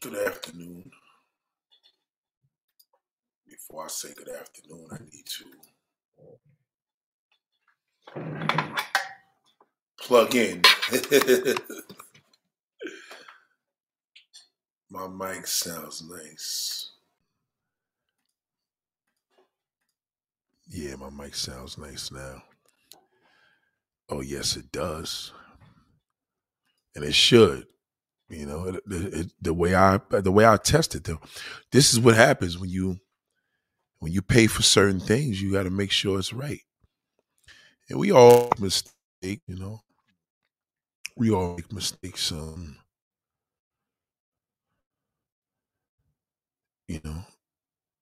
Good afternoon. Before I say good afternoon, I need to plug in. My mic sounds nice. Yeah, my mic sounds nice now. Oh, yes, it does. And it should. You know, it, it, it- the way I the way I test it though. This is what happens when you when you pay for certain things, you got to make sure it's right. And we all mistake, you know. We all make mistakes. Um, you know,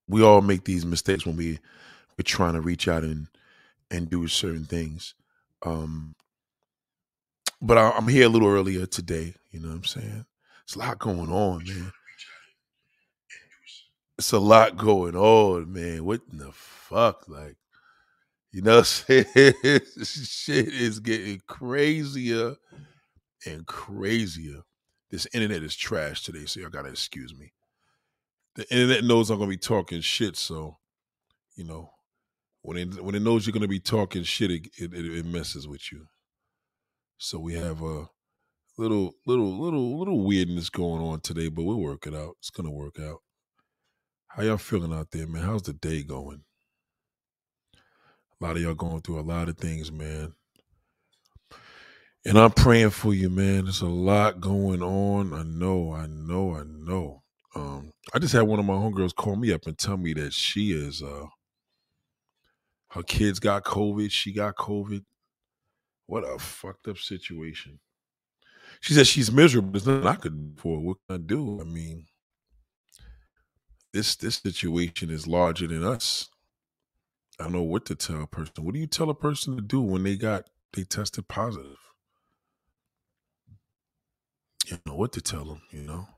we all make these mistakes when we we're trying to reach out and and do certain things. Um, but I, I'm here a little earlier today. You know what I'm saying? It's a lot going on, man. It's a lot going on, man. What in the fuck? Like, you know? Shit is getting crazier and crazier. This internet is trash today, so y'all gotta excuse me. The internet knows I'm gonna be talking shit, so you know when it when it knows you're gonna be talking shit, it it, it it messes with you. So we have a little little little little weirdness going on today, but we'll work it out. It's gonna work out. How y'all feeling out there, man? How's the day going? A lot of y'all going through a lot of things, man. And I'm praying for you, man. There's a lot going on. I know, I know, I know. Um, I just had one of my homegirls call me up and tell me that she is uh her kids got COVID, she got COVID. What a fucked up situation. She said she's miserable. There's nothing I could do for. What can I do? I mean, this this situation is larger than us. I don't know what to tell a person. What do you tell a person to do when they got they tested positive? You know what to tell them, you know?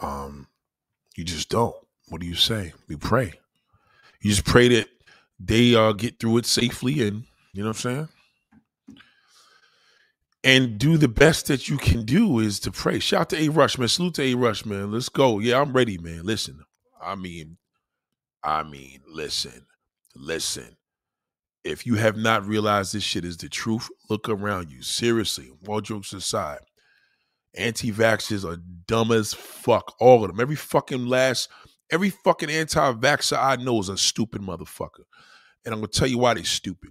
Um, you just don't. What do you say? You pray. You just pray that they uh get through it safely and you know what I'm saying? And do the best that you can do is to pray. Shout out to A Rush, man. Salute to A Rush, man. Let's go. Yeah, I'm ready, man. Listen. I mean, I mean, listen, listen. If you have not realized this shit is the truth, look around you. Seriously, all jokes aside. Anti-vaxxers are dumb as fuck. All of them. Every fucking last, every fucking anti-vaxxer I know is a stupid motherfucker. And I'm gonna tell you why they're stupid.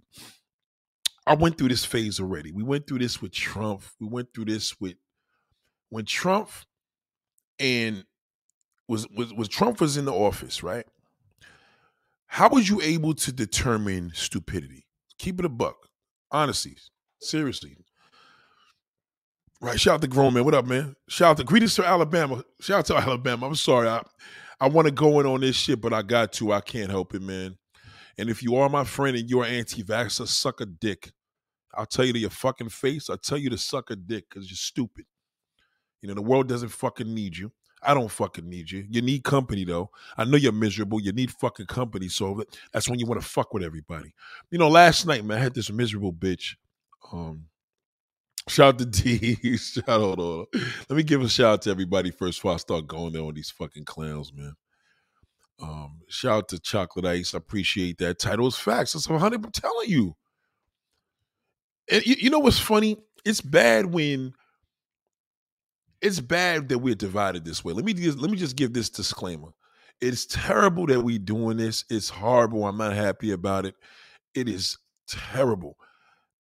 I went through this phase already. We went through this with Trump. We went through this with when Trump and was was was Trump was in the office, right? How was you able to determine stupidity? Keep it a buck. Honestly, seriously. Right. Shout out to grown man. What up, man? Shout out to greetings to Alabama. Shout out to Alabama. I'm sorry. I, I want to go in on this shit, but I got to. I can't help it, man. And if you are my friend and you're anti-vaxxer, suck a dick. I'll tell you to your fucking face. I'll tell you to suck a dick because you're stupid. You know, the world doesn't fucking need you. I don't fucking need you. You need company though. I know you're miserable. You need fucking company. So that's when you want to fuck with everybody. You know, last night, man, I had this miserable bitch. Um, shout out to D. shout out. Let me give a shout out to everybody first before I start going there on these fucking clowns, man. Um, shout out to Chocolate Ice. I appreciate that. Title is facts. That's 100 I'm telling you. And you, you know what's funny? It's bad when it's bad that we're divided this way. Let me just let me just give this disclaimer. It's terrible that we're doing this. It's horrible. I'm not happy about it. It is terrible.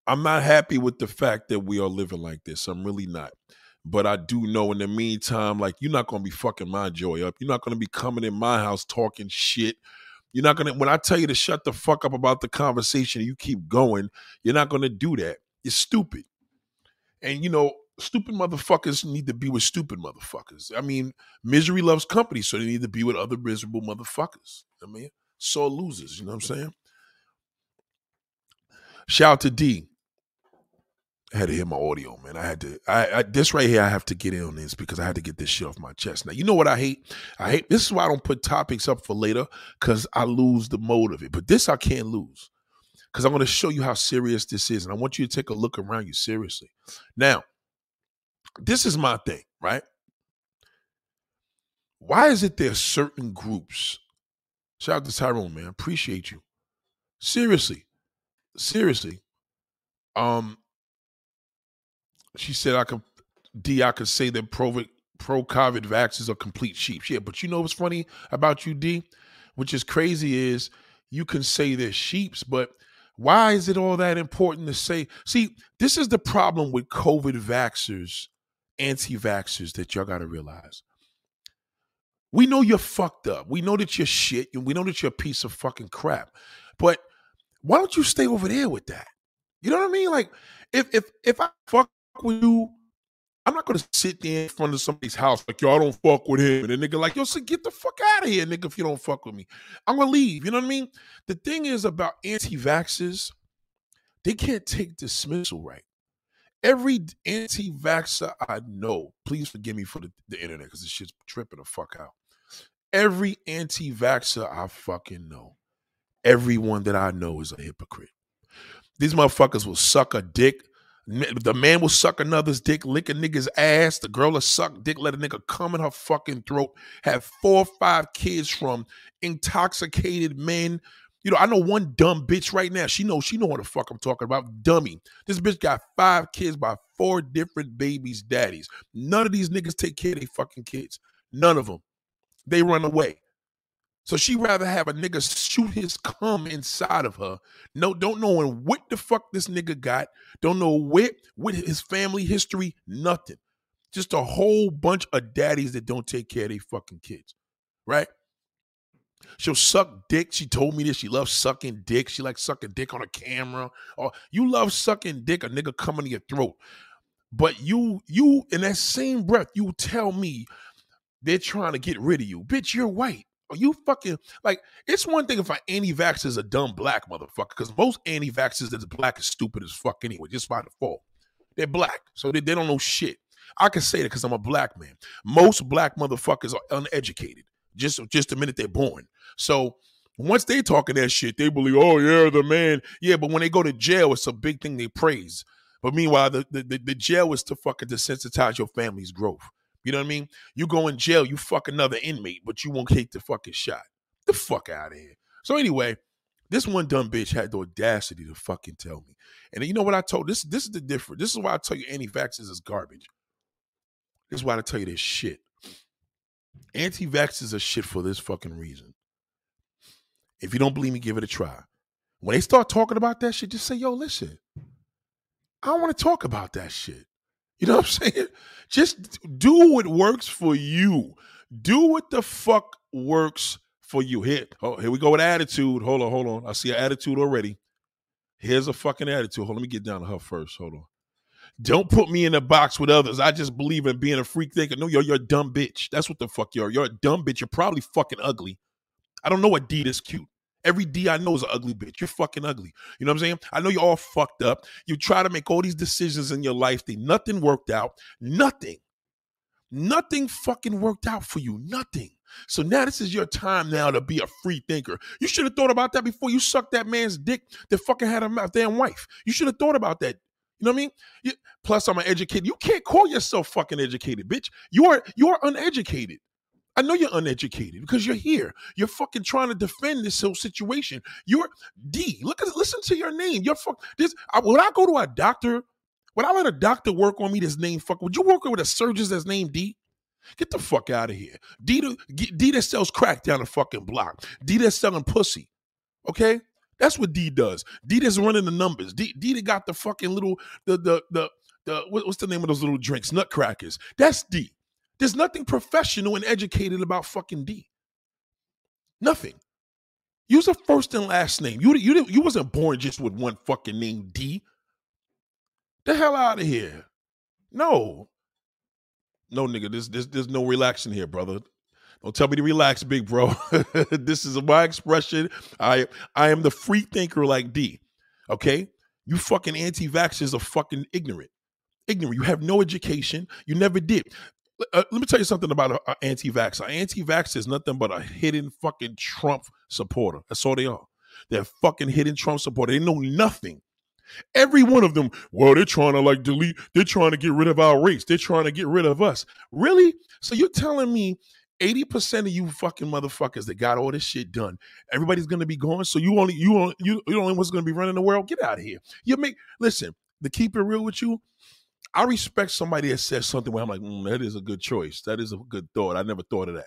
I'm not happy with the fact that we are living like this. I'm really not. But I do know in the meantime, like you're not gonna be fucking my joy up. You're not gonna be coming in my house talking shit. You're not gonna when I tell you to shut the fuck up about the conversation, you keep going, you're not gonna do that. You're stupid. And you know, stupid motherfuckers need to be with stupid motherfuckers. I mean, misery loves company, so they need to be with other miserable motherfuckers. I mean, so losers, you know what I'm saying? Shout out to D. Had to hear my audio, man. I had to. I, I this right here. I have to get in on this because I had to get this shit off my chest. Now, you know what I hate? I hate. This is why I don't put topics up for later because I lose the mode of it. But this I can't lose because I'm going to show you how serious this is, and I want you to take a look around you seriously. Now, this is my thing, right? Why is it there's certain groups? Shout out to Tyrone, man. Appreciate you. Seriously. Seriously. Um, she said I could D, I could say that pro pro COVID vaxxers are complete sheep. Yeah, but you know what's funny about you, D? Which is crazy is you can say they're sheeps, but why is it all that important to say? See, this is the problem with COVID vaxxers, anti-vaxxers that y'all gotta realize. We know you're fucked up. We know that you're shit, and we know that you're a piece of fucking crap. But why don't you stay over there with that? You know what I mean? Like, if if if I fuck with you I'm not gonna sit there in front of somebody's house like, I don't fuck with him. And the nigga like, yo, so get the fuck out of here, nigga, if you don't fuck with me. I'm gonna leave. You know what I mean? The thing is about anti-vaxxers, they can't take dismissal right. Every anti-vaxxer I know, please forgive me for the, the internet because this shit's tripping the fuck out. Every anti-vaxxer I fucking know, everyone that I know is a hypocrite. These motherfuckers will suck a dick the man will suck another's dick, lick a nigga's ass. The girl will suck dick, let a nigga come in her fucking throat. Have four or five kids from intoxicated men. You know, I know one dumb bitch right now. She knows she know what the fuck I'm talking about. Dummy. This bitch got five kids by four different babies' daddies. None of these niggas take care of their fucking kids. None of them. They run away. So she rather have a nigga shoot his cum inside of her. No, don't knowing what the fuck this nigga got. Don't know what with his family history. Nothing. Just a whole bunch of daddies that don't take care of their fucking kids. Right? She'll suck dick. She told me this. She loves sucking dick. She likes sucking dick on a camera. Or you love sucking dick, a nigga coming to your throat. But you, you, in that same breath, you tell me they're trying to get rid of you. Bitch, you're white. Are you fucking like it's one thing if an anti-vax is a dumb black motherfucker, because most anti-vaxxers that's black is stupid as fuck anyway, just by default. They're black, so they, they don't know shit. I can say that because I'm a black man. Most black motherfuckers are uneducated, just just the minute they're born. So once they talking that shit, they believe, oh yeah, the man. Yeah, but when they go to jail, it's a big thing they praise. But meanwhile, the, the, the jail is to fucking desensitize your family's growth. You know what I mean? You go in jail, you fuck another inmate, but you won't take the fucking shot. The fuck out of here. So anyway, this one dumb bitch had the audacity to fucking tell me. And you know what I told? This this is the difference. This is why I tell you anti-vaxxers is garbage. This is why I tell you this shit. Anti-vaxxers are shit for this fucking reason. If you don't believe me, give it a try. When they start talking about that shit, just say, yo, listen, I don't want to talk about that shit. You know what I'm saying? Just do what works for you. Do what the fuck works for you. Here, oh, here we go with attitude. Hold on, hold on. I see an attitude already. Here's a fucking attitude. Hold on, let me get down to her first. Hold on. Don't put me in a box with others. I just believe in being a freak thinker. No, you're you're a dumb bitch. That's what the fuck you are. You're a dumb bitch. You're probably fucking ugly. I don't know what D is cute. Every D I know is an ugly bitch. You're fucking ugly. You know what I'm saying? I know you're all fucked up. You try to make all these decisions in your life. They nothing worked out. Nothing. Nothing fucking worked out for you. Nothing. So now this is your time now to be a free thinker. You should have thought about that before you sucked that man's dick that fucking had a damn wife. You should have thought about that. You know what I mean? You, plus, I'm an educated. You can't call yourself fucking educated, bitch. You are you are uneducated. I know you're uneducated because you're here. You're fucking trying to defend this whole situation. You're D. Look at listen to your name. You're fuck this. I, would I go to a doctor? Would I let a doctor work on me that's name fuck? Would you work with a surgeon that's named D? Get the fuck out of here. D, D that sells crack down the fucking block. D that's selling pussy. Okay? That's what D does. D that's running the numbers. D, D that got the fucking little, the, the, the, the, what's the name of those little drinks? Nutcrackers. That's D. There's nothing professional and educated about fucking D. Nothing. Use a first and last name. You you you wasn't born just with one fucking name D. The hell out of here. No. No, nigga. There's, there's, there's no relaxing here, brother. Don't tell me to relax, big bro. this is my expression. I I am the free thinker like D. Okay? You fucking anti-vaxxers are fucking ignorant. Ignorant. You have no education. You never did uh, let me tell you something about an anti-vax. An anti-vax is nothing but a hidden fucking Trump supporter. That's all they are. They're fucking hidden Trump supporter. They know nothing. Every one of them, well, they're trying to like delete, they're trying to get rid of our race. They're trying to get rid of us. Really? So you're telling me 80% of you fucking motherfuckers that got all this shit done, everybody's gonna be gone. So you only you only you you only one's gonna be running the world. Get out of here. You make listen, to keep it real with you, I respect somebody that says something where I'm like, mm, that is a good choice. That is a good thought. I never thought of that.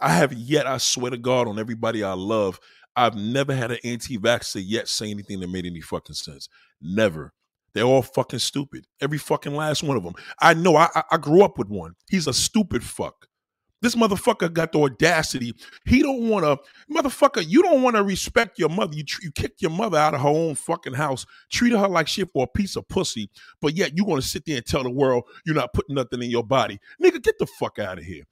I have yet, I swear to God, on everybody I love, I've never had an anti-vaxxer yet say anything that made any fucking sense. Never. They're all fucking stupid. Every fucking last one of them. I know. I, I grew up with one. He's a stupid fuck. This motherfucker got the audacity. He don't want to, motherfucker. You don't want to respect your mother. You you kicked your mother out of her own fucking house, treated her like shit for a piece of pussy. But yet you want to sit there and tell the world you're not putting nothing in your body, nigga. Get the fuck out of here.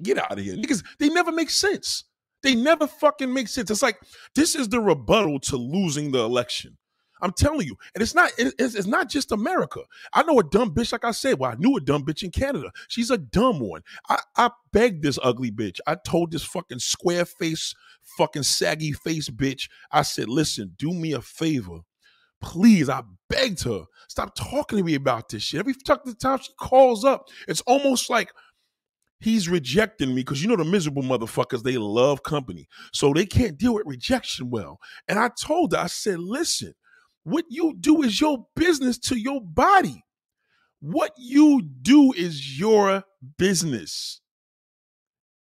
Get out of here, niggas. They never make sense. They never fucking make sense. It's like this is the rebuttal to losing the election. I'm telling you, and it's not it's, it's, not just America. I know a dumb bitch, like I said. Well, I knew a dumb bitch in Canada. She's a dumb one. I, I begged this ugly bitch. I told this fucking square face, fucking saggy face bitch. I said, listen, do me a favor. Please, I begged her. Stop talking to me about this shit. Every fucking time she calls up, it's almost like he's rejecting me because you know the miserable motherfuckers they love company so they can't deal with rejection well and i told her i said listen what you do is your business to your body what you do is your business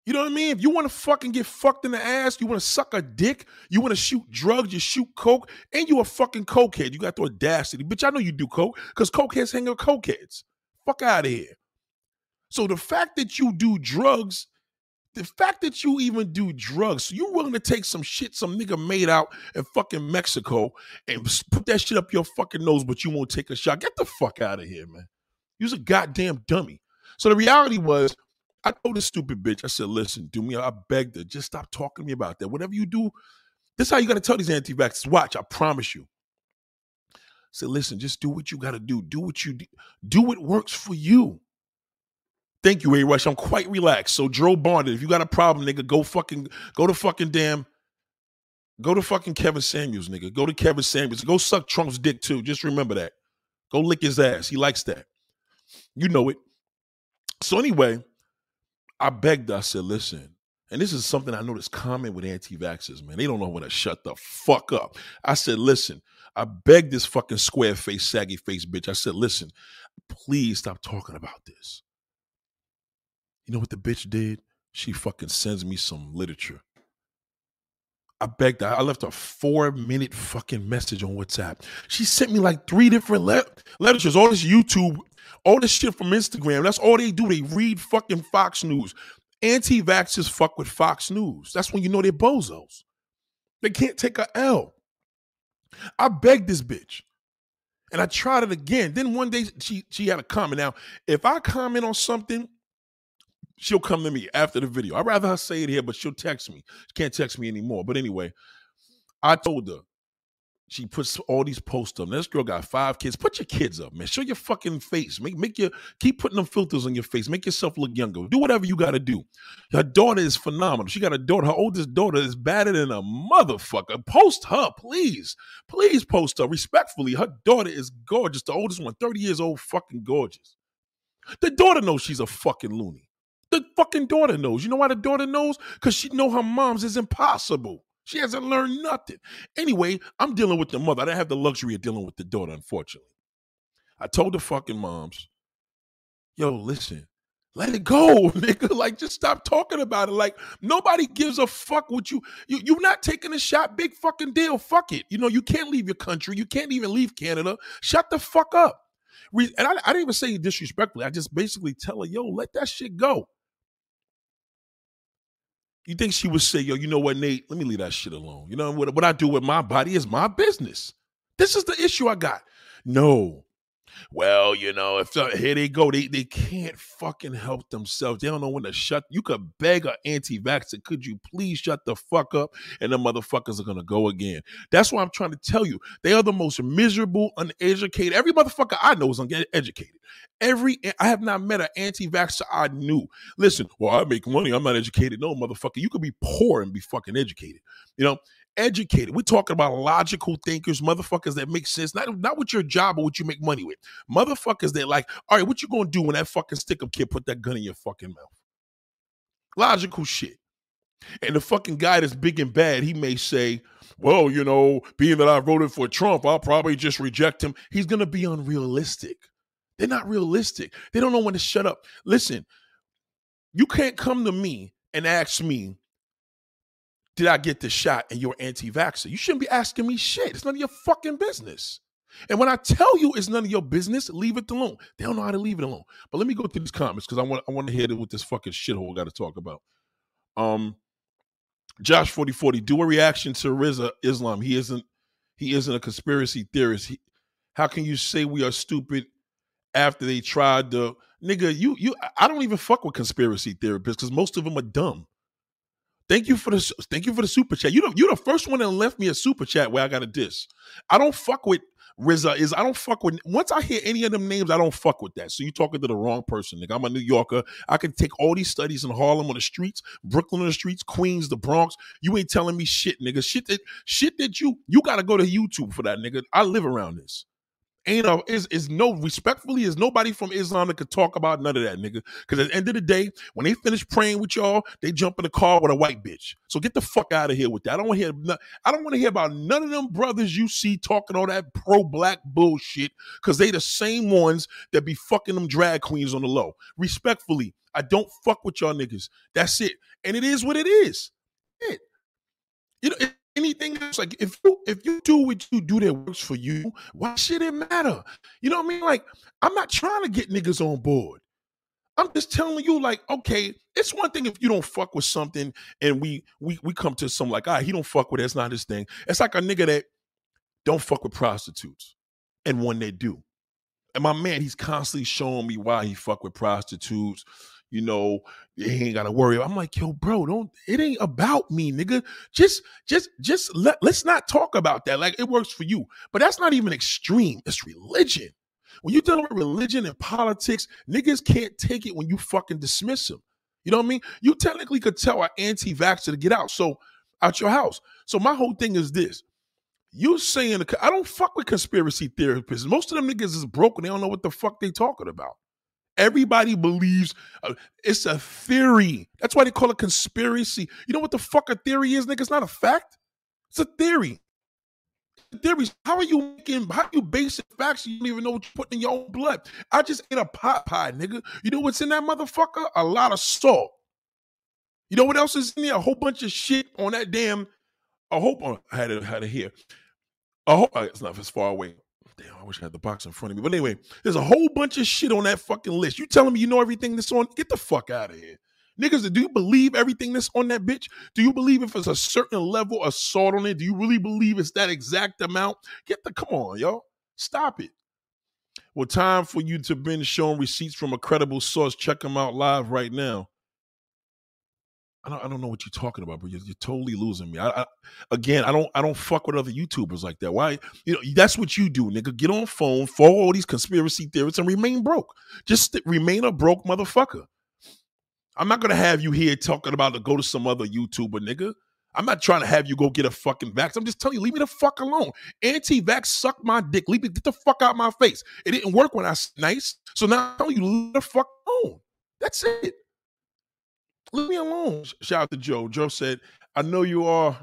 you know what I mean? If you want to fucking get fucked in the ass, you want to suck a dick, you want to shoot drugs, you shoot coke, and you a fucking cokehead. You got the audacity. Bitch, I know you do coke because cokeheads hang with cokeheads. Fuck out of here. So the fact that you do drugs, the fact that you even do drugs, you're willing to take some shit some nigga made out in fucking Mexico and put that shit up your fucking nose, but you won't take a shot. Get the fuck out of here, man. You're a goddamn dummy. So the reality was, I told this stupid bitch, I said, listen, do me, I begged her, just stop talking to me about that. Whatever you do, this is how you gotta tell these anti-vaxxers. Watch, I promise you. I said, listen, just do what you gotta do. Do what you do. Do what works for you. Thank you, A Rush. I'm quite relaxed. So Joe Bond, if you got a problem, nigga, go fucking go to fucking damn. Go to fucking Kevin Samuels, nigga. Go to Kevin Samuels. Go suck Trump's dick too. Just remember that. Go lick his ass. He likes that. You know it. So anyway, I begged. I said, listen, and this is something I that's common with anti-vaxxers, man. They don't know when to shut the fuck up. I said, listen, I begged this fucking square face, saggy face bitch. I said, listen, please stop talking about this. You know what the bitch did? She fucking sends me some literature. I begged her. I left a four minute fucking message on WhatsApp. She sent me like three different le- literatures, all this YouTube, all this shit from Instagram. That's all they do. They read fucking Fox News. Anti vaxxers fuck with Fox News. That's when you know they're bozos. They can't take a L. I begged this bitch. And I tried it again. Then one day she she had a comment. Now, if I comment on something she'll come to me after the video. I'd rather her say it here, but she'll text me. She can't text me anymore. But anyway, I told her she puts all these posts up. This girl got five kids. Put your kids up, man. Show your fucking face. Make make your keep putting them filters on your face. Make yourself look younger. Do whatever you got to do. Her daughter is phenomenal. She got a daughter. Her oldest daughter is badder than a motherfucker. Post her, please. Please post her respectfully. Her daughter is gorgeous. The oldest one, 30 years old, fucking gorgeous. The daughter knows she's a fucking loony. The fucking daughter knows. You know why the daughter knows? Because she know her mom's is impossible. She hasn't learned nothing. Anyway, I'm dealing with the mother. I don't have the luxury of dealing with the daughter, unfortunately. I told the fucking moms, yo, listen, let it go, nigga. Like, just stop talking about it. Like, nobody gives a fuck what you, you you're not taking a shot. Big fucking deal. Fuck it. You know, you can't leave your country. You can't even leave Canada. Shut the fuck up. And I, I didn't even say disrespectfully. I just basically tell her, yo, let that shit go. You think she would say, yo, you know what, Nate? Let me leave that shit alone. You know what, what I do with my body is my business. This is the issue I got. No, well, you know, if here they go, they, they can't fucking help themselves. They don't know when to shut. You could beg an anti-vaxxer, could you please shut the fuck up? And the motherfuckers are gonna go again. That's why I'm trying to tell you. They are the most miserable, uneducated. Every motherfucker I know is uneducated. Every I have not met an anti-vaxxer I knew. Listen, well, I make money. I'm not educated. No, motherfucker, you could be poor and be fucking educated. You know, educated. We're talking about logical thinkers, motherfuckers that make sense, not, not with your job, but what you make money with. Motherfuckers that like, all right, what you gonna do when that fucking stick up kid put that gun in your fucking mouth? Logical shit. And the fucking guy that's big and bad, he may say, well, you know, being that I voted for Trump, I'll probably just reject him. He's to be unrealistic. They're not realistic. They don't know when to shut up. Listen, you can't come to me and ask me, did I get the shot and you're anti vaxxer? You shouldn't be asking me shit. It's none of your fucking business. And when I tell you it's none of your business, leave it alone. They don't know how to leave it alone. But let me go through these comments because I want I want to hear what this fucking shithole got to talk about. Um, Josh forty forty, do a reaction to Rizza Islam. He isn't he isn't a conspiracy theorist. He, how can you say we are stupid after they tried to nigga? You you I don't even fuck with conspiracy theorists because most of them are dumb. Thank you for the thank you for the super chat. You know you're the first one that left me a super chat where I got a diss. I don't fuck with Rizza is I don't fuck with once I hear any of them names, I don't fuck with that. So you're talking to the wrong person, nigga. I'm a New Yorker. I can take all these studies in Harlem on the streets, Brooklyn on the streets, Queens, the Bronx. You ain't telling me shit, nigga. Shit that shit that you you gotta go to YouTube for that, nigga. I live around this ain't a is is no respectfully is nobody from Islam that could talk about none of that, nigga. Because at the end of the day, when they finish praying with y'all, they jump in the car with a white bitch. So get the fuck out of here with that. I don't want to hear. I don't want to hear about none of them brothers you see talking all that pro black bullshit. Because they the same ones that be fucking them drag queens on the low. Respectfully, I don't fuck with y'all niggas. That's it. And it is what it is. It. You know. It, anything else. Like if you if you do what you do that works for you, why should it matter? You know what I mean? Like I'm not trying to get niggas on board. I'm just telling you, like, okay, it's one thing if you don't fuck with something and we we we come to some like, ah, he don't fuck with it, it's not his thing. It's like a nigga that don't fuck with prostitutes. And when they do. And my man, he's constantly showing me why he fuck with prostitutes you know, he ain't gotta worry. I'm like, yo, bro, don't it ain't about me, nigga. Just just just let let's not talk about that. Like it works for you. But that's not even extreme. It's religion. When you're dealing with religion and politics, niggas can't take it when you fucking dismiss them. You know what I mean? You technically could tell an anti-vaxxer to get out. So out your house. So my whole thing is this. You saying I don't fuck with conspiracy theorists. Most of them niggas is broken. They don't know what the fuck they talking about. Everybody believes uh, it's a theory. That's why they call it conspiracy. You know what the fuck a theory is, nigga? It's not a fact. It's a theory. Theories. How are you making? How are you basing facts? You don't even know what you're putting in your own blood. I just ate a pot pie, nigga. You know what's in that motherfucker? A lot of salt. You know what else is in there? A whole bunch of shit on that damn. I hope oh, I had it had it here. I hope it's not as far away. Damn, I wish I had the box in front of me. But anyway, there's a whole bunch of shit on that fucking list. You telling me you know everything that's on? Get the fuck out of here. Niggas, do you believe everything that's on that bitch? Do you believe if it's a certain level of salt on it? Do you really believe it's that exact amount? Get the come on, yo. Stop it. Well, time for you to been shown receipts from a credible source. Check them out live right now. I don't, I don't know what you're talking about, but you're, you're totally losing me. I, I, again, I don't I don't fuck with other YouTubers like that. Why? You know, that's what you do, nigga. Get on phone, follow all these conspiracy theorists, and remain broke. Just remain a broke motherfucker. I'm not gonna have you here talking about to go to some other YouTuber, nigga. I'm not trying to have you go get a fucking vax. I'm just telling you, leave me the fuck alone. Anti-vax suck my dick. Leave me get the fuck out my face. It didn't work when I was nice. So now I'm telling you, leave the fuck alone. That's it. Leave me alone. Shout out to Joe. Joe said, I know you are.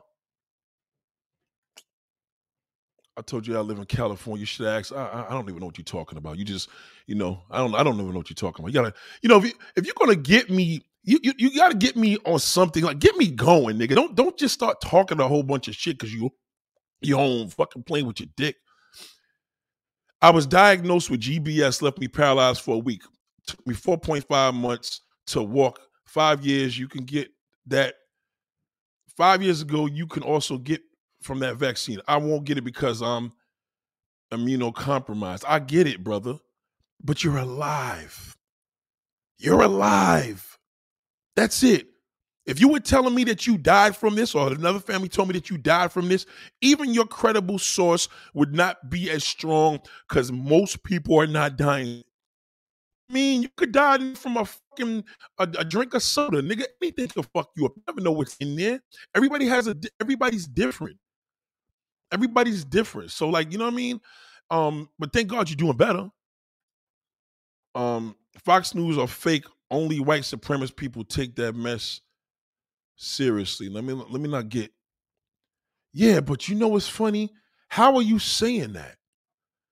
I told you I live in California. You should ask. I, I don't even know what you're talking about. You just, you know, I don't. I don't even know what you're talking about. You gotta, you know, if, you, if you're gonna get me, you, you you gotta get me on something. Like get me going, nigga. Don't don't just start talking a whole bunch of shit because you you home fucking playing with your dick. I was diagnosed with GBS, left me paralyzed for a week. Took me 4.5 months to walk five years, you can get that. Five years ago, you can also get from that vaccine. I won't get it because I'm immunocompromised. I get it, brother, but you're alive. You're alive. That's it. If you were telling me that you died from this, or another family told me that you died from this, even your credible source would not be as strong because most people are not dying I mean you could die from a fucking a, a, drink of soda, nigga. Anything can fuck you up. You never know what's in there. Everybody has a everybody's different. Everybody's different. So like, you know what I mean? Um, but thank God you're doing better. Um, Fox News are fake only white supremacist people take that mess seriously. Let me let me not get. Yeah, but you know what's funny? How are you saying that?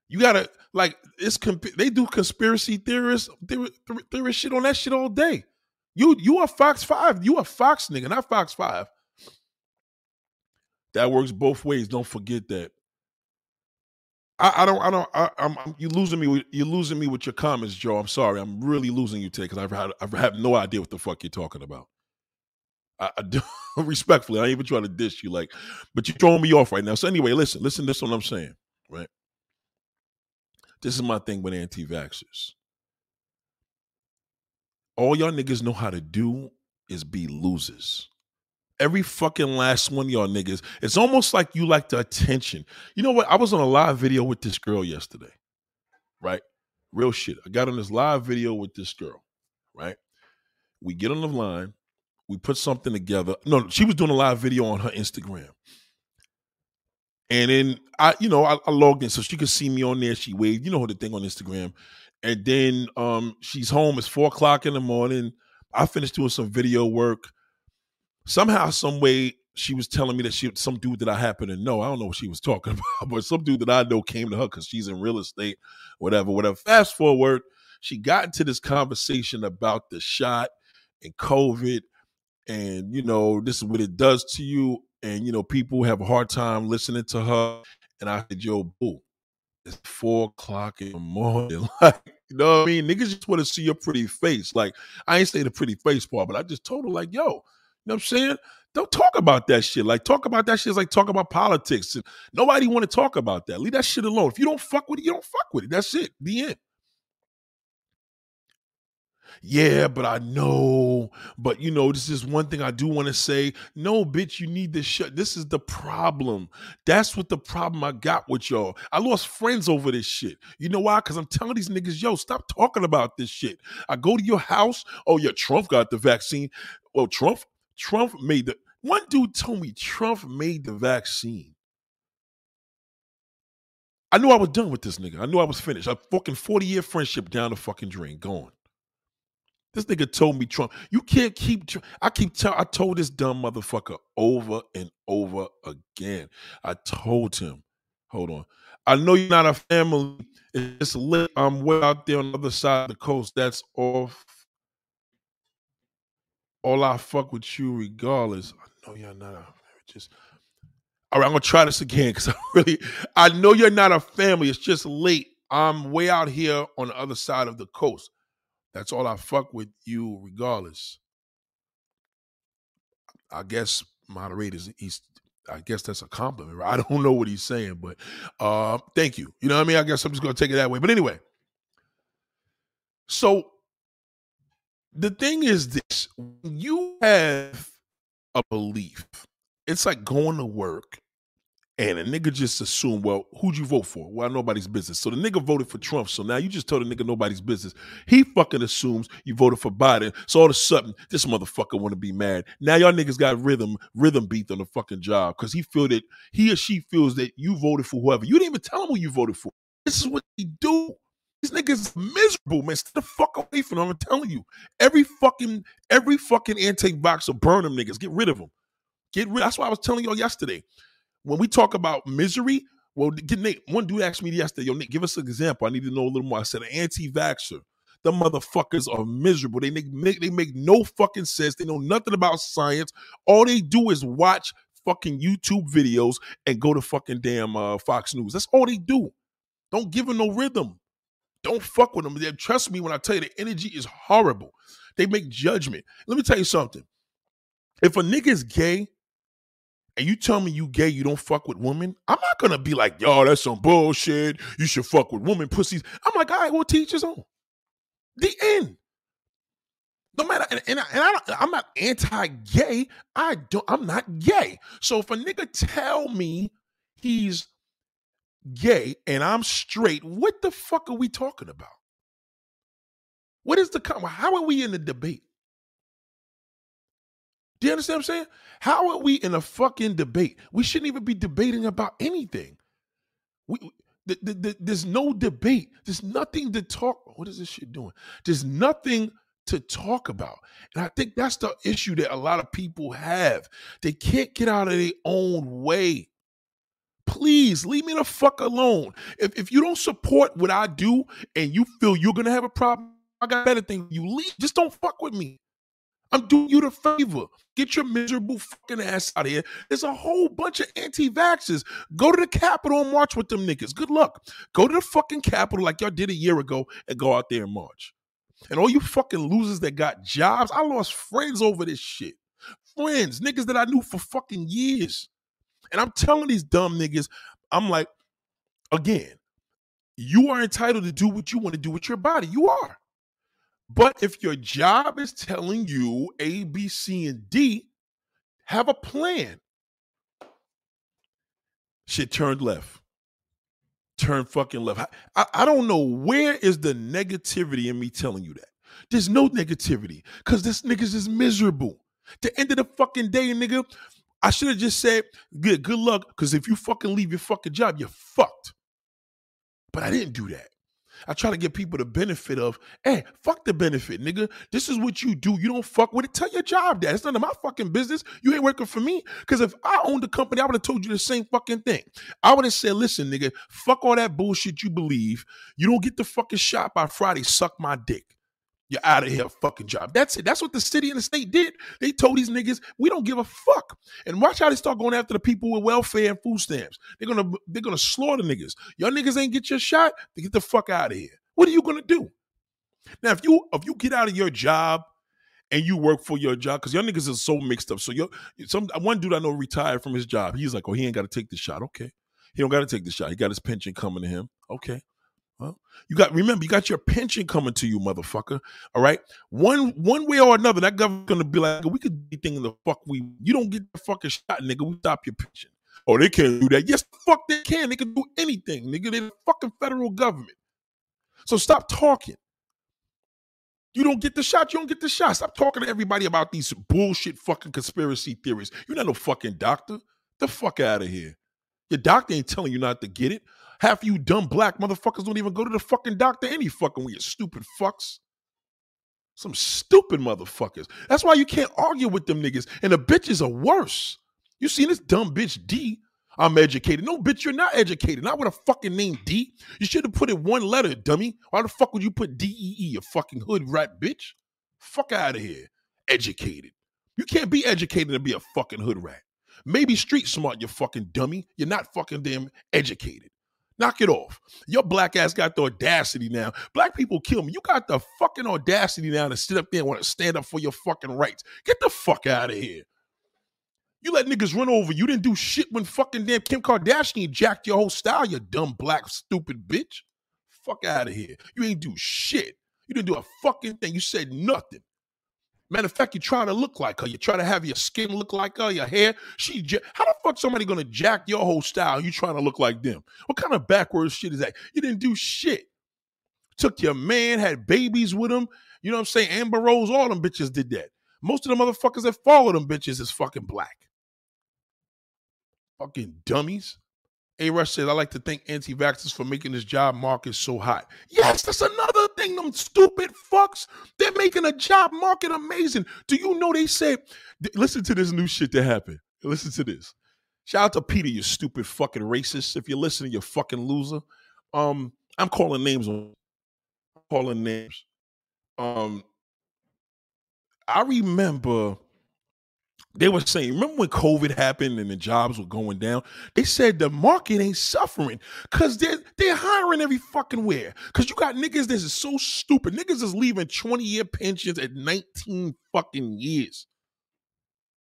You gotta like it's comp- they do conspiracy theorists theorist, theorist shit on that shit all day. You you are Fox Five. You are Fox nigga, not Fox Five. That works both ways. Don't forget that. I, I don't. I don't. I, am you losing me. You're losing me with your comments, Joe. I'm sorry. I'm really losing you today because I've had. I have no idea what the fuck you're talking about. I, I do, respectfully. I ain't even trying to dish you, like, but you're throwing me off right now. So anyway, listen. Listen. This is what I'm saying. Right. This is my thing with anti-vaxxers. All y'all niggas know how to do is be losers. Every fucking last one of y'all niggas. It's almost like you like the attention. You know what? I was on a live video with this girl yesterday, right? Real shit. I got on this live video with this girl, right? We get on the line, we put something together. No, she was doing a live video on her Instagram. And then I, you know, I, I, logged in so she could see me on there. She waved, you know, the thing on Instagram. And then um she's home. It's four o'clock in the morning. I finished doing some video work somehow, some way, she was telling me that she some dude that I happen to know. I don't know what she was talking about, but some dude that I know came to her because she's in real estate, whatever, whatever. Fast forward, she got into this conversation about the shot and COVID, and you know, this is what it does to you. And you know, people have a hard time listening to her. And I said, Yo, boo, it's four o'clock in the morning. Like, you know what I mean? Niggas just want to see your pretty face. Like, I ain't say the pretty face part, but I just told her, like, yo, you know what I'm saying? Don't talk about that shit. Like talk about that shit is like talk about politics. Nobody want to talk about that. Leave that shit alone. If you don't fuck with it, you don't fuck with it. That's it. The end. Yeah, but I know. But you know, this is one thing I do want to say. No, bitch, you need to shut. This is the problem. That's what the problem I got with y'all. I lost friends over this shit. You know why? Because I'm telling these niggas, yo, stop talking about this shit. I go to your house. Oh, yeah, Trump got the vaccine. Well, Trump, Trump made the one dude told me Trump made the vaccine. I knew I was done with this nigga. I knew I was finished. A fucking 40 year friendship down the fucking drain, gone. This nigga told me Trump. You can't keep. I keep tell. I told this dumb motherfucker over and over again. I told him. Hold on. I know you're not a family. It's lit. I'm way out there on the other side of the coast. That's off all I fuck with you regardless. I know you're not a just all right, I'm gonna try this again because I really I know you're not a family. It's just late. I'm way out here on the other side of the coast. That's all I fuck with you regardless. I guess moderators he's I guess that's a compliment. Right? I don't know what he's saying, but uh thank you. You know what I mean? I guess I'm just gonna take it that way. But anyway. So the thing is this you have a belief, it's like going to work and a nigga just assume, well, who'd you vote for? Well, nobody's business. So the nigga voted for Trump. So now you just told the nigga nobody's business. He fucking assumes you voted for Biden. So all of a sudden, this motherfucker want to be mad. Now y'all niggas got rhythm, rhythm beat on the fucking job because he feel that he or she feels that you voted for whoever. You didn't even tell him who you voted for. This is what they do. These niggas miserable, man. Stay the fuck away from them. I'm telling you. Every fucking, every fucking intake box will burn them niggas. Get rid of them. Get rid. That's why I was telling y'all yesterday. When we talk about misery, well. One dude asked me yesterday, yo, Nate, give us an example. I need to know a little more. I said, an anti-vaxxer. The motherfuckers are miserable. They make they make no fucking sense. They know nothing about science. All they do is watch fucking YouTube videos and go to fucking damn uh, Fox News. That's all they do. Don't give them no rhythm. Don't fuck with them. They, trust me when I tell you the energy is horrible. They make judgment. Let me tell you something. If a nigga is gay and you tell me you gay, you don't fuck with women, I'm not gonna be like, yo, that's some bullshit. You should fuck with women pussies. I'm like, all right, well, teach his own. The end. No matter, and, and, I, and I am not anti-gay. I don't. I'm not gay. So if a nigga tell me he's gay and I'm straight, what the fuck are we talking about? What is the how are we in the debate? Do you understand what I'm saying? How are we in a fucking debate? We shouldn't even be debating about anything. We, the, the, the, there's no debate. There's nothing to talk. What is this shit doing? There's nothing to talk about. And I think that's the issue that a lot of people have. They can't get out of their own way. Please leave me the fuck alone. If, if you don't support what I do and you feel you're gonna have a problem, I got better things. You leave. Just don't fuck with me. I'm doing you the favor. Get your miserable fucking ass out of here. There's a whole bunch of anti-vaxxers. Go to the Capitol and march with them niggas. Good luck. Go to the fucking Capitol like y'all did a year ago and go out there and march. And all you fucking losers that got jobs, I lost friends over this shit. Friends, niggas that I knew for fucking years. And I'm telling these dumb niggas, I'm like, again, you are entitled to do what you want to do with your body. You are. But if your job is telling you A, B, C, and D, have a plan. Shit turned left. Turn fucking left. I, I don't know where is the negativity in me telling you that. There's no negativity because this niggas is miserable. The end of the fucking day, nigga, I should have just said, good, good luck, because if you fucking leave your fucking job, you're fucked. But I didn't do that. I try to give people the benefit of, hey, fuck the benefit, nigga. This is what you do. You don't fuck with it. Tell your job that. It's none of my fucking business. You ain't working for me. Because if I owned the company, I would have told you the same fucking thing. I would have said, listen, nigga, fuck all that bullshit you believe. You don't get the fucking shot by Friday. Suck my dick. You're out of here, fucking job. That's it. That's what the city and the state did. They told these niggas, we don't give a fuck. And watch how they start going after the people with welfare and food stamps. They're gonna they're gonna slaughter niggas. Y'all niggas ain't get your shot, they get the fuck out of here. What are you gonna do? Now, if you if you get out of your job and you work for your job, because your niggas is so mixed up. So your some one dude I know retired from his job. He's like, oh, he ain't got to take the shot. Okay, he don't got to take the shot. He got his pension coming to him. Okay, well, you got remember you got your pension coming to you, motherfucker. All right, one one way or another, that government gonna be like, we could be thinking the fuck we. You don't get the fucking shot, nigga. We stop your pension. Oh, they can't do that. Yes, fuck they can. They can do anything, nigga. They're the fucking federal government. So stop talking. You don't get the shot, you don't get the shot. Stop talking to everybody about these bullshit fucking conspiracy theories. You're not no fucking doctor. The fuck out of here. Your doctor ain't telling you not to get it. Half you dumb black motherfuckers don't even go to the fucking doctor any fucking way, you stupid fucks. Some stupid motherfuckers. That's why you can't argue with them niggas. And the bitches are worse. You seen this dumb bitch D I'm educated. No, bitch, you're not educated. Not with a fucking name D. You should have put it one letter, dummy. Why the fuck would you put D E E, you fucking hood rat bitch? Fuck out of here. Educated. You can't be educated and be a fucking hood rat. Maybe street smart, you fucking dummy. You're not fucking damn educated. Knock it off. Your black ass got the audacity now. Black people kill me. You got the fucking audacity now to sit up there and want to stand up for your fucking rights. Get the fuck out of here. You let niggas run over. You didn't do shit when fucking damn Kim Kardashian jacked your whole style, you dumb black stupid bitch. Fuck out of here. You ain't do shit. You didn't do a fucking thing. You said nothing. Matter of fact, you try to look like her. You try to have your skin look like her, your hair. She, how the fuck somebody gonna jack your whole style? You trying to look like them? What kind of backwards shit is that? You didn't do shit. Took your man, had babies with him. You know what I'm saying? Amber Rose, all them bitches did that. Most of the motherfuckers that follow them bitches is fucking black. Fucking dummies. A Rush said, I like to thank anti vaxxers for making this job market so hot. Yes, that's another thing, them stupid fucks. They're making a job market amazing. Do you know they said, listen to this new shit that happened. Listen to this. Shout out to Peter, you stupid fucking racist. If you're listening, you fucking loser. Um, I'm calling names on calling names. Um, I remember they were saying, remember when COVID happened and the jobs were going down? They said the market ain't suffering because they're, they're hiring every fucking where. Because you got niggas that is so stupid. Niggas is leaving 20 year pensions at 19 fucking years.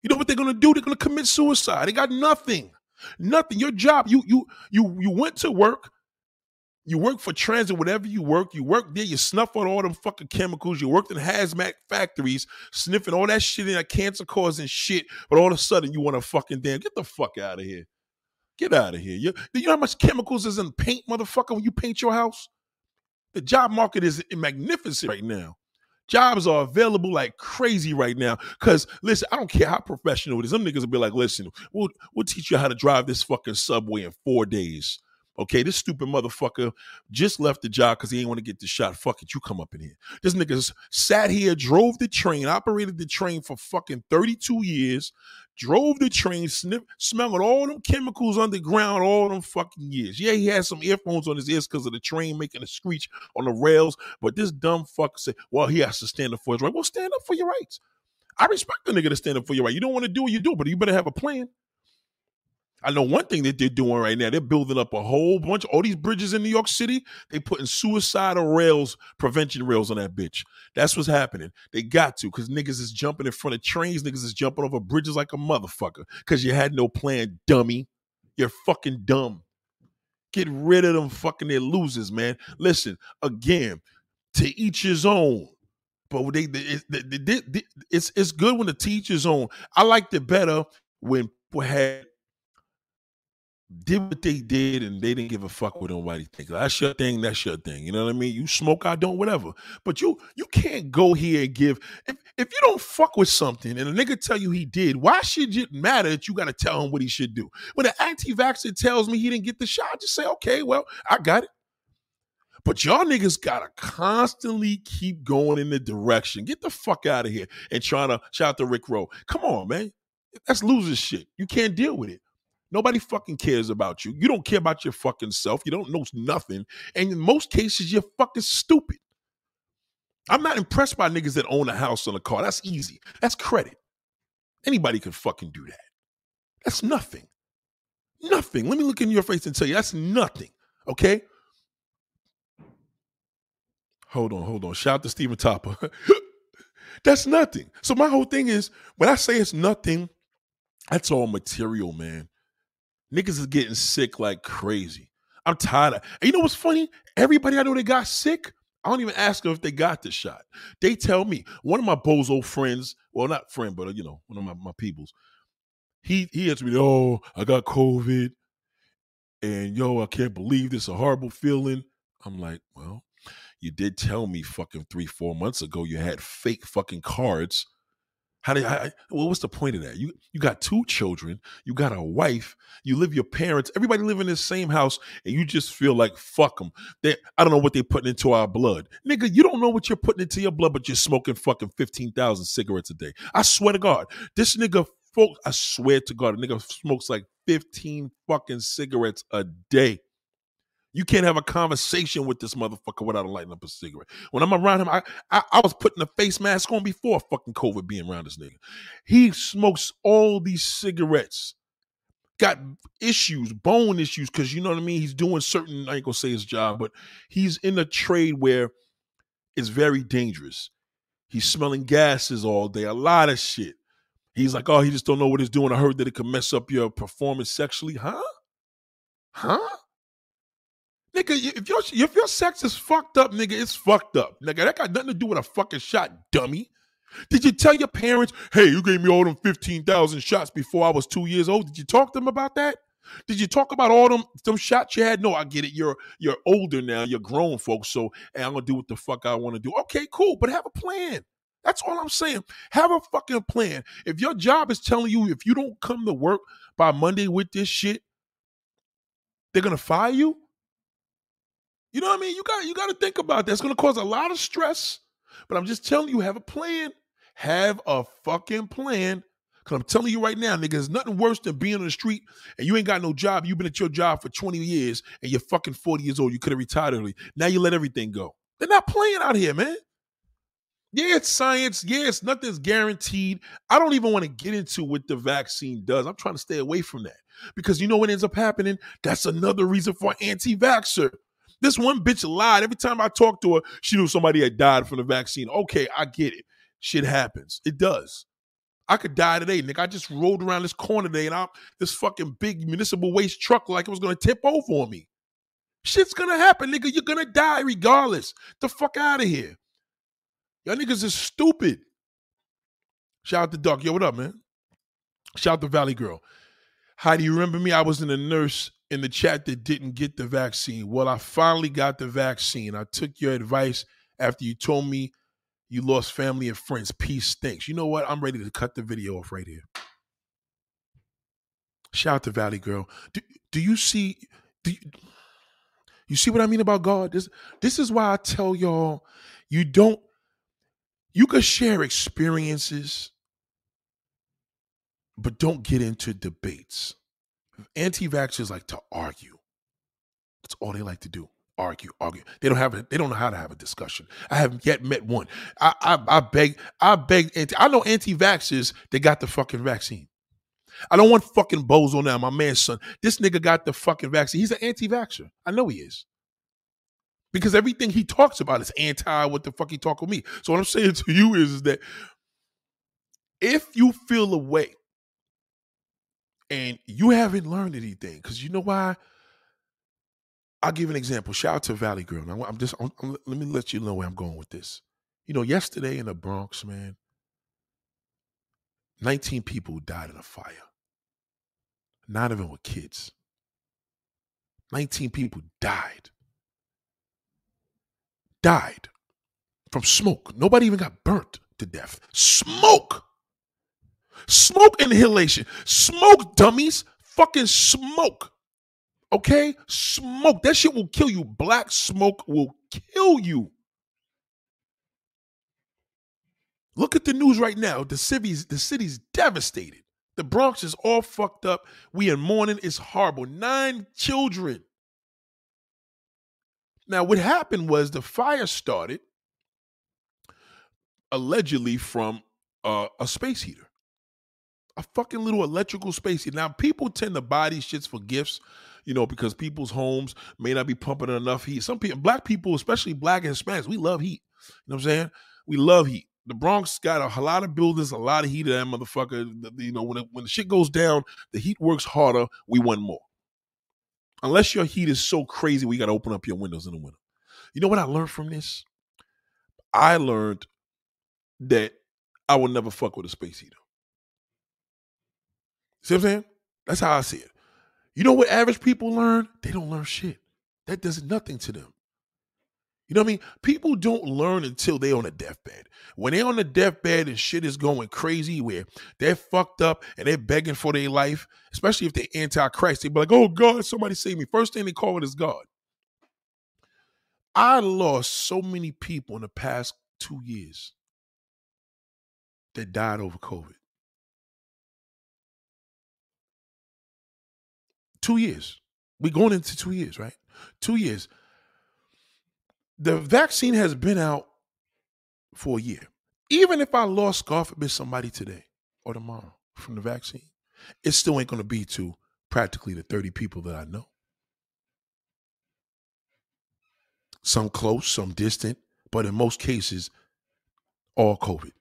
You know what they're gonna do? They're gonna commit suicide. They got nothing. Nothing. Your job, you you you you went to work, you work for transit, whatever you work, you work there, you snuff out all them fucking chemicals, you worked in hazmat factories, sniffing all that shit in that cancer causing shit, but all of a sudden you want to fucking damn get the fuck out of here. Get out of here. You, you know how much chemicals is in paint, motherfucker, when you paint your house? The job market is magnificent right now. Jobs are available like crazy right now. Cause listen, I don't care how professional it is. Some niggas will be like, listen, we'll we'll teach you how to drive this fucking subway in four days Okay, this stupid motherfucker just left the job because he ain't want to get the shot. Fuck it, you come up in here. This nigga sat here, drove the train, operated the train for fucking 32 years, drove the train, sniff, smelling all them chemicals underground all them fucking years. Yeah, he had some earphones on his ears because of the train making a screech on the rails, but this dumb fuck said, well, he has to stand up for his right. Well, stand up for your rights. I respect the nigga to stand up for your right. You don't want to do what you do, but you better have a plan. I know one thing that they're doing right now. They're building up a whole bunch all these bridges in New York City. They putting suicidal rails, prevention rails on that bitch. That's what's happening. They got to because niggas is jumping in front of trains. Niggas is jumping over bridges like a motherfucker because you had no plan, dummy. You're fucking dumb. Get rid of them fucking their losers, man. Listen, again, to each his own. But they, they, they, it's it's good when the teacher's own. I liked it better when had did what they did and they didn't give a fuck what nobody think. That's your thing, that's your thing. You know what I mean? You smoke, I don't, whatever. But you you can't go here and give if if you don't fuck with something and a nigga tell you he did, why should it matter that you gotta tell him what he should do? When an anti-vaxxer tells me he didn't get the shot, I just say, okay, well, I got it. But y'all niggas gotta constantly keep going in the direction. Get the fuck out of here and trying to shout out to Rick Rowe. Come on, man. That's loser shit. You can't deal with it. Nobody fucking cares about you. You don't care about your fucking self. You don't know nothing. And in most cases, you're fucking stupid. I'm not impressed by niggas that own a house on a car. That's easy. That's credit. Anybody can fucking do that. That's nothing. Nothing. Let me look in your face and tell you that's nothing. Okay? Hold on, hold on. Shout out to Stephen Topper. that's nothing. So my whole thing is when I say it's nothing, that's all material, man. Niggas is getting sick like crazy. I'm tired of. And you know what's funny? Everybody I know that got sick, I don't even ask them if they got the shot. They tell me. One of my bozo friends, well, not friend, but uh, you know, one of my, my peoples. He he answered me, "Oh, I got COVID, and yo, I can't believe this. A horrible feeling." I'm like, well, you did tell me fucking three, four months ago you had fake fucking cards how did I, well, what's the point of that? You you got two children, you got a wife, you live your parents, everybody live in the same house, and you just feel like fuck them. They, I don't know what they're putting into our blood, nigga. You don't know what you're putting into your blood, but you're smoking fucking fifteen thousand cigarettes a day. I swear to God, this nigga, folks, I swear to God, a nigga smokes like fifteen fucking cigarettes a day. You can't have a conversation with this motherfucker without lighting up a cigarette. When I'm around him, I, I, I was putting a face mask on before fucking COVID being around this nigga. He smokes all these cigarettes. Got issues, bone issues, because you know what I mean? He's doing certain, I ain't gonna say his job, but he's in a trade where it's very dangerous. He's smelling gases all day, a lot of shit. He's like, oh, he just don't know what he's doing. I heard that it could mess up your performance sexually. Huh? Huh? Nigga, if your if your sex is fucked up, nigga, it's fucked up. Nigga, that got nothing to do with a fucking shot, dummy. Did you tell your parents, hey, you gave me all them 15,000 shots before I was two years old? Did you talk to them about that? Did you talk about all them them shots you had? No, I get it. You're you're older now. You're grown, folks. So hey, I'm gonna do what the fuck I want to do. Okay, cool, but have a plan. That's all I'm saying. Have a fucking plan. If your job is telling you if you don't come to work by Monday with this shit, they're gonna fire you. You know what I mean? You got you got to think about that. It's going to cause a lot of stress. But I'm just telling you, have a plan. Have a fucking plan. Cause I'm telling you right now, nigga, there's nothing worse than being on the street and you ain't got no job. You've been at your job for 20 years and you're fucking 40 years old. You could have retired early. Now you let everything go. They're not playing out here, man. Yeah, it's science. Yeah, nothing's guaranteed. I don't even want to get into what the vaccine does. I'm trying to stay away from that because you know what ends up happening? That's another reason for anti-vaxxer. This one bitch lied. Every time I talked to her, she knew somebody had died from the vaccine. Okay, I get it. Shit happens. It does. I could die today, nigga. I just rolled around this corner today and I'm this fucking big municipal waste truck like it was gonna tip over on me. Shit's gonna happen, nigga. You're gonna die regardless. The fuck out of here. Y'all niggas is stupid. Shout out to Duck. Yo, what up, man? Shout out to Valley Girl. How do you remember me? I was in a nurse in the chat that didn't get the vaccine. Well, I finally got the vaccine. I took your advice after you told me you lost family and friends. Peace stinks. You know what? I'm ready to cut the video off right here. Shout out to Valley Girl. Do, do you see? Do you, You see what I mean about God? This this is why I tell y'all you don't you can share experiences but don't get into debates. Anti-vaxxers like to argue. That's all they like to do. Argue, argue. They don't have a, they don't know how to have a discussion. I haven't yet met one. I I, I beg, I beg anti, I know anti-vaxxers that got the fucking vaccine. I don't want fucking bozo now, my man's son. This nigga got the fucking vaccine. He's an anti-vaxxer. I know he is. Because everything he talks about is anti what the fuck he talk with me. So what I'm saying to you is, is that if you feel a way and you haven't learned anything, because you know why? I'll give an example. Shout out to Valley Girl. Now, I'm just I'm, I'm, let me let you know where I'm going with this. You know, yesterday in the Bronx, man, 19 people died in a fire. Nine of them were kids. 19 people died. Died from smoke. Nobody even got burnt to death. Smoke. Smoke inhalation. Smoke, dummies. Fucking smoke. Okay? Smoke. That shit will kill you. Black smoke will kill you. Look at the news right now. The city's the city's devastated. The Bronx is all fucked up. We in mourning. It's horrible. Nine children. Now, what happened was the fire started allegedly from uh, a space heater a fucking little electrical space. Now, people tend to buy these shits for gifts, you know, because people's homes may not be pumping enough heat. Some people, black people, especially black and Hispanics, we love heat. You know what I'm saying? We love heat. The Bronx got a, a lot of buildings, a lot of heat in that motherfucker. You know, when it, when the shit goes down, the heat works harder. We want more. Unless your heat is so crazy, we got to open up your windows in the winter. You know what I learned from this? I learned that I will never fuck with a space heater. See what I'm saying? That's how I see it. You know what average people learn? They don't learn shit. That does nothing to them. You know what I mean? People don't learn until they're on a deathbed. When they're on the deathbed and shit is going crazy, where they're fucked up and they're begging for their life, especially if they're anti-Christ, they be like, "Oh God, somebody save me!" First thing they call it is God. I lost so many people in the past two years that died over COVID. Two years. We're going into two years, right? Two years. The vaccine has been out for a year. Even if I lost, God forbid, somebody today or tomorrow from the vaccine, it still ain't going to be to practically the 30 people that I know. Some close, some distant, but in most cases, all COVID.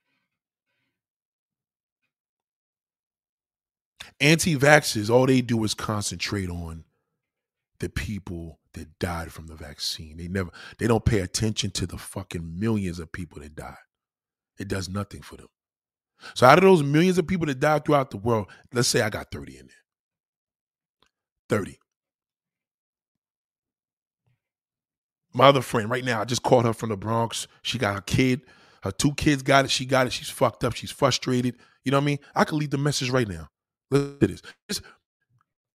Anti-vaxxers, all they do is concentrate on the people that died from the vaccine. They never they don't pay attention to the fucking millions of people that died. It does nothing for them. So out of those millions of people that died throughout the world, let's say I got 30 in there. 30. My other friend, right now, I just called her from the Bronx. She got a kid. Her two kids got it. She got it. She's fucked up. She's frustrated. You know what I mean? I could leave the message right now. Look at this. This,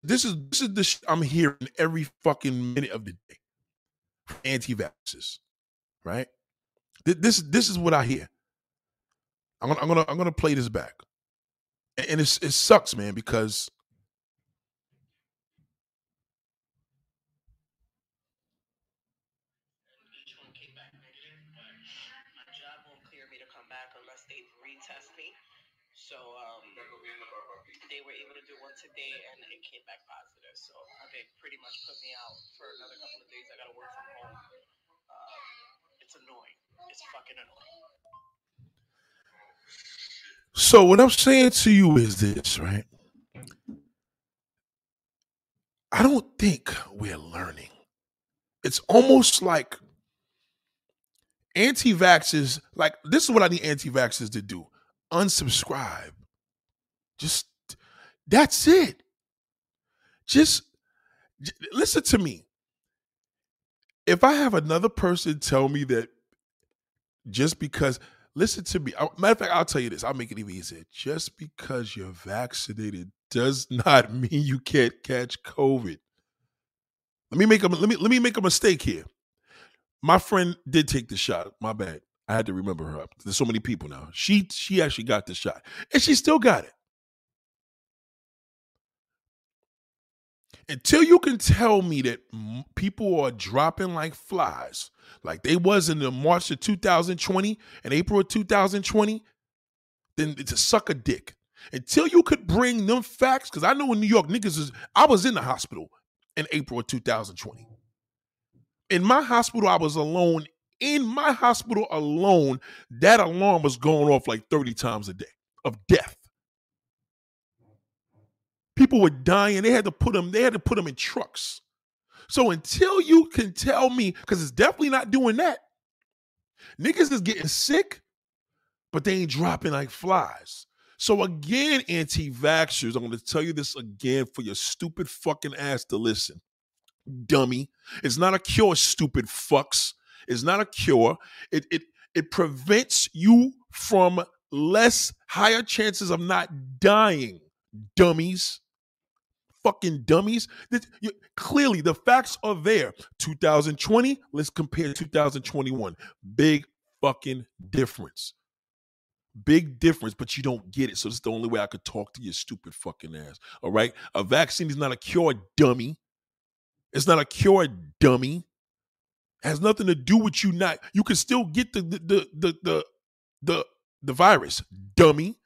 this is this is the I'm hearing every fucking minute of the day. Anti-vaxxers, right? This this is what I hear. I'm gonna I'm gonna I'm gonna play this back, and it's it sucks, man, because So um, they were able to do one today, and it came back positive. So they pretty much put me out for another couple of days. I got to work from home. Um, it's annoying. It's fucking annoying. So what I'm saying to you is this, right? I don't think we're learning. It's almost like anti-vaxxers, like this is what I need anti-vaxxers to do unsubscribe. Just that's it. Just j- listen to me. If I have another person tell me that just because, listen to me. Matter of fact, I'll tell you this. I'll make it even easier. Just because you're vaccinated does not mean you can't catch COVID. Let me make a let me let me make a mistake here. My friend did take the shot. My bad. I had to remember her. There's so many people now. She she actually got the shot, and she still got it. Until you can tell me that people are dropping like flies, like they was in the March of 2020 and April of 2020, then it's a sucker dick. Until you could bring them facts, because I know in New York, niggas is I was in the hospital in April of 2020. In my hospital, I was alone. In my hospital alone, that alarm was going off like 30 times a day of death. People were dying. They had to put them, they had to put them in trucks. So until you can tell me, because it's definitely not doing that, niggas is getting sick, but they ain't dropping like flies. So again, anti-vaxxers, I'm gonna tell you this again for your stupid fucking ass to listen. Dummy. It's not a cure, stupid fucks. It's not a cure. It it it prevents you from less higher chances of not dying. Dummies fucking dummies. This, you, clearly, the facts are there. 2020, let's compare 2021. Big fucking difference. Big difference, but you don't get it. So is the only way I could talk to your stupid fucking ass. All right. A vaccine is not a cure, dummy. It's not a cure, dummy. It has nothing to do with you not. You can still get the the the the the the, the virus, dummy.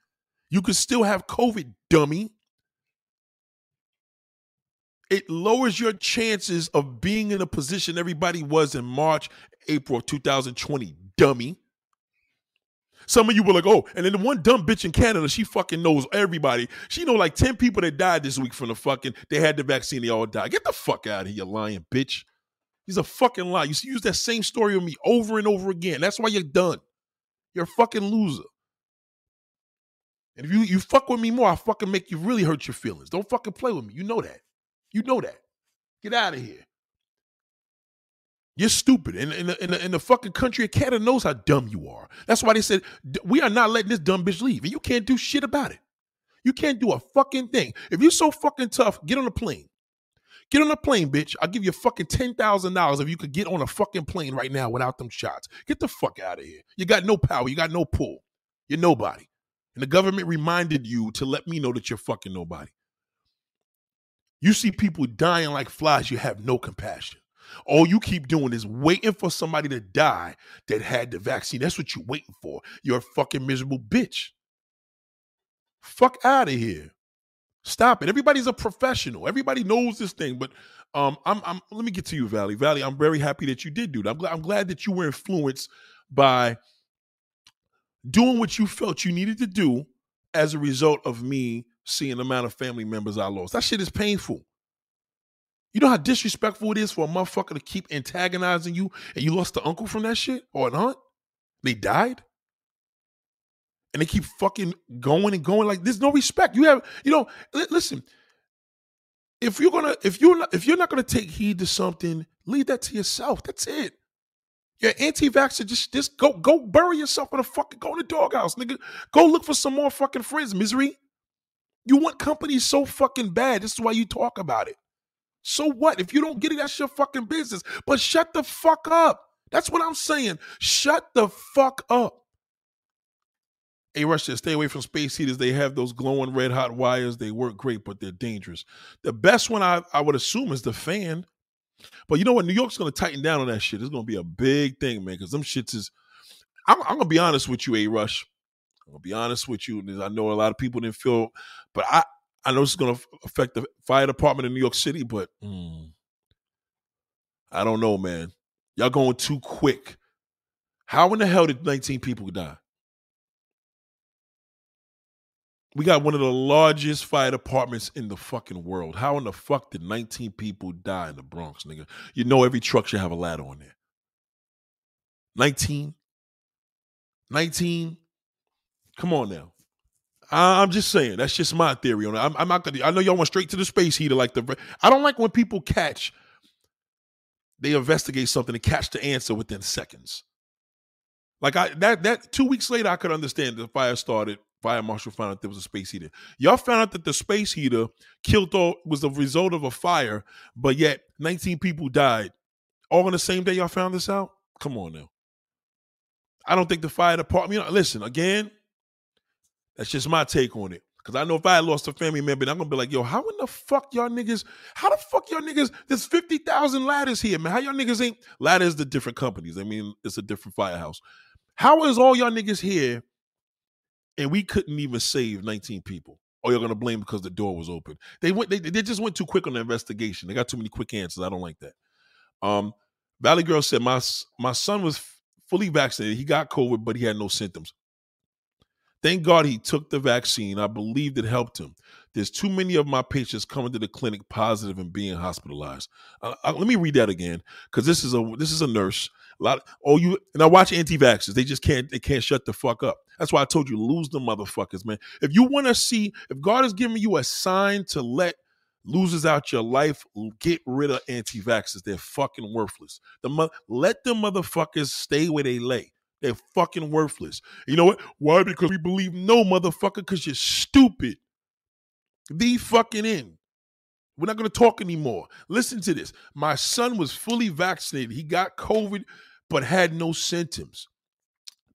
You can still have COVID, dummy it lowers your chances of being in a position everybody was in March, April 2020, dummy. Some of you were like, oh, and then the one dumb bitch in Canada, she fucking knows everybody. She know like 10 people that died this week from the fucking, they had the vaccine, they all died. Get the fuck out of here, lying bitch. He's a fucking lie. You use that same story with me over and over again. That's why you're done. You're a fucking loser. And if you, you fuck with me more, I'll fucking make you really hurt your feelings. Don't fucking play with me. You know that. You know that. Get out of here. You're stupid. And, and, and, and, the fucking country of Canada knows how dumb you are. That's why they said, we are not letting this dumb bitch leave. And you can't do shit about it. You can't do a fucking thing. If you're so fucking tough, get on a plane. Get on a plane, bitch. I'll give you fucking $10,000 if you could get on a fucking plane right now without them shots. Get the fuck out of here. You got no power. You got no pull. You're nobody. And the government reminded you to let me know that you're fucking nobody. You see people dying like flies, you have no compassion. All you keep doing is waiting for somebody to die that had the vaccine. That's what you're waiting for. You're a fucking miserable bitch. Fuck out of here. Stop it. Everybody's a professional. Everybody knows this thing. But um, I'm, I'm. Let me get to you, Valley. Valley, I'm very happy that you did do that. I'm. I'm glad that you were influenced by doing what you felt you needed to do as a result of me seeing the amount of family members I lost. That shit is painful. You know how disrespectful it is for a motherfucker to keep antagonizing you and you lost the uncle from that shit or an aunt? They died? And they keep fucking going and going like there's no respect. You have, you know, listen. If you're gonna, if you're not, if you're not gonna take heed to something, leave that to yourself. That's it. You're anti-vaxxer. Just, just go, go bury yourself in a fucking, go in the doghouse, nigga. Go look for some more fucking friends, misery. You want company so fucking bad. This is why you talk about it. So what? If you don't get it, that's your fucking business. But shut the fuck up. That's what I'm saying. Shut the fuck up. Hey, Russia, stay away from space heaters. They have those glowing red hot wires. They work great, but they're dangerous. The best one I, I would assume is the fan. But you know what? New York's going to tighten down on that shit. It's going to be a big thing, man, because them shits is. I'm, I'm going to be honest with you, A Rush. I'm gonna be honest with you. I know a lot of people didn't feel, but I I know this is gonna affect the fire department in New York City, but mm, I don't know, man. Y'all going too quick. How in the hell did 19 people die? We got one of the largest fire departments in the fucking world. How in the fuck did 19 people die in the Bronx, nigga? You know every truck should have a ladder on there. 19? 19? Come on now. I'm just saying that's just my theory on it. I'm, I'm, not gonna. I know y'all went straight to the space heater like the. I don't like when people catch. They investigate something and catch the answer within seconds. Like I that that two weeks later, I could understand the fire started fire marshal found out there was a space heater. Y'all found out that the space heater killed all was the result of a fire, but yet 19 people died all on the same day. Y'all found this out. Come on now. I don't think the fire department. You know, listen again. That's just my take on it. Cause I know if I had lost a family member, I'm gonna be like, yo, how in the fuck y'all niggas? How the fuck y'all niggas? There's fifty thousand ladders here, man. How y'all niggas ain't ladders? The different companies. I mean, it's a different firehouse. How is all y'all niggas here, and we couldn't even save 19 people? Oh, you're gonna blame because the door was open? They went. They, they just went too quick on the investigation. They got too many quick answers. I don't like that. Um, Valley Girl said my my son was fully vaccinated. He got COVID, but he had no symptoms. Thank God he took the vaccine. I believed it helped him. There's too many of my patients coming to the clinic positive and being hospitalized. Uh, uh, let me read that again because this is a this is a nurse. A lot. Of, oh, you and I watch anti-vaxxers. They just can't they can't shut the fuck up. That's why I told you lose the motherfuckers, man. If you want to see if God is giving you a sign to let losers out your life, get rid of anti-vaxxers. They're fucking worthless. The mo- let the motherfuckers stay where they lay. They're fucking worthless. You know what? Why? Because we believe no motherfucker, because you're stupid. The fucking end. We're not going to talk anymore. Listen to this. My son was fully vaccinated. He got COVID, but had no symptoms.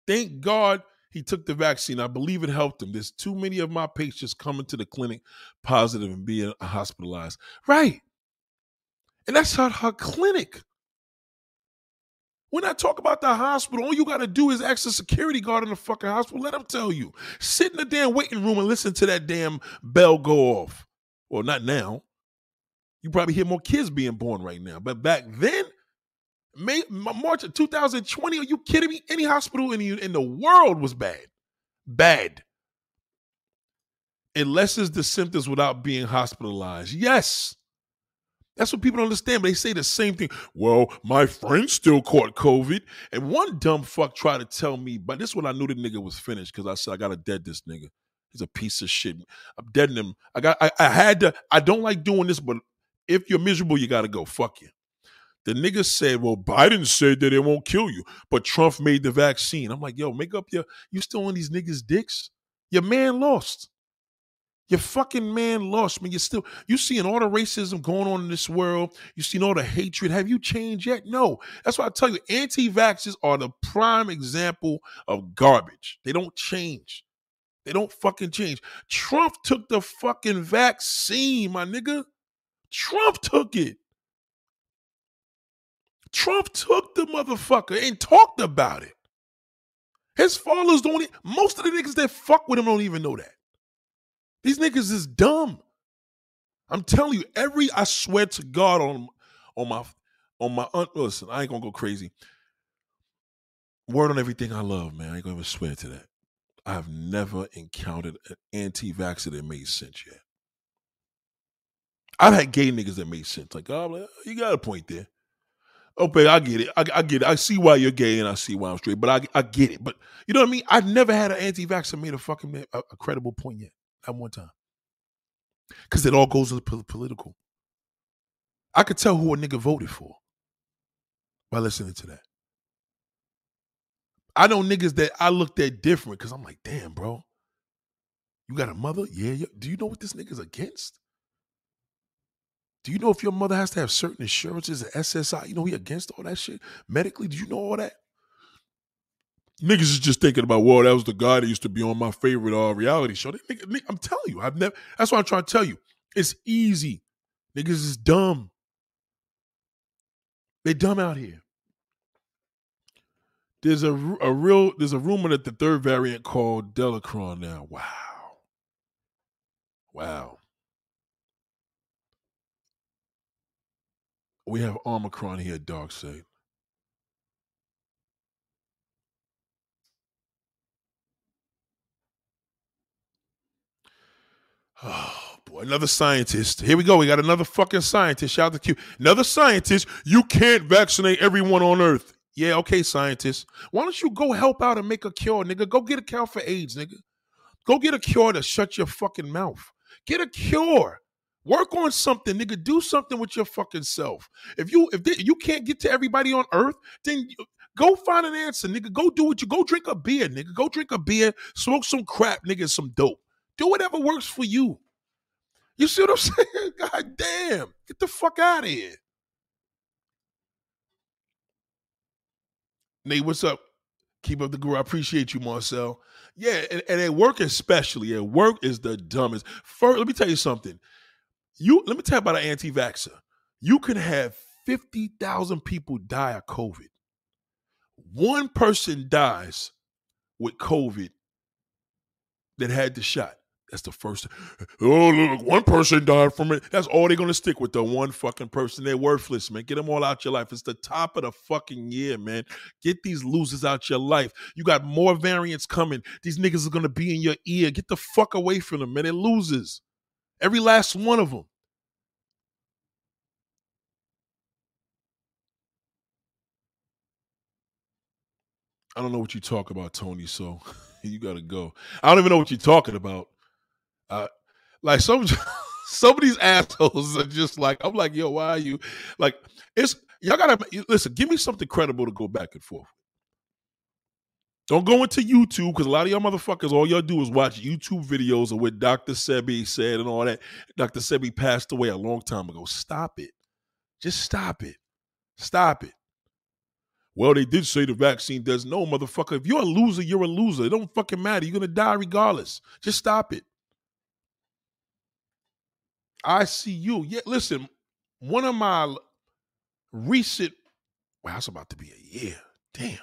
Thank God he took the vaccine. I believe it helped him. There's too many of my patients coming to the clinic positive and being hospitalized. Right. And that's not her clinic. When I talk about the hospital, all you got to do is ask the security guard in the fucking hospital. Let him tell you. Sit in the damn waiting room and listen to that damn bell go off. Well, not now. You probably hear more kids being born right now. But back then, May, March of 2020, are you kidding me? Any hospital in the, in the world was bad. Bad. It lessens the symptoms without being hospitalized. Yes. That's what people don't understand. But they say the same thing. Well, my friend still caught COVID. And one dumb fuck tried to tell me, but this is when I knew the nigga was finished because I said, I gotta dead this nigga. He's a piece of shit. I'm deading him. I got I, I had to, I don't like doing this, but if you're miserable, you gotta go. Fuck you. The nigga said, Well, Biden said that it won't kill you, but Trump made the vaccine. I'm like, yo, make up your you still on these niggas' dicks? Your man lost. Your fucking man lost, man. You still you seeing all the racism going on in this world. You seen all the hatred. Have you changed yet? No. That's why I tell you, anti-vaxxers are the prime example of garbage. They don't change. They don't fucking change. Trump took the fucking vaccine, my nigga. Trump took it. Trump took the motherfucker and talked about it. His followers don't. Most of the niggas that fuck with him don't even know that. These niggas is dumb. I'm telling you, every I swear to God on on my on my listen, I ain't gonna go crazy. Word on everything I love, man. I ain't gonna even swear to that. I've never encountered an anti-vaxxer that made sense yet. I've had gay niggas that made sense. Like, oh, you got a point there. Okay, I get it. I, I, get it. I see why you're gay and I see why I'm straight, but I, I get it. But you know what I mean? I've never had an anti-vaxxer made a fucking a, a credible point yet. At one time. Because it all goes to the political. I could tell who a nigga voted for by listening to that. I know niggas that I looked at different because I'm like, damn, bro. You got a mother? Yeah, yeah. Do you know what this nigga's against? Do you know if your mother has to have certain insurances and SSI? You know he against all that shit medically. Do you know all that? Niggas is just thinking about, well, that was the guy that used to be on my favorite uh, reality show. I'm telling you, I've never. That's what I'm trying to tell you. It's easy. Niggas is dumb. They dumb out here. There's a, a real there's a rumor that the third variant called Deltacron now. Wow. Wow. We have Omicron here, Dark Side. Oh boy, another scientist. Here we go. We got another fucking scientist. Shout out to Q. Another scientist. You can't vaccinate everyone on Earth. Yeah, okay, scientist. Why don't you go help out and make a cure, nigga? Go get a cure for AIDS, nigga. Go get a cure to shut your fucking mouth. Get a cure. Work on something, nigga. Do something with your fucking self. If you if they, you can't get to everybody on Earth, then Go find an answer, nigga. Go do what you go drink a beer, nigga. Go drink a beer, smoke some crap, nigga, some dope. Do whatever works for you. You see what I'm saying? God damn. Get the fuck out of here. Nate, what's up? Keep up the groove. I appreciate you, Marcel. Yeah, and, and at work especially. At work is the dumbest. First, let me tell you something. You let me tell you about an anti-vaxxer. You can have 50,000 people die of COVID. One person dies with COVID that had the shot. That's the first. Oh, look, one person died from it. That's all they're gonna stick with. The one fucking person. They're worthless, man. Get them all out your life. It's the top of the fucking year, man. Get these losers out your life. You got more variants coming. These niggas are gonna be in your ear. Get the fuck away from them, man. They're losers. Every last one of them. I don't know what you talk about, Tony. So you gotta go. I don't even know what you're talking about. Like some some of these assholes are just like I'm like, yo, why are you like? It's y'all gotta listen. Give me something credible to go back and forth. Don't go into YouTube because a lot of y'all motherfuckers, all y'all do is watch YouTube videos of what Dr. Sebi said and all that. Dr. Sebi passed away a long time ago. Stop it. Just stop it. Stop it. Well, they did say the vaccine does. No, motherfucker. If you're a loser, you're a loser. It don't fucking matter. You're gonna die regardless. Just stop it. I see you. Yeah, listen, one of my recent, well, it's about to be a year. Damn.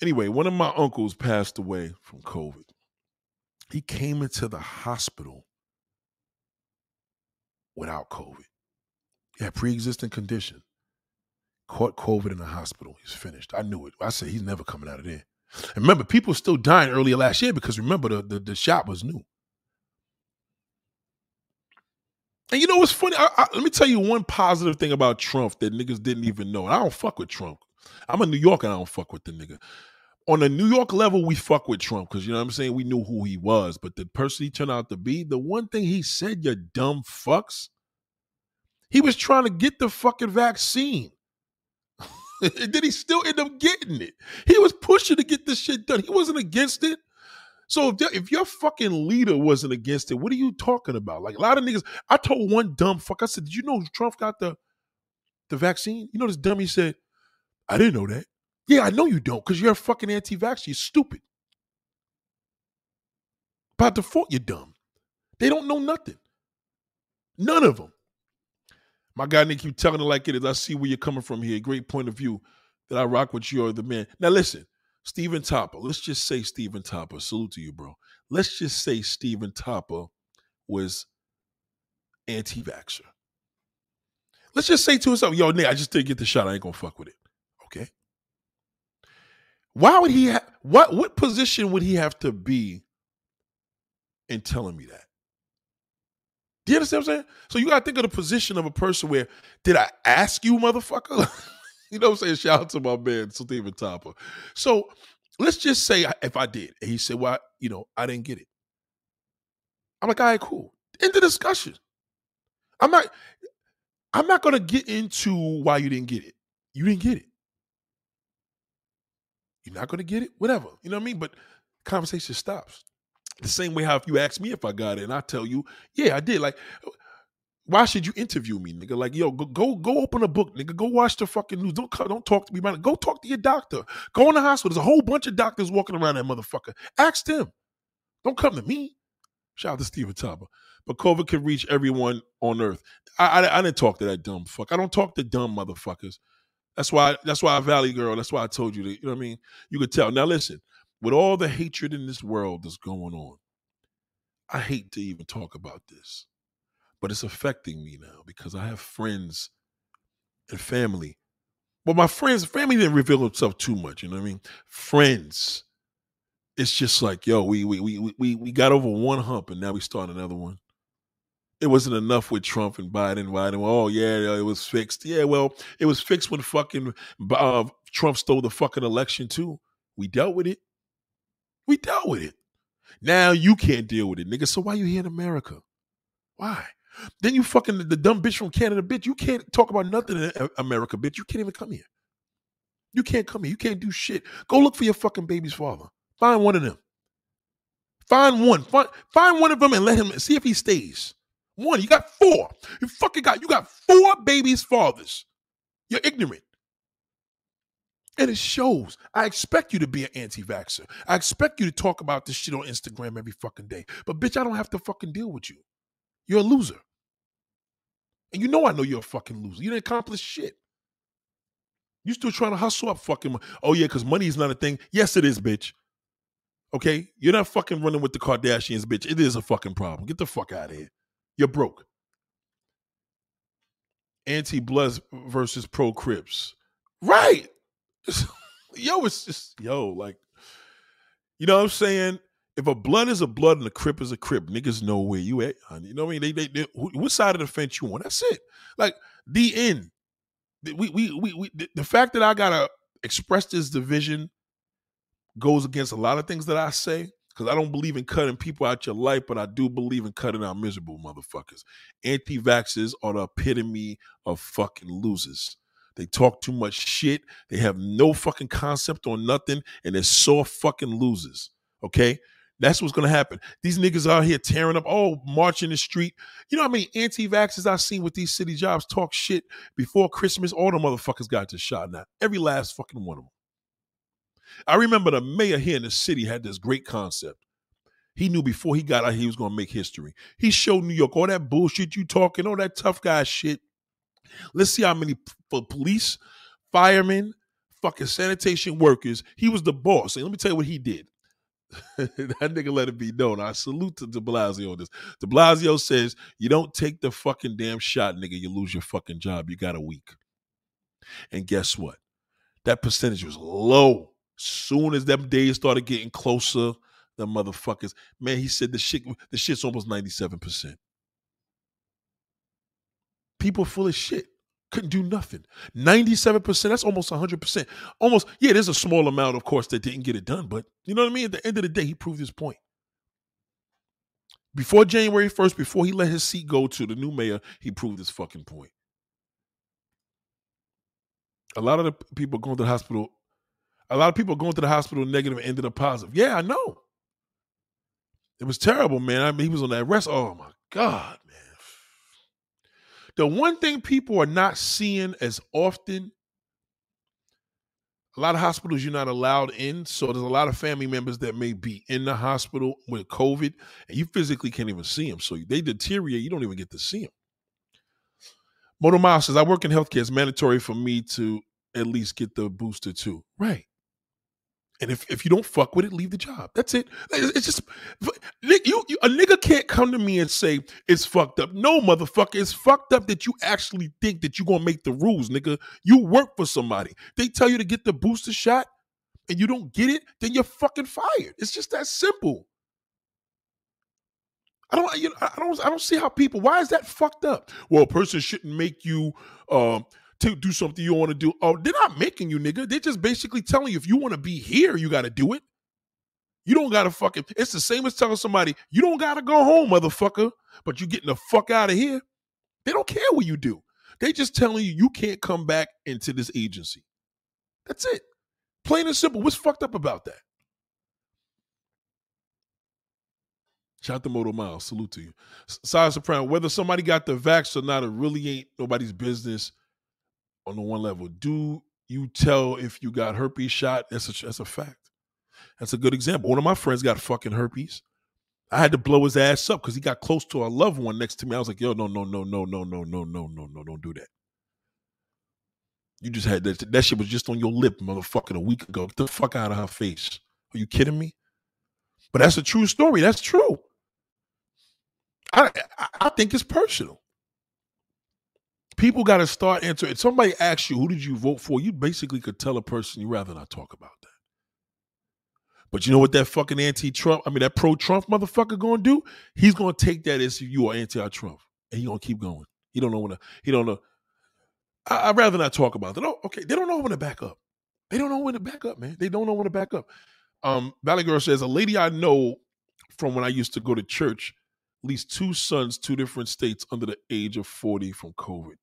Anyway, one of my uncles passed away from COVID. He came into the hospital without COVID. He had pre-existing condition. Caught COVID in the hospital. He's finished. I knew it. I said he's never coming out of there. And remember, people still dying earlier last year because remember the, the, the shot was new. And you know what's funny? I, I, let me tell you one positive thing about Trump that niggas didn't even know. I don't fuck with Trump. I'm a New Yorker and I don't fuck with the nigga. On the New York level, we fuck with Trump because you know what I'm saying? We knew who he was. But the person he turned out to be, the one thing he said, you dumb fucks, he was trying to get the fucking vaccine. and then he still ended up getting it. He was pushing to get this shit done. He wasn't against it. So if, if your fucking leader wasn't against it, what are you talking about? Like a lot of niggas, I told one dumb fuck, I said, Did you know Trump got the the vaccine? You know this dummy said, I didn't know that. Yeah, I know you don't, because you're a fucking anti-vax. You're stupid. By default, you're dumb. They don't know nothing. None of them. My guy Nick, you telling it like it is. I see where you're coming from here. Great point of view that I rock with you or the man. Now listen, Stephen Topper. Let's just say Stephen Topper. Salute to you, bro. Let's just say Stephen Topper was anti-vaxxer. Let's just say to himself, yo, Nick, I just didn't get the shot. I ain't gonna fuck with it. Okay. Why would he ha- what what position would he have to be in telling me that? Do you understand what I'm saying? So you gotta think of the position of a person where, did I ask you, motherfucker? you know what I'm saying? Shout out to my man, Stephen Topper. So let's just say if I did, and he said, Well, you know, I didn't get it. I'm like, all right, cool. End the discussion. I'm not I'm not gonna get into why you didn't get it. You didn't get it. You're not gonna get it, whatever. You know what I mean? But conversation stops. The same way how if you ask me if I got it and I tell you, yeah, I did. Like, why should you interview me, nigga? Like, yo, go go, go open a book, nigga. Go watch the fucking news. Don't don't talk to me about it. Go talk to your doctor. Go in the hospital. There's a whole bunch of doctors walking around that motherfucker. Ask them. Don't come to me. Shout out to Stephen Topper. But COVID can reach everyone on earth. I, I, I didn't talk to that dumb fuck. I don't talk to dumb motherfuckers. That's why that's why I Valley Girl. That's why I told you that, you know what I mean? You could tell. Now listen, with all the hatred in this world that's going on, I hate to even talk about this, but it's affecting me now because I have friends and family. Well, my friends, family didn't reveal itself too much, you know what I mean? Friends. It's just like, yo, we we we we we got over one hump and now we start another one. It wasn't enough with Trump and Biden. Biden, oh yeah, it was fixed. Yeah, well, it was fixed when fucking uh, Trump stole the fucking election too. We dealt with it. We dealt with it. Now you can't deal with it, nigga. So why you here in America? Why? Then you fucking the dumb bitch from Canada, bitch. You can't talk about nothing in America, bitch. You can't even come here. You can't come here. You can't do shit. Go look for your fucking baby's father. Find one of them. Find one. Find, find one of them and let him see if he stays. One. You got four. You fucking got you got four babies' fathers. You're ignorant. And it shows. I expect you to be an anti-vaxxer. I expect you to talk about this shit on Instagram every fucking day. But bitch, I don't have to fucking deal with you. You're a loser. And you know I know you're a fucking loser. You didn't accomplish shit. You still trying to hustle up fucking money. Oh yeah, because money is not a thing. Yes, it is, bitch. Okay? You're not fucking running with the Kardashians, bitch. It is a fucking problem. Get the fuck out of here. You're broke. Anti-Bloods versus pro Crips. Right. yo, it's just yo, like, you know what I'm saying? If a blood is a blood and a crip is a crip, niggas know where you at. You know what I mean? They, they, they what side of the fence you on? That's it. Like the end. We, we, we, we, the fact that I gotta express this division goes against a lot of things that I say because I don't believe in cutting people out your life, but I do believe in cutting out miserable motherfuckers. Anti-vaxxers are the epitome of fucking losers. They talk too much shit. They have no fucking concept on nothing, and they're so fucking losers. Okay? That's what's gonna happen. These niggas out here tearing up, oh, marching the street. You know how many anti-vaxxers I've seen with these city jobs talk shit before Christmas? All the motherfuckers got just shot now. Every last fucking one of them. I remember the mayor here in the city had this great concept. He knew before he got out he was gonna make history. He showed New York all that bullshit you talking, all that tough guy shit. Let's see how many for police, firemen, fucking sanitation workers. He was the boss. And let me tell you what he did. that nigga let it be known. I salute to De Blasio on this. De Blasio says, you don't take the fucking damn shot, nigga, you lose your fucking job. You got a week. And guess what? That percentage was low. Soon as them days started getting closer, the motherfuckers, man, he said the shit, the shit's almost 97%. People full of shit. Couldn't do nothing. 97%, that's almost 100%. Almost, yeah, there's a small amount, of course, that didn't get it done, but you know what I mean? At the end of the day, he proved his point. Before January 1st, before he let his seat go to the new mayor, he proved his fucking point. A lot of the people going to the hospital, a lot of people going to the hospital negative and ended up positive. Yeah, I know. It was terrible, man. I mean, he was on that rest. Oh my God, man. The one thing people are not seeing as often, a lot of hospitals you're not allowed in. So there's a lot of family members that may be in the hospital with COVID and you physically can't even see them. So they deteriorate. You don't even get to see them. Moto Miles says, I work in healthcare. It's mandatory for me to at least get the booster too. Right. And if, if you don't fuck with it, leave the job. That's it. It's just you, you, a nigga can't come to me and say it's fucked up. No, motherfucker, it's fucked up that you actually think that you're gonna make the rules, nigga. You work for somebody. They tell you to get the booster shot, and you don't get it, then you're fucking fired. It's just that simple. I don't, you know, I don't, I don't see how people. Why is that fucked up? Well, a person shouldn't make you. Um, to do something you want to do. Oh, they're not making you, nigga. They're just basically telling you if you want to be here, you got to do it. You don't got to fucking. It's the same as telling somebody you don't got to go home, motherfucker. But you're getting the fuck out of here. They don't care what you do. They just telling you you can't come back into this agency. That's it. Plain and simple. What's fucked up about that? Shout out to Moto Miles. Salute to you. Size Soprano, whether somebody got the vax or not, it really ain't nobody's business on the one level. Do you tell if you got herpes shot? That's a that's a fact. That's a good example. One of my friends got fucking herpes. I had to blow his ass up because he got close to a loved one next to me. I was like, yo, no, no, no, no, no, no, no, no, no, no, don't do that. You just had that. That shit was just on your lip, motherfucker, a week ago. Get the fuck out of her face. Are you kidding me? But that's a true story. That's true. I I, I think it's personal people got to start answering. If somebody asks you, who did you vote for? You basically could tell a person you rather not talk about that. But you know what that fucking anti-Trump, I mean that pro-Trump motherfucker gonna do? He's gonna take that as you are anti-Trump. And he gonna keep going. He don't know when to, he don't know. I, would rather not talk about that. Oh, okay. They don't know when to back up. They don't know when to back up, man. They don't know when to back up. Um, Valley Girl says, a lady I know from when I used to go to church, at least two sons, two different states under the age of 40 from COVID.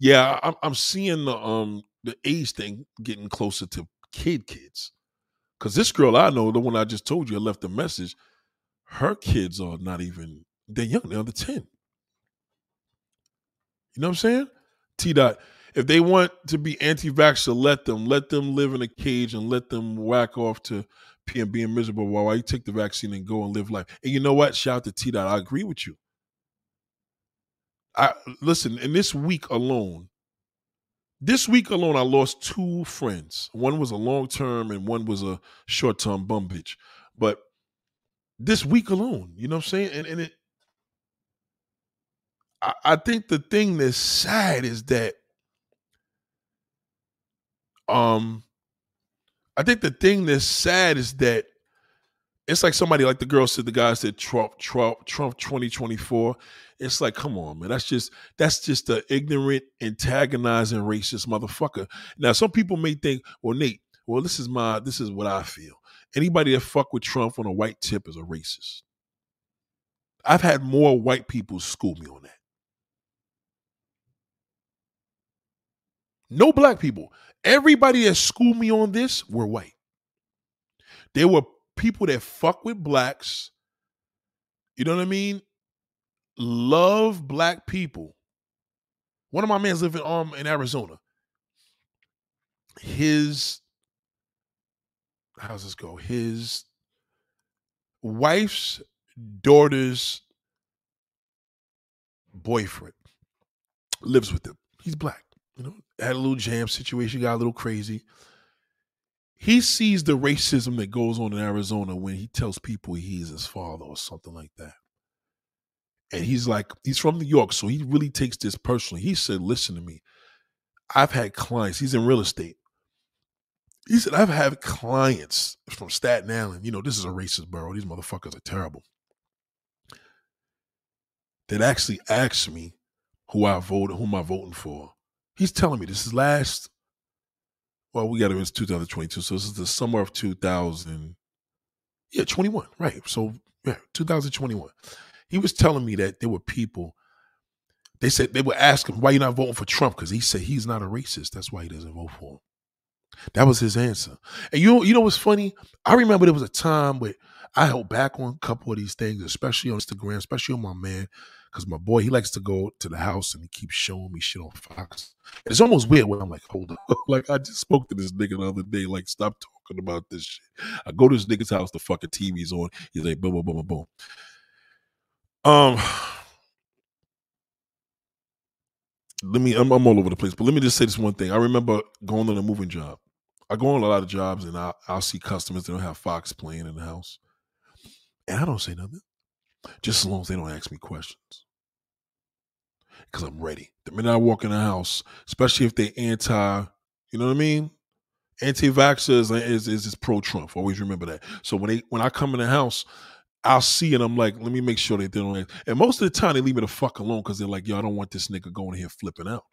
Yeah, I'm, I'm seeing the um the age thing getting closer to kid kids. Cause this girl I know, the one I just told you, I left a message. Her kids are not even they're young, they're under 10. You know what I'm saying? T dot. If they want to be anti-vaxxer, let them. Let them live in a cage and let them whack off to P and being miserable while you take the vaccine and go and live life. And you know what? Shout out to T dot. I agree with you. I listen, in this week alone, this week alone, I lost two friends. One was a long term and one was a short term bum bitch. But this week alone, you know what I'm saying? And, and it, I, I think the thing that's sad is that, um, I think the thing that's sad is that it's like somebody like the girl said, the guy said Trump, Trump, Trump 2024. It's like, come on, man. That's just that's just the ignorant, antagonizing, racist motherfucker. Now, some people may think, well, Nate, well, this is my this is what I feel. Anybody that fuck with Trump on a white tip is a racist. I've had more white people school me on that. No black people. Everybody that schooled me on this were white. There were people that fuck with blacks. You know what I mean? Love black people. One of my mans living um in Arizona. His how's this go? His wife's daughter's boyfriend lives with him. He's black. You know, had a little jam situation, got a little crazy. He sees the racism that goes on in Arizona when he tells people he's his father or something like that. And he's like, he's from New York, so he really takes this personally. He said, Listen to me. I've had clients, he's in real estate. He said, I've had clients from Staten Island. You know, this is a racist borough. These motherfuckers are terrible. That actually asked me who I voted, who am I voting for. He's telling me this is last, well, we got it was 2022. So this is the summer of 2000. Yeah, 21. Right. So, yeah, 2021. He was telling me that there were people, they said they would ask him, why you not voting for Trump? Because he said he's not a racist. That's why he doesn't vote for him. That was his answer. And you you know what's funny? I remember there was a time where I held back on a couple of these things, especially on Instagram, especially on my man, because my boy, he likes to go to the house and he keeps showing me shit on Fox. It's almost weird when I'm like, hold up. like I just spoke to this nigga the other day, like, stop talking about this shit. I go to this nigga's house, the fucking TV's on. He's like, boom, boom, boom, boom, boom. Um let me I'm, I'm all over the place, but let me just say this one thing. I remember going on a moving job. I go on a lot of jobs and I, I'll see customers that don't have Fox playing in the house. And I don't say nothing. Just as long as they don't ask me questions. Because I'm ready. The minute I walk in the house, especially if they anti, you know what I mean? Anti-vaxxers is, is, is pro-Trump. Always remember that. So when they when I come in the house, I'll see it. I'm like, let me make sure that they don't. And most of the time, they leave me the fuck alone because they're like, yo, I don't want this nigga going here flipping out.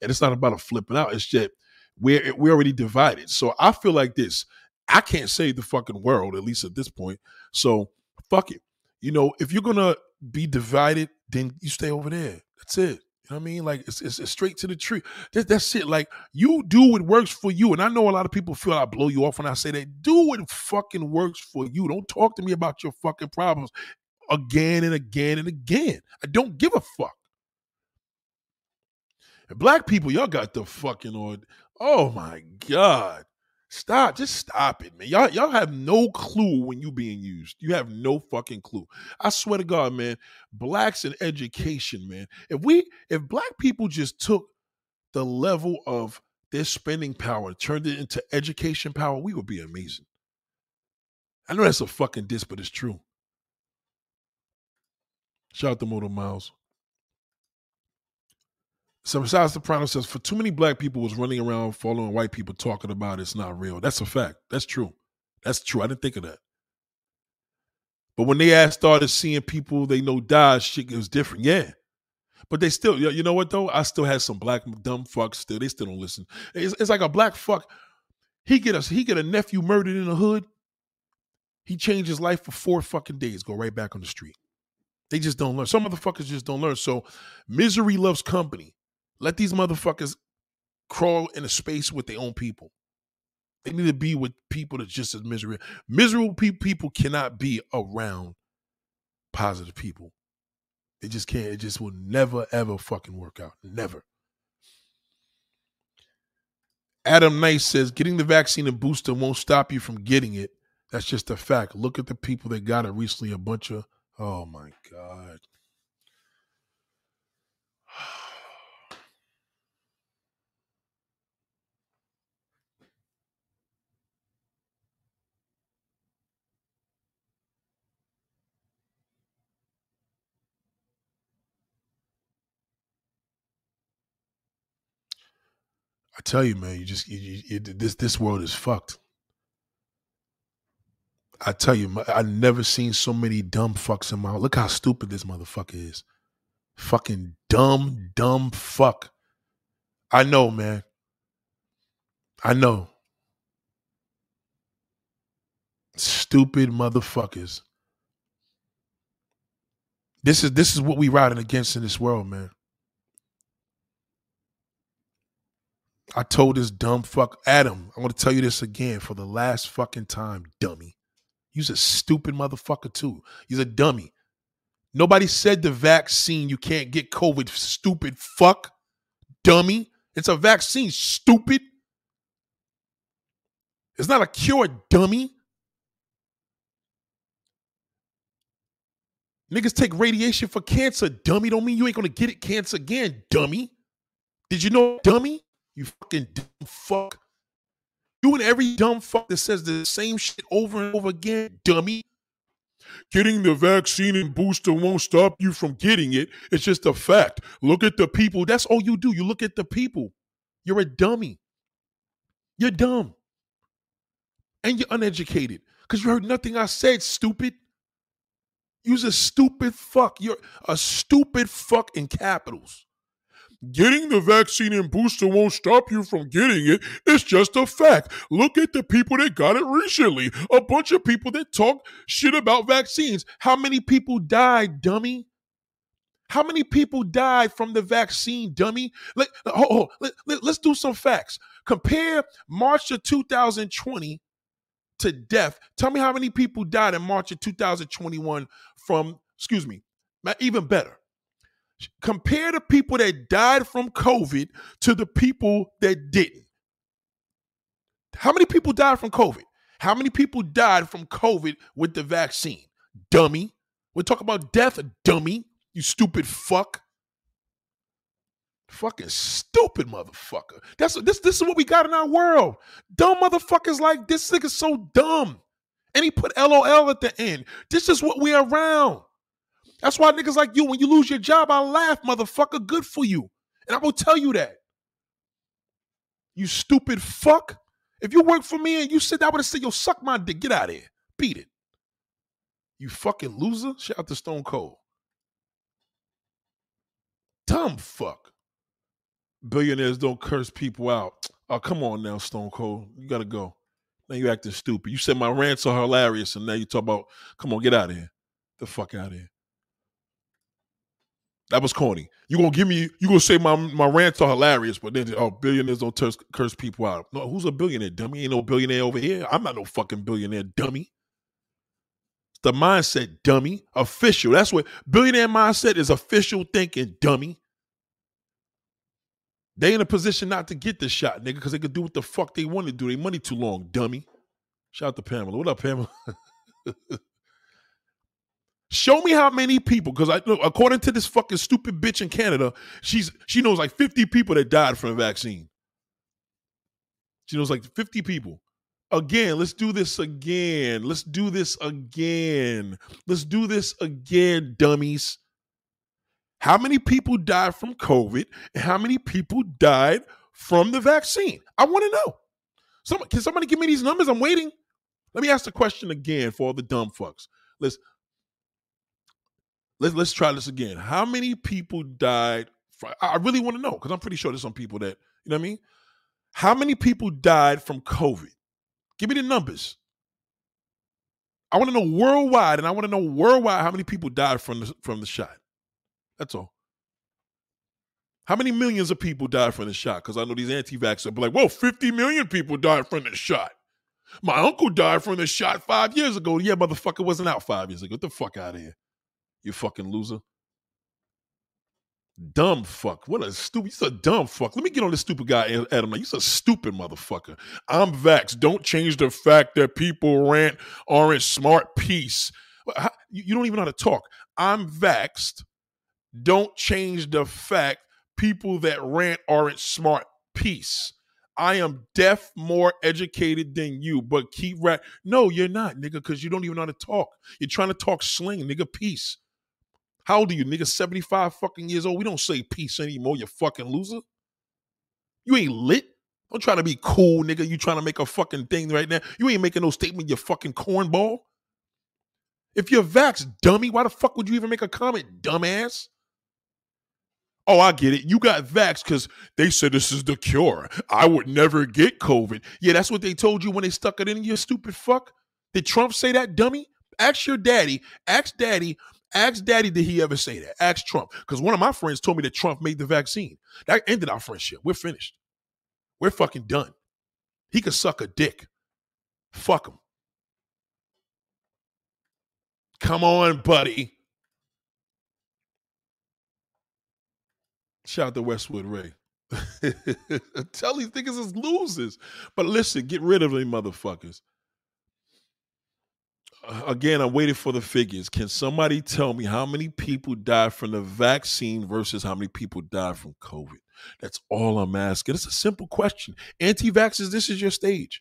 And it's not about a flipping out. It's just we're we're already divided. So I feel like this. I can't save the fucking world, at least at this point. So fuck it. You know, if you're gonna be divided, then you stay over there. That's it. You know what I mean? Like it's, it's, it's straight to the tree. That, that's it. Like you do what works for you. And I know a lot of people feel I blow you off when I say that. Do what fucking works for you. Don't talk to me about your fucking problems again and again and again. I don't give a fuck. And black people, y'all got the fucking on. Oh my God. Stop, just stop it, man. Y'all, y'all have no clue when you being used. You have no fucking clue. I swear to God, man. Blacks in education, man. If we, if black people just took the level of their spending power, turned it into education power, we would be amazing. I know that's a fucking diss, but it's true. Shout out to Motor Miles. So besides Soprano says, for too many black people was running around following white people talking about it's not real. That's a fact. That's true. That's true. I didn't think of that. But when they asked, started seeing people they know die, shit it was different. Yeah. But they still, you know what though? I still had some black dumb fucks still. They still don't listen. It's, it's like a black fuck. He get us. He get a nephew murdered in the hood. He changed his life for four fucking days. Go right back on the street. They just don't learn. Some motherfuckers just don't learn. So misery loves company. Let these motherfuckers crawl in a space with their own people. They need to be with people that just as miserable. Miserable pe- people cannot be around positive people. It just can't. It just will never ever fucking work out. Never. Adam Nice says getting the vaccine and booster won't stop you from getting it. That's just a fact. Look at the people that got it recently. A bunch of oh my god. I tell you, man, you just you, you, you, this this world is fucked. I tell you, I never seen so many dumb fucks in my. Life. Look how stupid this motherfucker is. Fucking dumb, dumb fuck. I know, man. I know. Stupid motherfuckers. This is this is what we riding against in this world, man. I told this dumb fuck Adam, I want to tell you this again for the last fucking time, dummy. You's a stupid motherfucker too. He's a dummy. Nobody said the vaccine you can't get COVID, stupid fuck. Dummy. It's a vaccine, stupid. It's not a cure, dummy. Niggas take radiation for cancer, dummy. Don't mean you ain't gonna get it cancer again, dummy. Did you know, dummy? You fucking dumb fuck. And every dumb fuck that says the same shit over and over again, dummy. Getting the vaccine and booster won't stop you from getting it. It's just a fact. Look at the people. That's all you do. You look at the people. You're a dummy. You're dumb. And you're uneducated. Because you heard nothing I said, stupid. You're a stupid fuck. You're a stupid fuck in capitals. Getting the vaccine and booster won't stop you from getting it. It's just a fact. Look at the people that got it recently. A bunch of people that talk shit about vaccines. How many people died, dummy? How many people died from the vaccine, dummy? Let, oh, oh, let, let, let's do some facts. Compare March of 2020 to death. Tell me how many people died in March of 2021 from, excuse me, even better compare the people that died from COVID to the people that didn't. How many people died from COVID? How many people died from COVID with the vaccine? Dummy. We're talking about death, dummy. You stupid fuck. Fucking stupid motherfucker. That's this. This is what we got in our world. Dumb motherfuckers like this nigga's so dumb. And he put LOL at the end. This is what we're around. That's why niggas like you, when you lose your job, I laugh, motherfucker. Good for you. And I will tell you that. You stupid fuck. If you work for me and you sit I would have said, yo, suck my dick. Get out of here. Beat it. You fucking loser. Shout out to Stone Cold. Dumb fuck. Billionaires don't curse people out. Oh, come on now, Stone Cold. You gotta go. Now you acting stupid. You said my rants are hilarious, and now you talk about, come on, get out of here. The fuck out of here. That was corny. You gonna give me? You gonna say my my rants are hilarious, but then oh, billionaires don't curse, curse people out. No, who's a billionaire? Dummy ain't no billionaire over here. I'm not no fucking billionaire, dummy. It's the mindset, dummy. Official. That's what billionaire mindset is. Official thinking, dummy. They in a position not to get the shot, nigga, because they could do what the fuck they want to do. They money too long, dummy. Shout out to Pamela. What up, Pamela? Show me how many people, because I according to this fucking stupid bitch in Canada, she's she knows like 50 people that died from the vaccine. She knows like 50 people. Again, let's do this again. Let's do this again. Let's do this again, dummies. How many people died from COVID and how many people died from the vaccine? I want to know. Some, can somebody give me these numbers? I'm waiting. Let me ask the question again for all the dumb fucks. Let's let's let's try this again. How many people died? From, I really want to know because I'm pretty sure there's some people that you know what I mean. How many people died from COVID? Give me the numbers. I want to know worldwide, and I want to know worldwide how many people died from the from the shot. That's all. How many millions of people died from the shot? Because I know these anti-vaxxers be like, well, 50 million people died from the shot. My uncle died from the shot five years ago. Yeah, motherfucker wasn't out five years ago. Get the fuck out of here. You fucking loser. Dumb fuck. What a stupid. You're a dumb fuck. Let me get on this stupid guy, Adam. You're a stupid motherfucker. I'm vaxxed. Don't change the fact that people rant aren't smart. Peace. You don't even know how to talk. I'm vaxxed. Don't change the fact people that rant aren't smart. Peace. I am deaf, more educated than you, but keep rap. No, you're not, nigga, because you don't even know how to talk. You're trying to talk slang, nigga. Peace. How old are you, nigga? 75 fucking years old. We don't say peace anymore, you fucking loser. You ain't lit. Don't try to be cool, nigga. You trying to make a fucking thing right now. You ain't making no statement, you fucking cornball. If you're vax, dummy, why the fuck would you even make a comment, dumbass? Oh, I get it. You got vaxxed because they said this is the cure. I would never get COVID. Yeah, that's what they told you when they stuck it in you, stupid fuck. Did Trump say that, dummy? Ask your daddy. Ask daddy. Ask daddy, did he ever say that? Ask Trump. Because one of my friends told me that Trump made the vaccine. That ended our friendship. We're finished. We're fucking done. He could suck a dick. Fuck him. Come on, buddy. Shout out to Westwood Ray. Tell these niggas is losers. But listen, get rid of them motherfuckers. Again, I'm waiting for the figures. Can somebody tell me how many people died from the vaccine versus how many people died from COVID? That's all I'm asking. It's a simple question. Anti vaxxers, this is your stage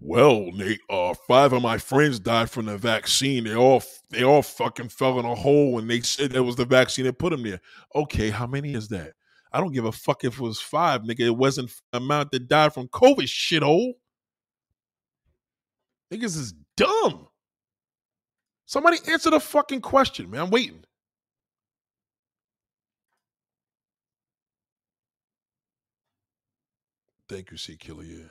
well, Nate, uh, five of my friends died from the vaccine. They all they all fucking fell in a hole and they said that was the vaccine that put them there. Okay, how many is that? I don't give a fuck if it was five, nigga. It wasn't amount that died from COVID, shithole. Niggas is dumb. Somebody answer the fucking question, man. I'm waiting. Thank you, C Killer. Yeah.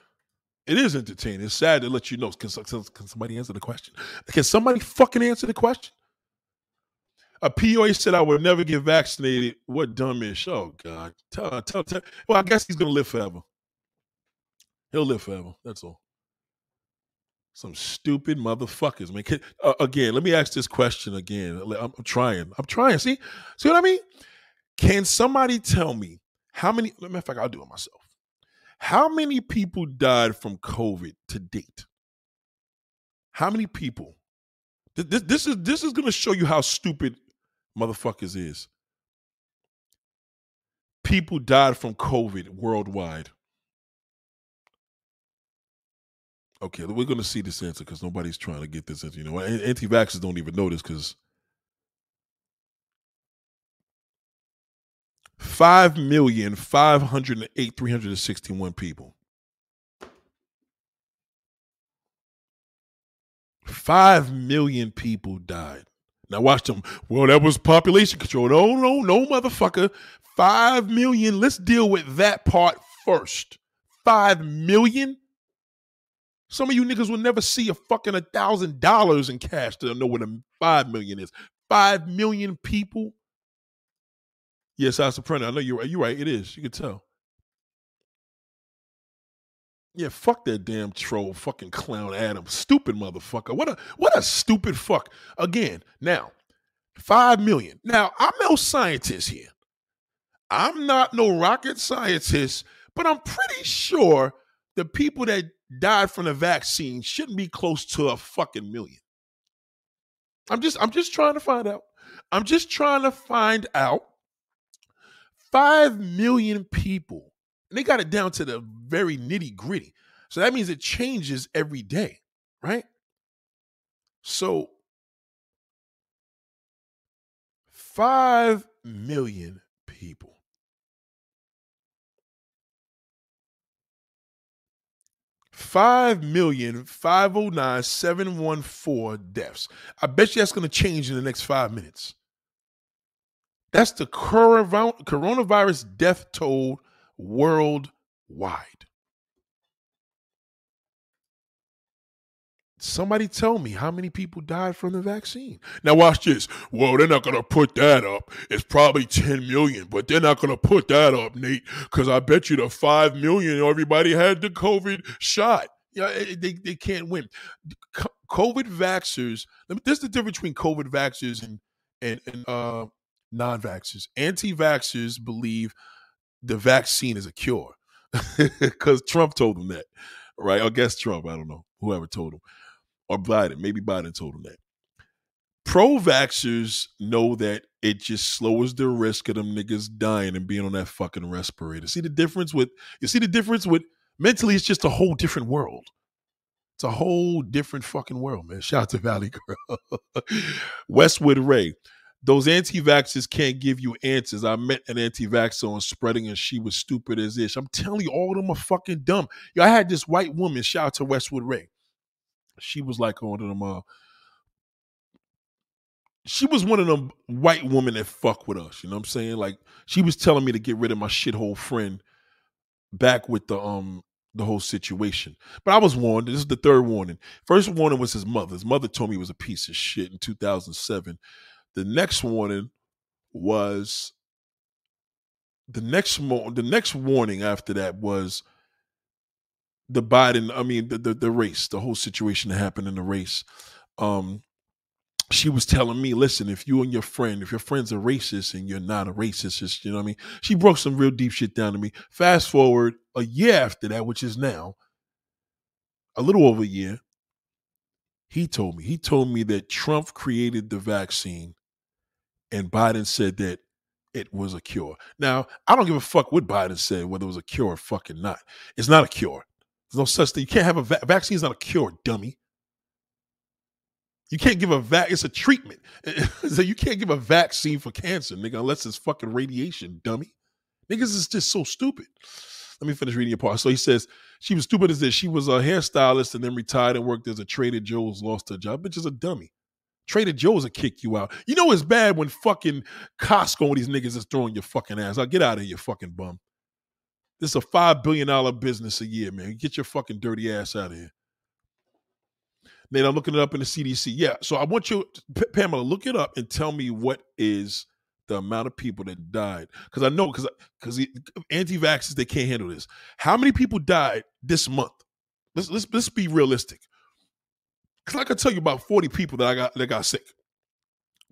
It is entertaining. It's sad to let you know. Can, can somebody answer the question? Can somebody fucking answer the question? A POA said I would never get vaccinated. What dumbish? Oh God. Tell, tell, tell. Well, I guess he's gonna live forever. He'll live forever. That's all. Some stupid motherfuckers, man. Uh, again, let me ask this question again. I'm, I'm trying. I'm trying. See, see what I mean? Can somebody tell me how many? Matter of fact, I'll do it myself. How many people died from COVID to date? How many people? This, this is this is going to show you how stupid motherfuckers is. People died from COVID worldwide. Okay, we're going to see this answer because nobody's trying to get this answer. You know, anti-vaxxers don't even know this because Five million five hundred eight three hundred and sixty one people. Five million people died. Now watch them. Well, that was population control. No, no, no, motherfucker. Five million. Let's deal with that part first. Five million. Some of you niggas will never see a fucking a thousand dollars in cash to know what a five million is. Five million people Yes, I Soprano. I know you're right. You're right. It is. You can tell. Yeah, fuck that damn troll, fucking clown Adam, stupid motherfucker. What a what a stupid fuck. Again, now five million. Now I'm no scientist here. I'm not no rocket scientist, but I'm pretty sure the people that died from the vaccine shouldn't be close to a fucking million. I'm just I'm just trying to find out. I'm just trying to find out 5 million people. And they got it down to the very nitty gritty. So that means it changes every day, right? So 5 million people. Five million five oh nine seven one four deaths. I bet you that's going to change in the next five minutes. That's the coronavirus death toll worldwide. Somebody tell me how many people died from the vaccine. Now watch this. Well, they're not gonna put that up. It's probably 10 million, but they're not gonna put that up, Nate, because I bet you the 5 million everybody had the COVID shot. Yeah, they, they can't win. COVID vaxxers, this is the difference between COVID vaxxers and and, and uh, non-vaxxers. Anti-vaxxers believe the vaccine is a cure. Because Trump told them that. Right? I guess Trump, I don't know. Whoever told him or Biden. Maybe Biden told him that. Pro vaxxers know that it just slows the risk of them niggas dying and being on that fucking respirator. See the difference with you see the difference with mentally it's just a whole different world. It's a whole different fucking world, man. Shout out to Valley Girl. Westwood Ray. Those anti-vaxxers can't give you answers. I met an anti-vaxxer on spreading and she was stupid as ish. I'm telling you, all of them are fucking dumb. Yo, I had this white woman, shout out to Westwood Ray she was like one of them. Uh, she was one of them white women that fuck with us. You know what I'm saying? Like she was telling me to get rid of my shithole friend back with the um the whole situation. But I was warned. This is the third warning. First warning was his mother. His mother told me he was a piece of shit in 2007. The next warning was the next mo- the next warning after that was the Biden, I mean the, the, the race, the whole situation that happened in the race. Um, she was telling me, listen, if you and your friend, if your friend's a racist and you're not a racist, you know what I mean? She broke some real deep shit down to me. Fast forward a year after that, which is now, a little over a year, he told me, he told me that Trump created the vaccine and Biden said that it was a cure. Now, I don't give a fuck what Biden said, whether it was a cure or fucking not. It's not a cure. There's no such thing. You can't have a va- vaccine. Is not a cure, dummy. You can't give a vac. It's a treatment. so you can't give a vaccine for cancer, nigga, unless it's fucking radiation, dummy. Niggas is just so stupid. Let me finish reading your part. So he says she was stupid as this. She was a hairstylist and then retired and worked as a Trader Joe's. Lost her job. Bitch is a dummy. Trader Joe's will kick you out. You know it's bad when fucking Costco and these niggas is throwing your fucking ass. I'll get out of here, fucking bum. This is a five billion dollar business a year, man. Get your fucking dirty ass out of here. Then I'm looking it up in the CDC. Yeah, so I want you, P- Pamela, look it up and tell me what is the amount of people that died. Because I know, because because anti-vaxxers they can't handle this. How many people died this month? Let's let's let's be realistic. Because I can tell you about 40 people that I got that got sick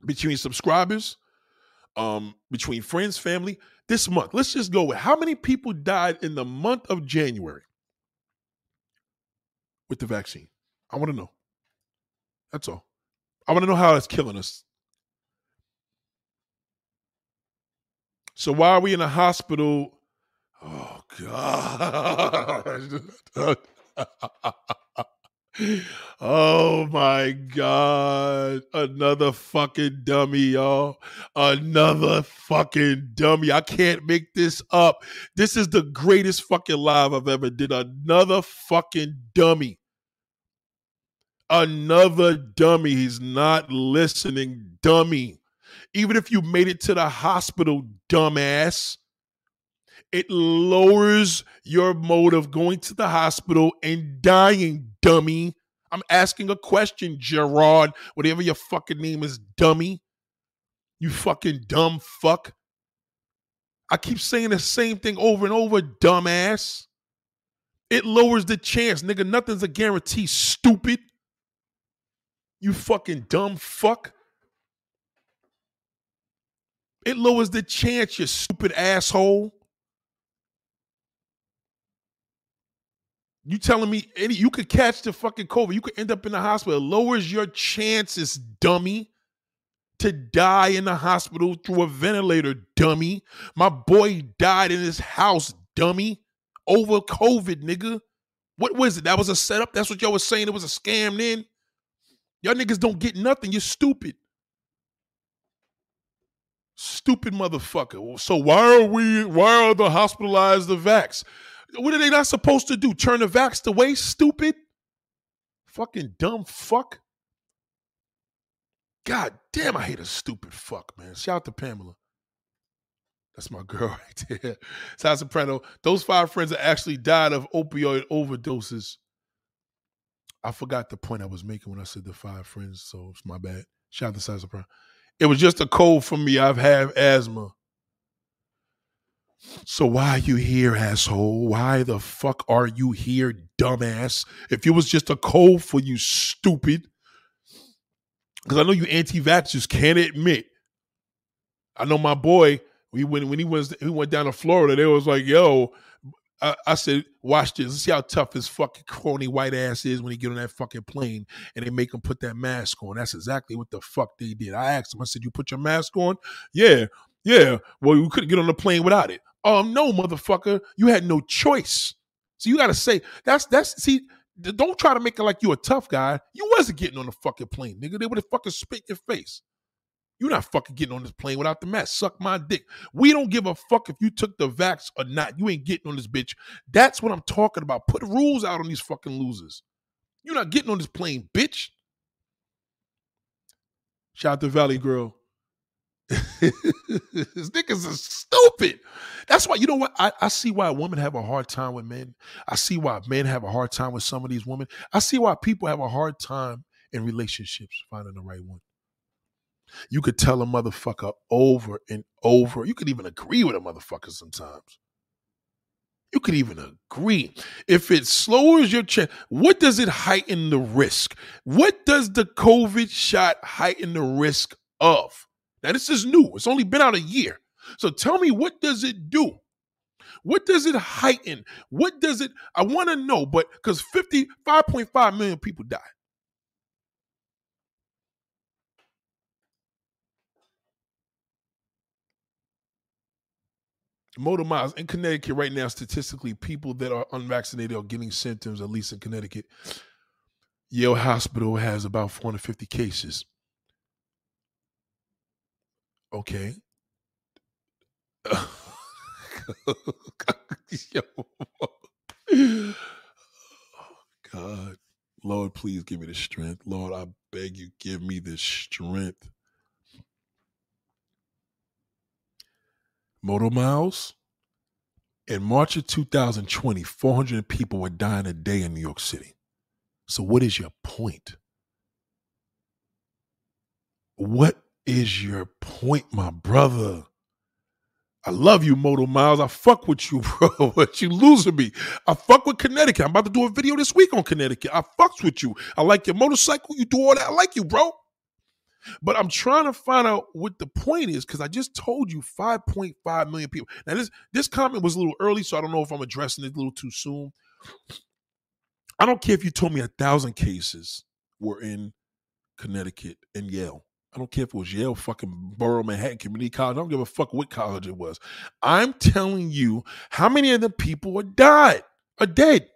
between subscribers, um, between friends, family this month. Let's just go with how many people died in the month of January with the vaccine. I want to know. That's all. I want to know how it's killing us. So why are we in a hospital? Oh God. Oh my God. Another fucking dummy, y'all. Another fucking dummy. I can't make this up. This is the greatest fucking live I've ever did. Another fucking dummy. Another dummy. He's not listening, dummy. Even if you made it to the hospital, dumbass, it lowers your mode of going to the hospital and dying, dummy. I'm asking a question, Gerard, whatever your fucking name is, dummy. You fucking dumb fuck. I keep saying the same thing over and over, dumbass. It lowers the chance, nigga. Nothing's a guarantee, stupid. You fucking dumb fuck. It lowers the chance, you stupid asshole. You telling me any you could catch the fucking COVID, you could end up in the hospital. It lowers your chances, dummy, to die in the hospital through a ventilator, dummy. My boy died in his house, dummy, over COVID, nigga. What was it? That was a setup. That's what y'all was saying. It was a scam. Then y'all niggas don't get nothing. You're stupid. Stupid motherfucker. So why are we? Why are the hospitalized the vax? What are they not supposed to do? Turn the vax away, stupid? Fucking dumb fuck. God damn, I hate a stupid fuck, man. Shout out to Pamela. That's my girl right there. Sal Soprano. Those five friends that actually died of opioid overdoses. I forgot the point I was making when I said the five friends, so it's my bad. Shout out to Size of It was just a cold for me. I've had asthma. So why are you here, asshole? Why the fuck are you here, dumbass? If it was just a cold for you, stupid. Because I know you anti-vaxxers can't admit. I know my boy, we when when he was he went down to Florida, they was like, yo, I, I, said, watch this. Let's see how tough his fucking crony white ass is when he get on that fucking plane and they make him put that mask on. That's exactly what the fuck they did. I asked him, I said, you put your mask on? Yeah, yeah. Well, you couldn't get on the plane without it. Um, no, motherfucker, you had no choice. So you got to say that's that's see. Don't try to make it like you a tough guy. You wasn't getting on the fucking plane, nigga. They would have fucking spit your face. You're not fucking getting on this plane without the mask. Suck my dick. We don't give a fuck if you took the vax or not. You ain't getting on this bitch. That's what I'm talking about. Put rules out on these fucking losers. You're not getting on this plane, bitch. Shout out to Valley Girl. These niggas are stupid. That's why you know what I, I see why women have a hard time with men. I see why men have a hard time with some of these women. I see why people have a hard time in relationships finding the right one. You could tell a motherfucker over and over. You could even agree with a motherfucker sometimes. You could even agree. If it slows your chance, what does it heighten the risk? What does the COVID shot heighten the risk of? Now, this is new. It's only been out a year. So tell me, what does it do? What does it heighten? What does it? I want to know, but because 55.5 million people died. Motor miles in Connecticut right now, statistically, people that are unvaccinated are getting symptoms, at least in Connecticut. Yale Hospital has about 450 cases. Okay. God. Lord, please give me the strength. Lord, I beg you, give me the strength. Motor miles. In March of 2020, 400 people were dying a day in New York City. So, what is your point? What is your point, my brother? I love you, Moto Miles. I fuck with you, bro. but you losing me. I fuck with Connecticut. I'm about to do a video this week on Connecticut. I fucks with you. I like your motorcycle. You do all that. I like you, bro. But I'm trying to find out what the point is because I just told you 5.5 million people. Now this this comment was a little early, so I don't know if I'm addressing it a little too soon. I don't care if you told me a thousand cases were in Connecticut and Yale. I don't care if it was Yale, fucking Borough, Manhattan Community College. I don't give a fuck what college it was. I'm telling you how many of the people are died, are dead.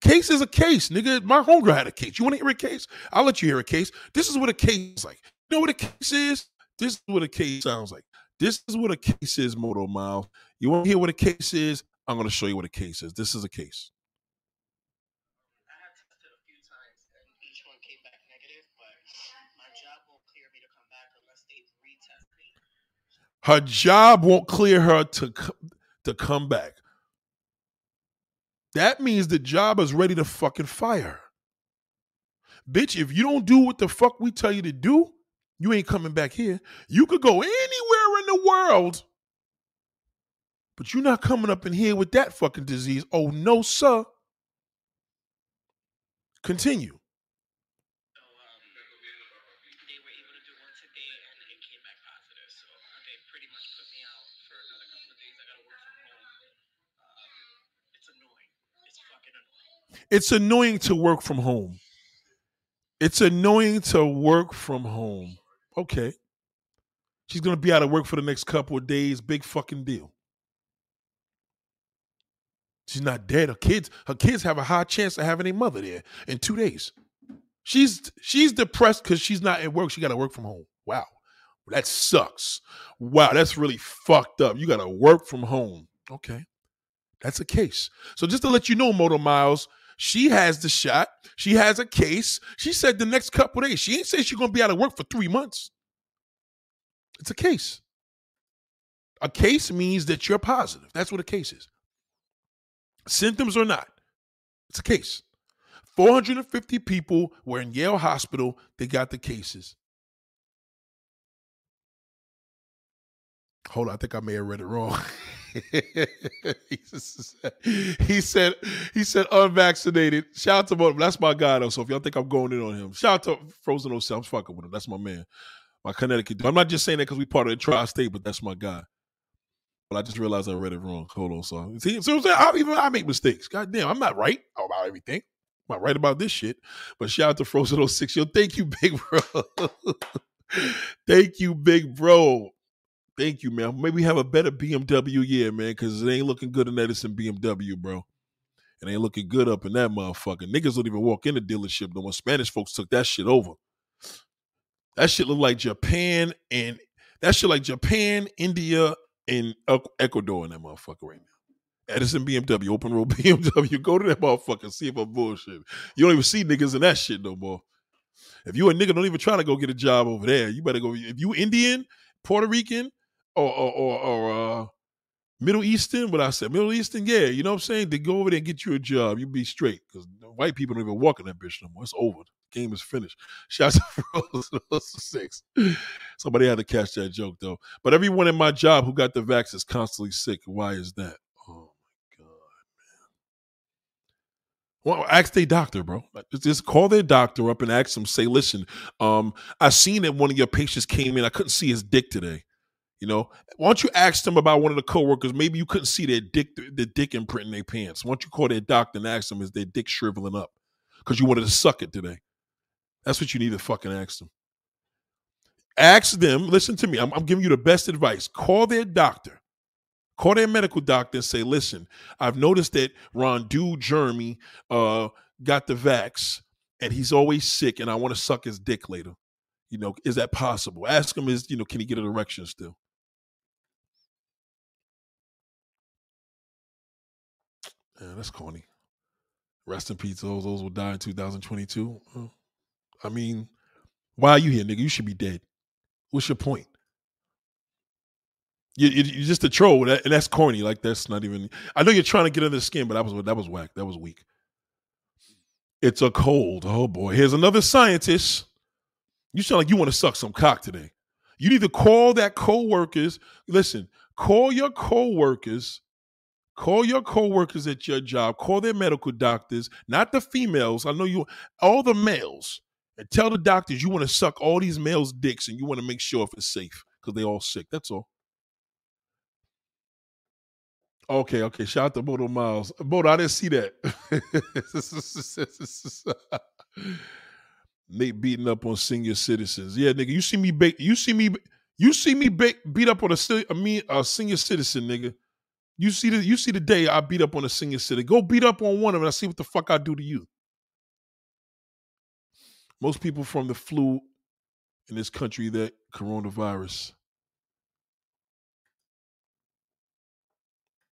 Case is a case, nigga. My homegirl had a case. You want to hear a case? I'll let you hear a case. This is what a case is like. You know what a case is? This is what a case sounds like. This is what a case is, Moto Mile. You want to hear what a case is? I'm going to show you what a case is. This is a case. Her job won't clear her to to come back. That means the job is ready to fucking fire. Bitch, if you don't do what the fuck we tell you to do, you ain't coming back here. You could go anywhere in the world, but you're not coming up in here with that fucking disease. Oh, no, sir. Continue. It's annoying to work from home. It's annoying to work from home. Okay. She's going to be out of work for the next couple of days. Big fucking deal. She's not dead. Her kids, her kids have a high chance of having a mother there in two days. She's she's depressed because she's not at work. She got to work from home. Wow, that sucks. Wow, that's really fucked up. You got to work from home. Okay, that's a case. So just to let you know, Motor Miles, she has the shot. She has a case. She said the next couple days. She ain't say she's gonna be out of work for three months. It's a case. A case means that you're positive. That's what a case is. Symptoms or not, it's a case. 450 people were in Yale Hospital. They got the cases. Hold on, I think I may have read it wrong. he said he said unvaccinated. Shout out to both. That's my guy though. So if y'all think I'm going in on him, shout out to Frozen 07. I'm fucking with him. That's my man. My Connecticut. Dude. I'm not just saying that because we part of the tri-state, but that's my guy. But I just realized I read it wrong. Hold on, so see, so I'm saying I, even I make mistakes. God damn, I'm not right about everything. I'm not right about this shit. But shout out to Frozen 06. Yo, thank you, big bro. thank you, big bro. Thank you, man. Maybe have a better BMW year, man, because it ain't looking good in Edison BMW, bro. It ain't looking good up in that motherfucker. Niggas don't even walk in the dealership no more. Spanish folks took that shit over. That shit look like Japan and that shit like Japan, India, and Ecuador in that motherfucker right now. Edison BMW, open road BMW. Go to that motherfucker, see if I'm bullshit. You don't even see niggas in that shit no more. If you a nigga, don't even try to go get a job over there. You better go. If you Indian, Puerto Rican, or or or, or uh, Middle Eastern, what I said, Middle Eastern, yeah, you know what I'm saying? They go over there and get you a job. You be straight because white people don't even walk in that bitch no more. It's over. The game is finished. Shouts to six. Somebody had to catch that joke though. But everyone in my job who got the vax is constantly sick. Why is that? Oh my god, man. Well, ask their doctor, bro. Just call their doctor up and ask them. Say, listen, um, I seen that one of your patients came in. I couldn't see his dick today. You know, why don't you ask them about one of the coworkers? Maybe you couldn't see their dick, the dick imprint in their pants. Why don't you call their doctor and ask them, is their dick shriveling up? Because you wanted to suck it today. That's what you need to fucking ask them. Ask them, listen to me, I'm, I'm giving you the best advice. Call their doctor. Call their medical doctor and say, listen, I've noticed that Ron Dude Jeremy uh, got the vax and he's always sick and I want to suck his dick later. You know, is that possible? Ask him, is, you know, can he get an erection still? Yeah, that's corny. Rest in peace. Those those will die in 2022. I mean, why are you here, nigga? You should be dead. What's your point? You, you're just a troll, and that's corny. Like that's not even. I know you're trying to get under the skin, but that was that was whack. That was weak. It's a cold. Oh boy, here's another scientist. You sound like you want to suck some cock today. You need to call that co-workers. Listen, call your co-workers Call your coworkers at your job, call their medical doctors, not the females. I know you, all the males, and tell the doctors you want to suck all these males' dicks and you want to make sure if it's safe because they all sick. That's all. Okay, okay. Shout out to Bodo Miles. Bodo, I didn't see that. Nate beating up on senior citizens. Yeah, nigga. You see me, ba- you see me, you see me ba- beat up on a, a, a senior citizen, nigga. You see the you see the day I beat up on a senior city. Go beat up on one of them. I see what the fuck I do to you. Most people from the flu in this country that coronavirus.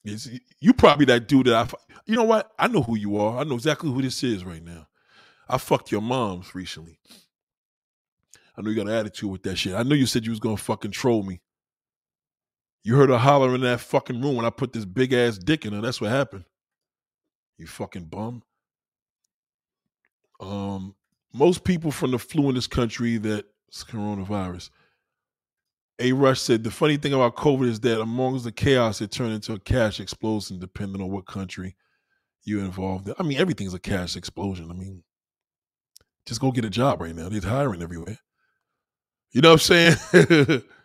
Is you probably that dude that I you know what? I know who you are. I know exactly who this is right now. I fucked your moms recently. I know you got an attitude with that shit. I know you said you was gonna fucking troll me. You heard her holler in that fucking room when I put this big ass dick in her. That's what happened. You fucking bum. Um, most people from the flu in this country that's coronavirus. A Rush said the funny thing about COVID is that amongst the chaos, it turned into a cash explosion depending on what country you're involved in. I mean, everything's a cash explosion. I mean, just go get a job right now. They're hiring everywhere. You know what I'm saying?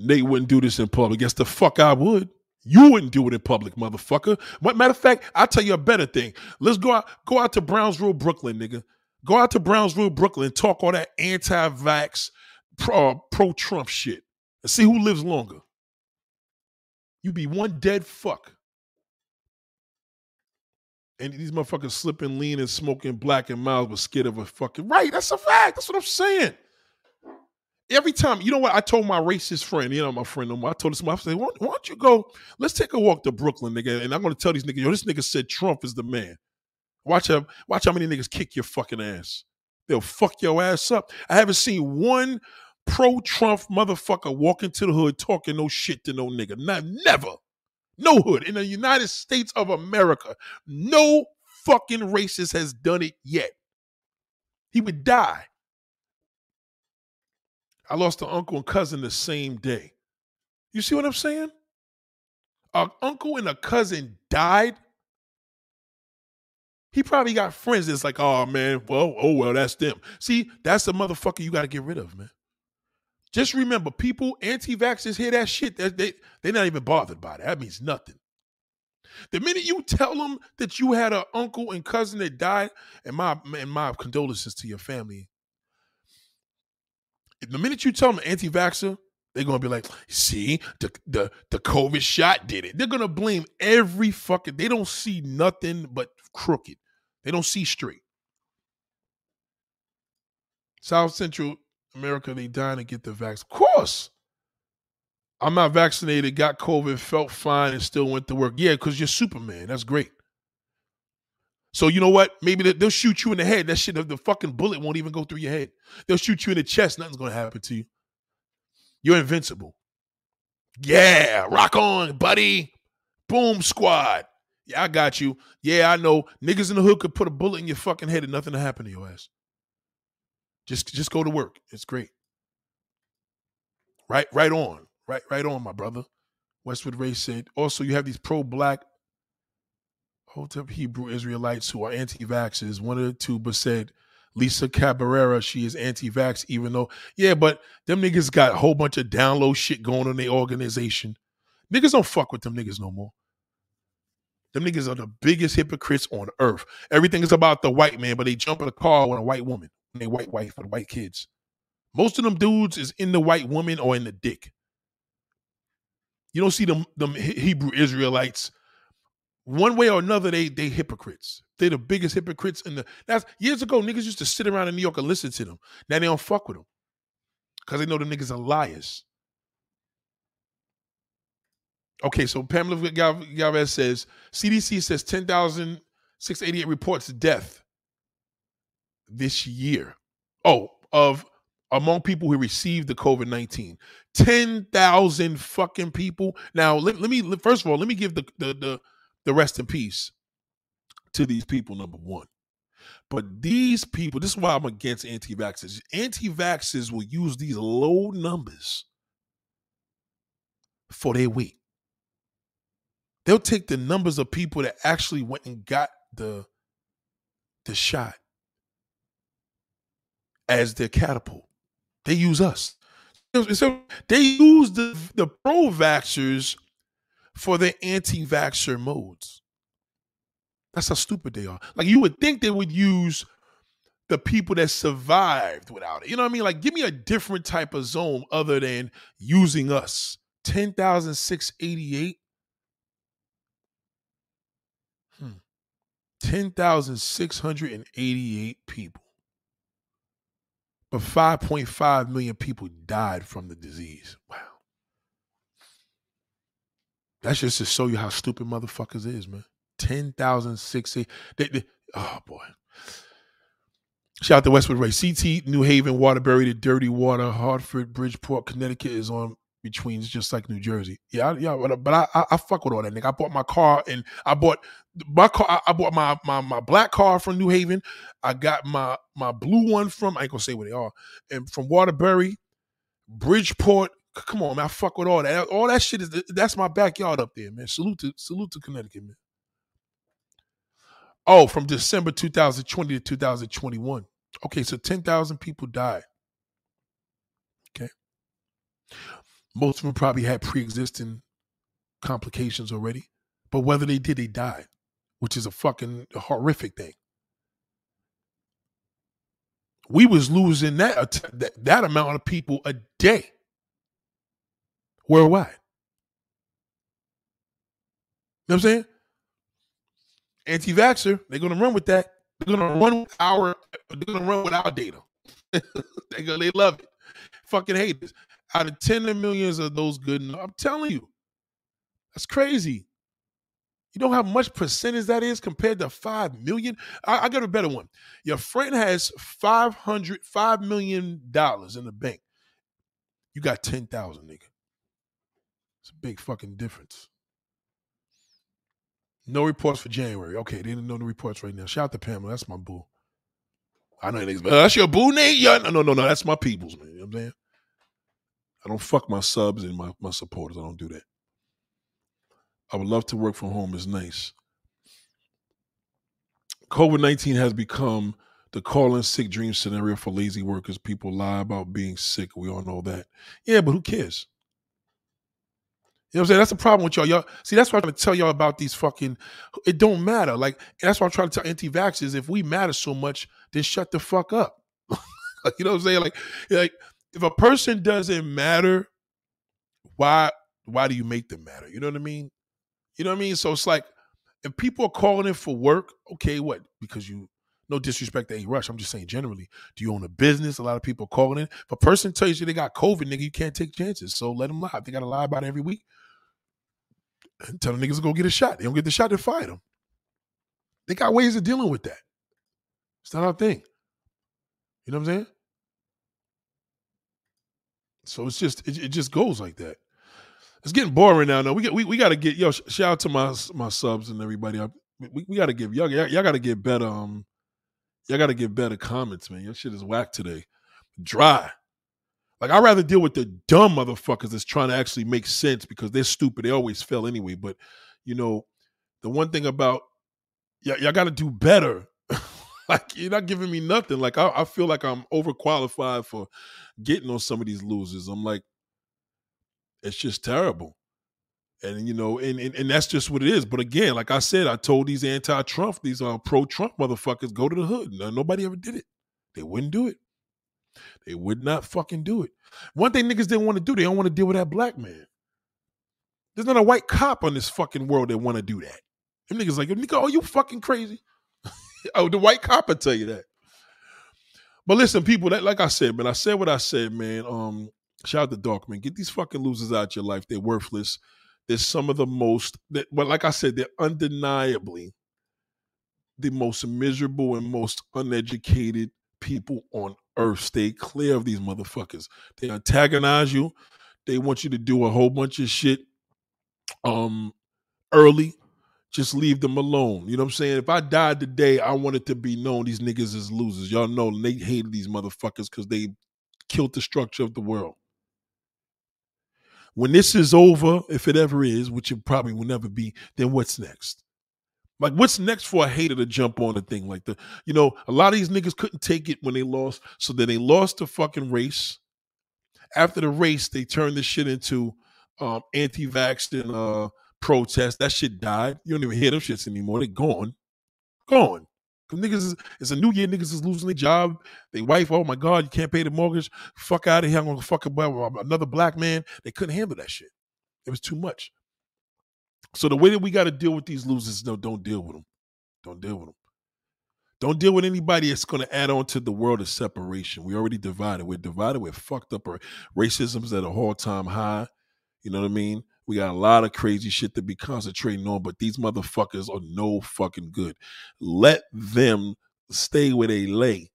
Nate wouldn't do this in public. Yes, the fuck I would. You wouldn't do it in public, motherfucker. Matter of fact, I'll tell you a better thing. Let's go out, go out to Brownsville, Brooklyn, nigga. Go out to Brownsville, Brooklyn, talk all that anti-vax, pro, uh, pro-Trump shit, and see who lives longer. You be one dead fuck. And these motherfuckers slipping lean and smoking Black and Milds, but scared of a fucking right. That's a fact. That's what I'm saying every time, you know what? I told my racist friend, you know, my friend, I told this, I said, why, why don't you go? Let's take a walk to Brooklyn, nigga, and I'm gonna tell these niggas, yo, this nigga said Trump is the man. Watch how watch how many niggas kick your fucking ass. They'll fuck your ass up. I haven't seen one pro-Trump motherfucker walk into the hood talking no shit to no nigga. Not never. No hood in the United States of America. No fucking racist has done it yet. He would die. I lost an uncle and cousin the same day. You see what I'm saying? An uncle and a cousin died. He probably got friends that's like, oh man, well, oh well, that's them. See, that's the motherfucker you got to get rid of, man. Just remember, people, anti-vaxxers hear that shit. They, they, they're not even bothered by it. That means nothing. The minute you tell them that you had an uncle and cousin that died, and my and my condolences to your family. The minute you tell them anti-vaxxer, they're gonna be like, see, the the the COVID shot did it. They're gonna blame every fucking. They don't see nothing but crooked. They don't see straight. South Central America, they dying to get the vaccine. Of course. I'm not vaccinated, got COVID, felt fine, and still went to work. Yeah, because you're Superman. That's great. So you know what? Maybe they'll shoot you in the head. That shit, the fucking bullet won't even go through your head. They'll shoot you in the chest. Nothing's gonna happen to you. You're invincible. Yeah, rock on, buddy. Boom squad. Yeah, I got you. Yeah, I know. Niggas in the hood could put a bullet in your fucking head and nothing to happen to your ass. Just just go to work. It's great. Right, right on. Right, right on, my brother. Westwood Ray said, also you have these pro-black Hotep Hebrew Israelites who are anti-vaxxers. One of the two, but said Lisa Cabrera, she is anti-vax, even though, yeah, but them niggas got a whole bunch of download shit going on in their organization. Niggas don't fuck with them niggas no more. Them niggas are the biggest hypocrites on earth. Everything is about the white man, but they jump in a car with a white woman, they white wife for the white kids. Most of them dudes is in the white woman or in the dick. You don't see them them Hebrew Israelites one way or another. They they hypocrites. They're the biggest hypocrites in the. That's years ago. Niggas used to sit around in New York and listen to them. Now they don't fuck with them because they know the niggas are liars. Okay, so Pamela Galvez says CDC says 10,688 reports death this year. Oh, of among people who received the COVID 19. 10,000 fucking people. Now, let, let me, first of all, let me give the, the, the, the rest in peace to these people, number one. But these people, this is why I'm against anti vaxxers. Anti vaxxers will use these low numbers for their weight. They'll take the numbers of people that actually went and got the the shot as their catapult. They use us. So they use the, the pro vaxxers for their anti vaxxer modes. That's how stupid they are. Like you would think they would use the people that survived without it. You know what I mean? Like give me a different type of zone other than using us. 10,688. Hmm. 10,688 people but 5.5 million people died from the disease. Wow. That's just to show you how stupid motherfuckers is, man. 10,060. They, they, oh, boy. Shout out to Westwood Ray. CT, New Haven, Waterbury, the Dirty Water, Hartford, Bridgeport, Connecticut is on between It's just like New Jersey. Yeah, yeah, but, but I, I, I fuck with all that nigga. I bought my car and I bought my car. I bought my my my black car from New Haven. I got my my blue one from I ain't gonna say where they are, and from Waterbury, Bridgeport. Come on, man. I fuck with all that. All that shit is that's my backyard up there, man. Salute to salute to Connecticut, man. Oh, from December 2020 to 2021. Okay, so 10,000 people died. Okay. Most of them probably had pre-existing complications already. But whether they did, they died, which is a fucking horrific thing. We was losing that that, that amount of people a day worldwide. You know what I'm saying? Anti-vaxxer, they're gonna run with that. They're gonna run with our they're gonna run with our data. they gonna they love it. Fucking haters out of 10 of millions of those good I'm telling you, that's crazy. You know how much percentage that is compared to 5 million? I, I got a better one. Your friend has 500, $5 million in the bank. You got 10,000, nigga. Big fucking difference. No reports for January. Okay, they didn't know the reports right now. Shout out to Pamela. That's my boo. I know niggas, but that's your boo, Nate. Yeah, no, no, no, no. That's my people's, man. You know what I'm saying? I don't fuck my subs and my, my supporters. I don't do that. I would love to work from home. It's nice. COVID 19 has become the call in sick dream scenario for lazy workers. People lie about being sick. We all know that. Yeah, but who cares? You know what I'm saying? That's the problem with y'all. Y'all see, that's what I'm trying to tell y'all about these fucking. It don't matter. Like that's what I'm trying to tell anti-vaxxers. If we matter so much, then shut the fuck up. you know what I'm saying? Like, like if a person doesn't matter, why why do you make them matter? You know what I mean? You know what I mean? So it's like if people are calling in for work, okay, what? Because you no disrespect to A Rush. I'm just saying generally. Do you own a business? A lot of people calling in. If a person tells you they got COVID, nigga, you can't take chances. So let them lie. They gotta lie about it every week. And tell the niggas to go get a shot. They don't get the shot, they fight them. They got ways of dealing with that. It's not our thing. You know what I'm saying? So it's just it, it just goes like that. It's getting boring now. No, we get we, we got to get yo. Shout out to my my subs and everybody. I, we, we got to give y'all y'all, got to get better. Um, y'all got to get better comments, man. Your shit is whack today. Dry. Like I'd rather deal with the dumb motherfuckers that's trying to actually make sense because they're stupid. They always fail anyway. But you know, the one thing about y'all, got to do better. like you're not giving me nothing. Like I, I feel like I'm overqualified for getting on some of these losers. I'm like, it's just terrible. And you know, and, and and that's just what it is. But again, like I said, I told these anti-Trump, these uh, pro-Trump motherfuckers, go to the hood. No, nobody ever did it. They wouldn't do it. They would not fucking do it. One thing niggas didn't want to do, they don't want to deal with that black man. There's not a white cop on this fucking world that want to do that. Them niggas like, nigga, oh, you fucking crazy. oh, the white cop will tell you that. But listen, people, that like I said, man, I said what I said, man. Um, shout out to Dark, man. Get these fucking losers out your life. They're worthless. They're some of the most that well, like I said, they're undeniably the most miserable and most uneducated people on earth. Stay clear of these motherfuckers. They antagonize you. They want you to do a whole bunch of shit um early. Just leave them alone. You know what I'm saying? If I died today, I want it to be known these niggas is losers. Y'all know Nate hated these motherfuckers because they killed the structure of the world. When this is over, if it ever is, which it probably will never be, then what's next? Like, what's next for a hater to jump on a thing like the, you know, a lot of these niggas couldn't take it when they lost, so then they lost the fucking race. After the race, they turned this shit into um, anti-vax uh, protest. That shit died. You don't even hear them shits anymore. They gone, gone. Cause niggas, is, it's a new year. Niggas is losing their job. They wife, oh my god, you can't pay the mortgage. Fuck out of here. I'm gonna fuck about another black man. They couldn't handle that shit. It was too much. So the way that we got to deal with these losers, no, don't deal with them. Don't deal with them. Don't deal with anybody that's going to add on to the world of separation. We already divided. We're divided. We're fucked up. Our Racism's at a all time high. You know what I mean? We got a lot of crazy shit to be concentrating on, but these motherfuckers are no fucking good. Let them stay where they lay.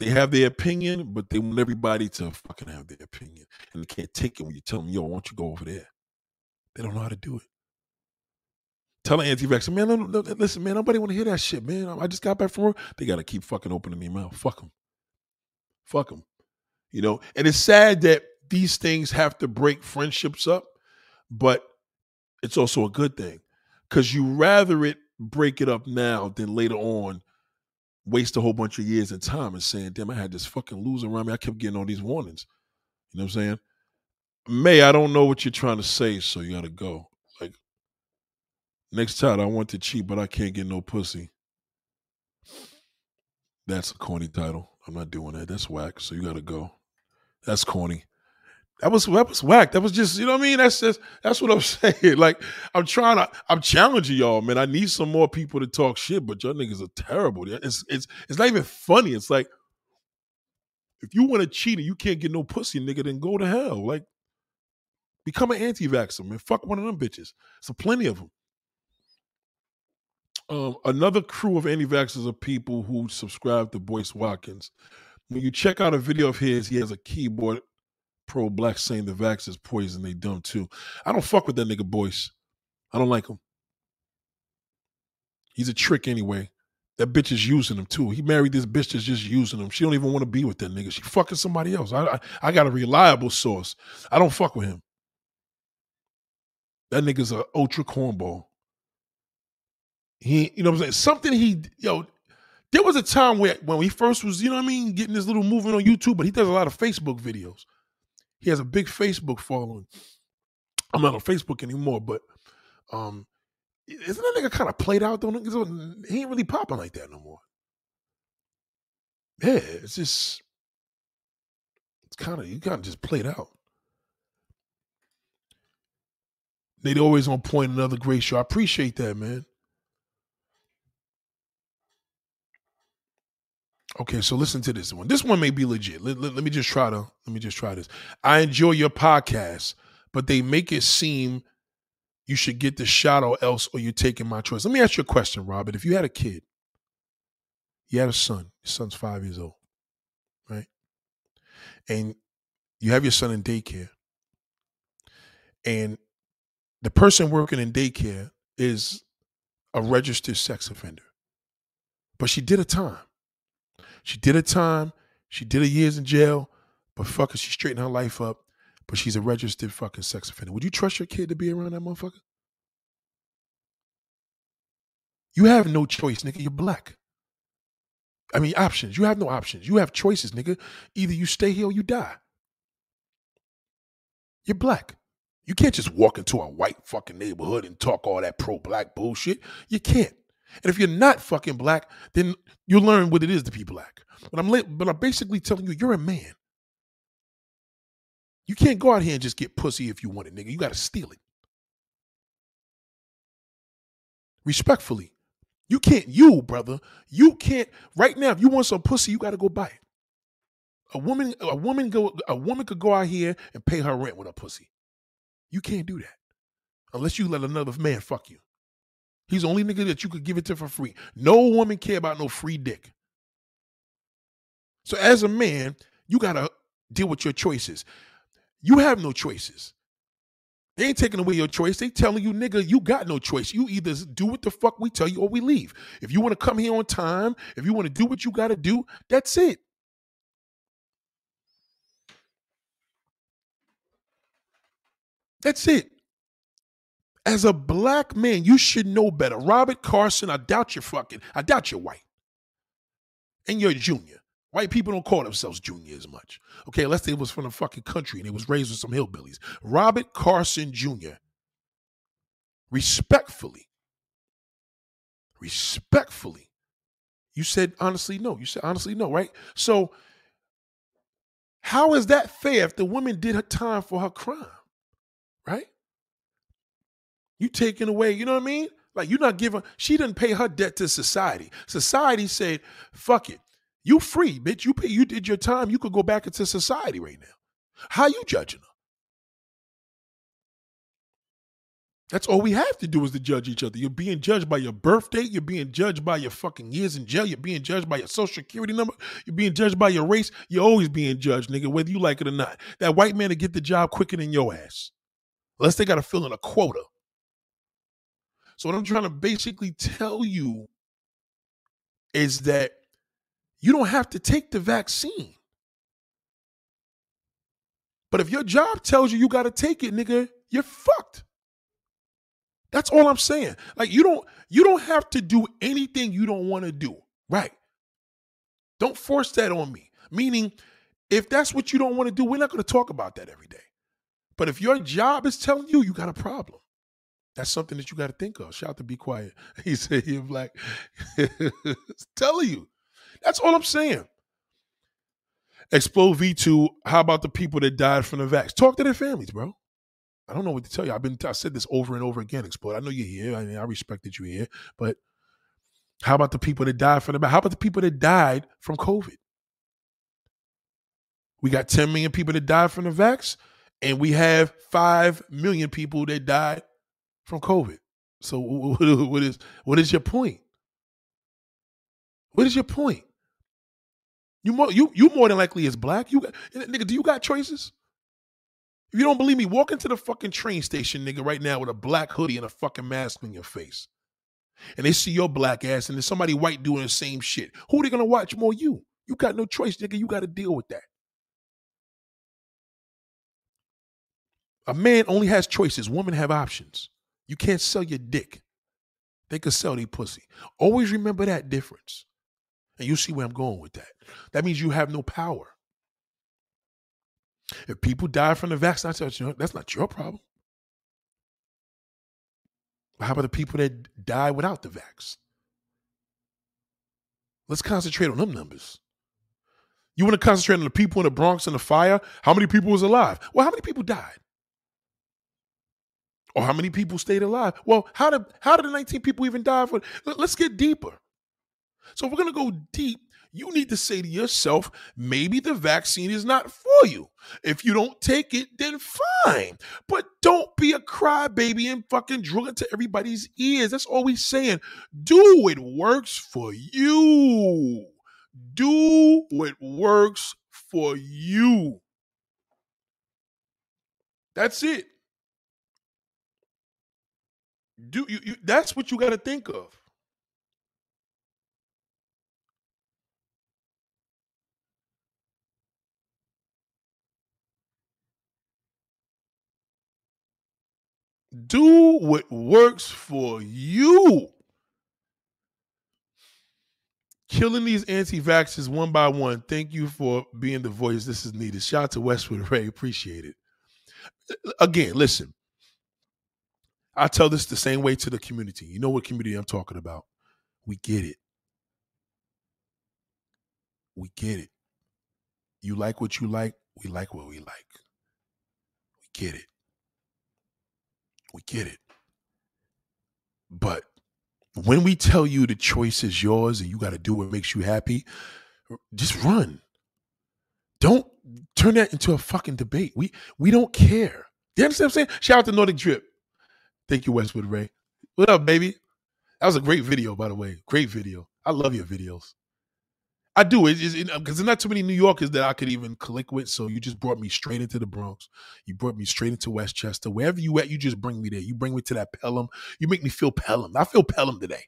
They have their opinion, but they want everybody to fucking have their opinion. And they can't take it when you tell them, yo, why don't you go over there? They don't know how to do it. Tell an anti-vaxxer, man, listen, man, nobody want to hear that shit, man. I just got back from work. They got to keep fucking opening their mouth. Fuck them. Fuck them. You know, and it's sad that these things have to break friendships up, but it's also a good thing because you rather it break it up now than later on waste a whole bunch of years and time and saying, damn, I had this fucking loser around me. I kept getting all these warnings. You know what I'm saying? May, I don't know what you're trying to say, so you gotta go. Like next time I want to cheat, but I can't get no pussy. That's a corny title. I'm not doing that. That's whack. So you gotta go. That's corny. That was that was whack. That was just, you know what I mean? That's just that's what I'm saying. Like I'm trying to I'm challenging y'all, man. I need some more people to talk shit, but y'all niggas are terrible. It's it's it's not even funny. It's like if you want to cheat and you can't get no pussy, nigga, then go to hell. Like Become an anti-vaxxer, man. Fuck one of them bitches. So plenty of them. Um, another crew of anti-vaxxers are people who subscribe to Boyce Watkins. When you check out a video of his, he has a keyboard pro-black saying the vax is poison. They dumb too. I don't fuck with that nigga Boyce. I don't like him. He's a trick anyway. That bitch is using him too. He married this bitch that's just using him. She don't even want to be with that nigga. She fucking somebody else. I, I, I got a reliable source. I don't fuck with him. That nigga's an ultra cornball. He, you know what I'm saying? Something he, yo, there was a time where when he first was, you know what I mean, getting this little movement on YouTube, but he does a lot of Facebook videos. He has a big Facebook following. I'm not on Facebook anymore, but um, isn't that nigga kind of played out though? He ain't really popping like that no more. Yeah, it's just it's kind of you kind of just played out. They'd always on point another great show. I appreciate that, man. Okay, so listen to this one. This one may be legit. Let, let, let, me just try to let me just try this. I enjoy your podcast, but they make it seem you should get the shot or else or you're taking my choice. Let me ask you a question, Robert. If you had a kid, you had a son, your son's five years old, right? And you have your son in daycare, and the person working in daycare is a registered sex offender, but she did a time. She did a time. She did a years in jail, but fuck it, she straightened her life up but she's a registered fucking sex offender. Would you trust your kid to be around that motherfucker? You have no choice, nigga. You're black. I mean, options. You have no options. You have choices, nigga. Either you stay here or you die. You're black. You can't just walk into a white fucking neighborhood and talk all that pro black bullshit. You can't. And if you're not fucking black, then you'll learn what it is to be black. But I'm but I'm basically telling you, you're a man. You can't go out here and just get pussy if you want it, nigga. You got to steal it. Respectfully. You can't, you, brother, you can't, right now, if you want some pussy, you got to go buy it. A woman, a woman go, a woman could go out here and pay her rent with a pussy. You can't do that unless you let another man fuck you. He's the only nigga that you could give it to for free. No woman care about no free dick. So as a man, you gotta deal with your choices. You have no choices. They ain't taking away your choice. They telling you, nigga, you got no choice. You either do what the fuck we tell you or we leave. If you want to come here on time, if you want to do what you got to do, that's it. That's it. As a black man, you should know better. Robert Carson, I doubt you're fucking, I doubt you're white. And you're a junior. White people don't call themselves junior as much. Okay, unless they was from the fucking country and they was raised with some hillbillies. Robert Carson Jr. Respectfully, respectfully, you said honestly no. You said honestly no, right? So how is that fair if the woman did her time for her crime? Right? You taking away, you know what I mean? Like you're not giving, she didn't pay her debt to society. Society said, fuck it. You free, bitch. You pay, you did your time. You could go back into society right now. How you judging her? That's all we have to do is to judge each other. You're being judged by your birth date. You're being judged by your fucking years in jail. You're being judged by your social security number. You're being judged by your race. You're always being judged, nigga, whether you like it or not. That white man to get the job quicker than your ass. Unless they got to fill in a quota. So what I'm trying to basically tell you is that you don't have to take the vaccine. But if your job tells you you got to take it, nigga, you're fucked. That's all I'm saying. Like you don't you don't have to do anything you don't want to do. Right? Don't force that on me. Meaning if that's what you don't want to do, we're not going to talk about that every day. But if your job is telling you you got a problem, that's something that you got to think of. Shout out to be quiet. He said you're black. telling you. That's all I'm saying. Explode V2, how about the people that died from the vax? Talk to their families, bro. I don't know what to tell you. I've been I said this over and over again, Explode. I know you're here. I mean, I respect that you're here, but how about the people that died from the vax? How about the people that died from COVID? We got 10 million people that died from the vax, and we have 5 million people that died from COVID. So what is what is your point? What is your point? You more you you more than likely is black. You got, nigga, do you got choices? If you don't believe me, walk into the fucking train station, nigga, right now with a black hoodie and a fucking mask on your face. and they see your black ass and there's somebody white doing the same shit, who are they gonna watch more? You. You got no choice, nigga. You got to deal with that. A man only has choices. Women have options. You can't sell your dick. They can sell their pussy. Always remember that difference. And you see where I'm going with that. That means you have no power. If people die from the vaccine, that's not your problem. But how about the people that die without the vax? Let's concentrate on them numbers. You want to concentrate on the people in the Bronx and the fire? How many people was alive? Well, how many people died? Or how many people stayed alive? Well, how did how did the 19 people even die for? Let's get deeper. So if we're gonna go deep, you need to say to yourself, maybe the vaccine is not for you. If you don't take it, then fine. But don't be a crybaby and fucking drill into everybody's ears. That's all we're saying. Do what works for you. Do what works for you. That's it. Do you, you that's what you got to think of. Do what works for you. Killing these anti-vaxxers one by one. Thank you for being the voice. This is needed. Shout out to Westwood Ray. Appreciate it. Again, listen. I tell this the same way to the community. You know what community I'm talking about. We get it. We get it. You like what you like. We like what we like. We get it. We get it. But when we tell you the choice is yours and you got to do what makes you happy, just run. Don't turn that into a fucking debate. We we don't care. You understand what I'm saying? Shout out to Nordic Drip. Thank you, Westwood Ray. What up, baby? That was a great video, by the way. Great video. I love your videos. I do. Because it, uh, there's not too many New Yorkers that I could even click with. So you just brought me straight into the Bronx. You brought me straight into Westchester. Wherever you at, you just bring me there. You bring me to that Pelham. You make me feel Pelham. I feel Pelham today.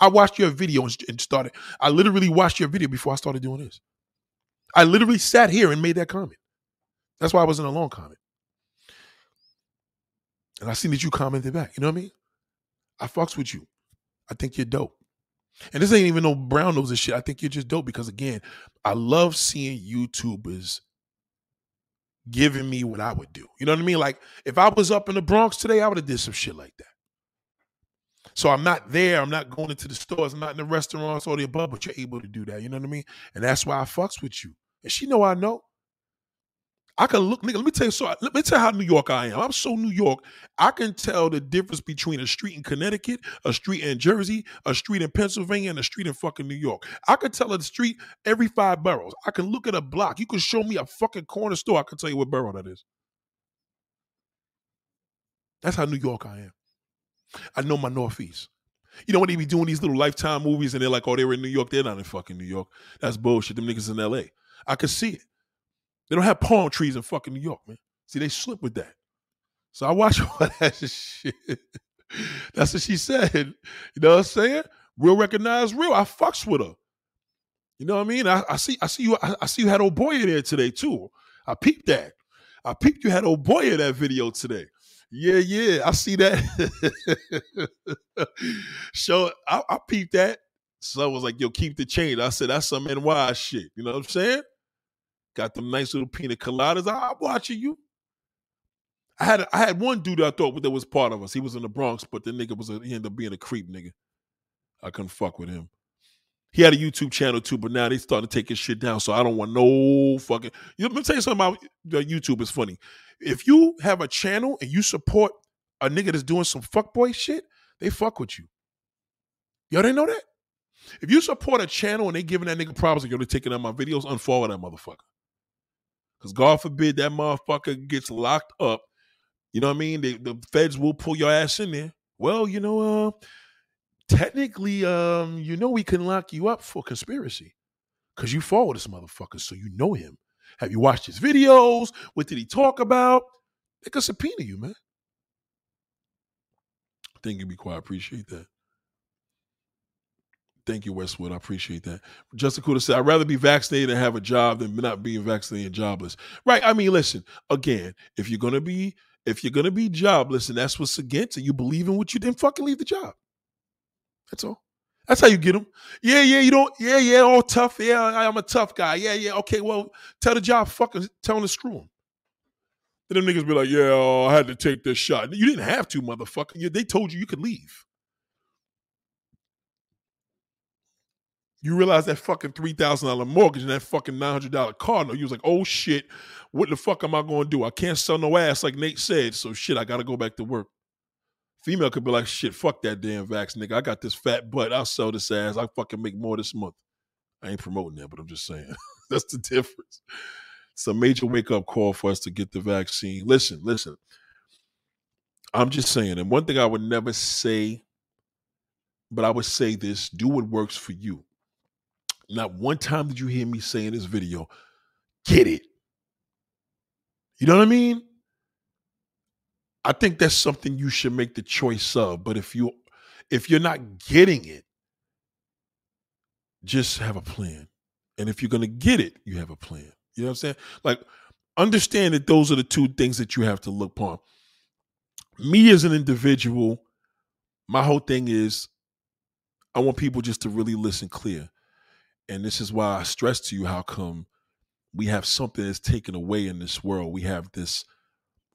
I watched your video and started. I literally watched your video before I started doing this. I literally sat here and made that comment. That's why I wasn't a long comment. And I seen that you commented back. You know what I mean? I fucks with you. I think you're dope. And this ain't even no brown nose and shit. I think you're just dope because again, I love seeing YouTubers giving me what I would do. You know what I mean? Like if I was up in the Bronx today, I would have did some shit like that. So I'm not there. I'm not going into the stores. I'm not in the restaurants or the above, but you're able to do that. You know what I mean? And that's why I fucks with you. And she know I know. I can look, nigga. Let me tell you so. Let me tell you how New York I am. I'm so New York. I can tell the difference between a street in Connecticut, a street in Jersey, a street in Pennsylvania, and a street in fucking New York. I can tell a street every five boroughs. I can look at a block. You can show me a fucking corner store. I can tell you what borough that is. That's how New York I am. I know my Northeast. You know when they be doing these little lifetime movies and they're like, oh, they were in New York. They're not in fucking New York. That's bullshit. Them niggas in LA. I can see it. They don't have palm trees in fucking New York, man. See, they slip with that. So I watch all that shit. That's what she said. You know what I'm saying? Real recognize real. I fucks with her. You know what I mean? I, I see, I see you, I, I, see you had old boy in there today too. I peeped that. I peeped you had old boy in that video today. Yeah, yeah. I see that. so I, I peeped that. So I was like, yo, keep the change. I said, that's some NY shit. You know what I'm saying? Got them nice little pina coladas. I'm watching you. I had I had one dude I thought that was part of us. He was in the Bronx, but the nigga was a, he ended up being a creep nigga. I couldn't fuck with him. He had a YouTube channel too, but now they starting to take his shit down. So I don't want no fucking. You let me tell you something about uh, YouTube. is funny. If you have a channel and you support a nigga that's doing some fuckboy shit, they fuck with you. Y'all didn't know that? If you support a channel and they giving that nigga problems and you're taking out my videos, unfollow that motherfucker. Because God forbid that motherfucker gets locked up. You know what I mean? They, the feds will pull your ass in there. Well, you know, uh, technically, um, you know, we can lock you up for conspiracy because you follow this motherfucker, so you know him. Have you watched his videos? What did he talk about? They could subpoena you, man. Thank you, be quiet. Appreciate that. Thank you, Westwood. I appreciate that. Justin Kuda said, I'd rather be vaccinated and have a job than not being vaccinated and jobless. Right. I mean, listen, again, if you're gonna be if you're gonna be jobless and that's what's against and you believe in what you then fucking leave the job. That's all. That's how you get them. Yeah, yeah, you don't, yeah, yeah, all tough. Yeah, I'm a tough guy. Yeah, yeah. Okay, well, tell the job fucker, tell him to screw them. Then them niggas be like, yeah, oh, I had to take this shot. You didn't have to, motherfucker. They told you you could leave. You realize that fucking three thousand dollar mortgage and that fucking nine hundred dollar car No, You was like, oh shit, what the fuck am I going to do? I can't sell no ass like Nate said. So shit, I got to go back to work. Female could be like, shit, fuck that damn vax, nigga. I got this fat butt. I'll sell this ass. I fucking make more this month. I ain't promoting that, but I'm just saying. That's the difference. It's a major wake up call for us to get the vaccine. Listen, listen. I'm just saying, and one thing I would never say, but I would say this do what works for you. Not one time did you hear me say in this video, get it. You know what I mean? I think that's something you should make the choice of. But if you if you're not getting it, just have a plan. And if you're gonna get it, you have a plan. You know what I'm saying? Like understand that those are the two things that you have to look upon. Me as an individual, my whole thing is I want people just to really listen clear and this is why I stress to you how come we have something that's taken away in this world. We have this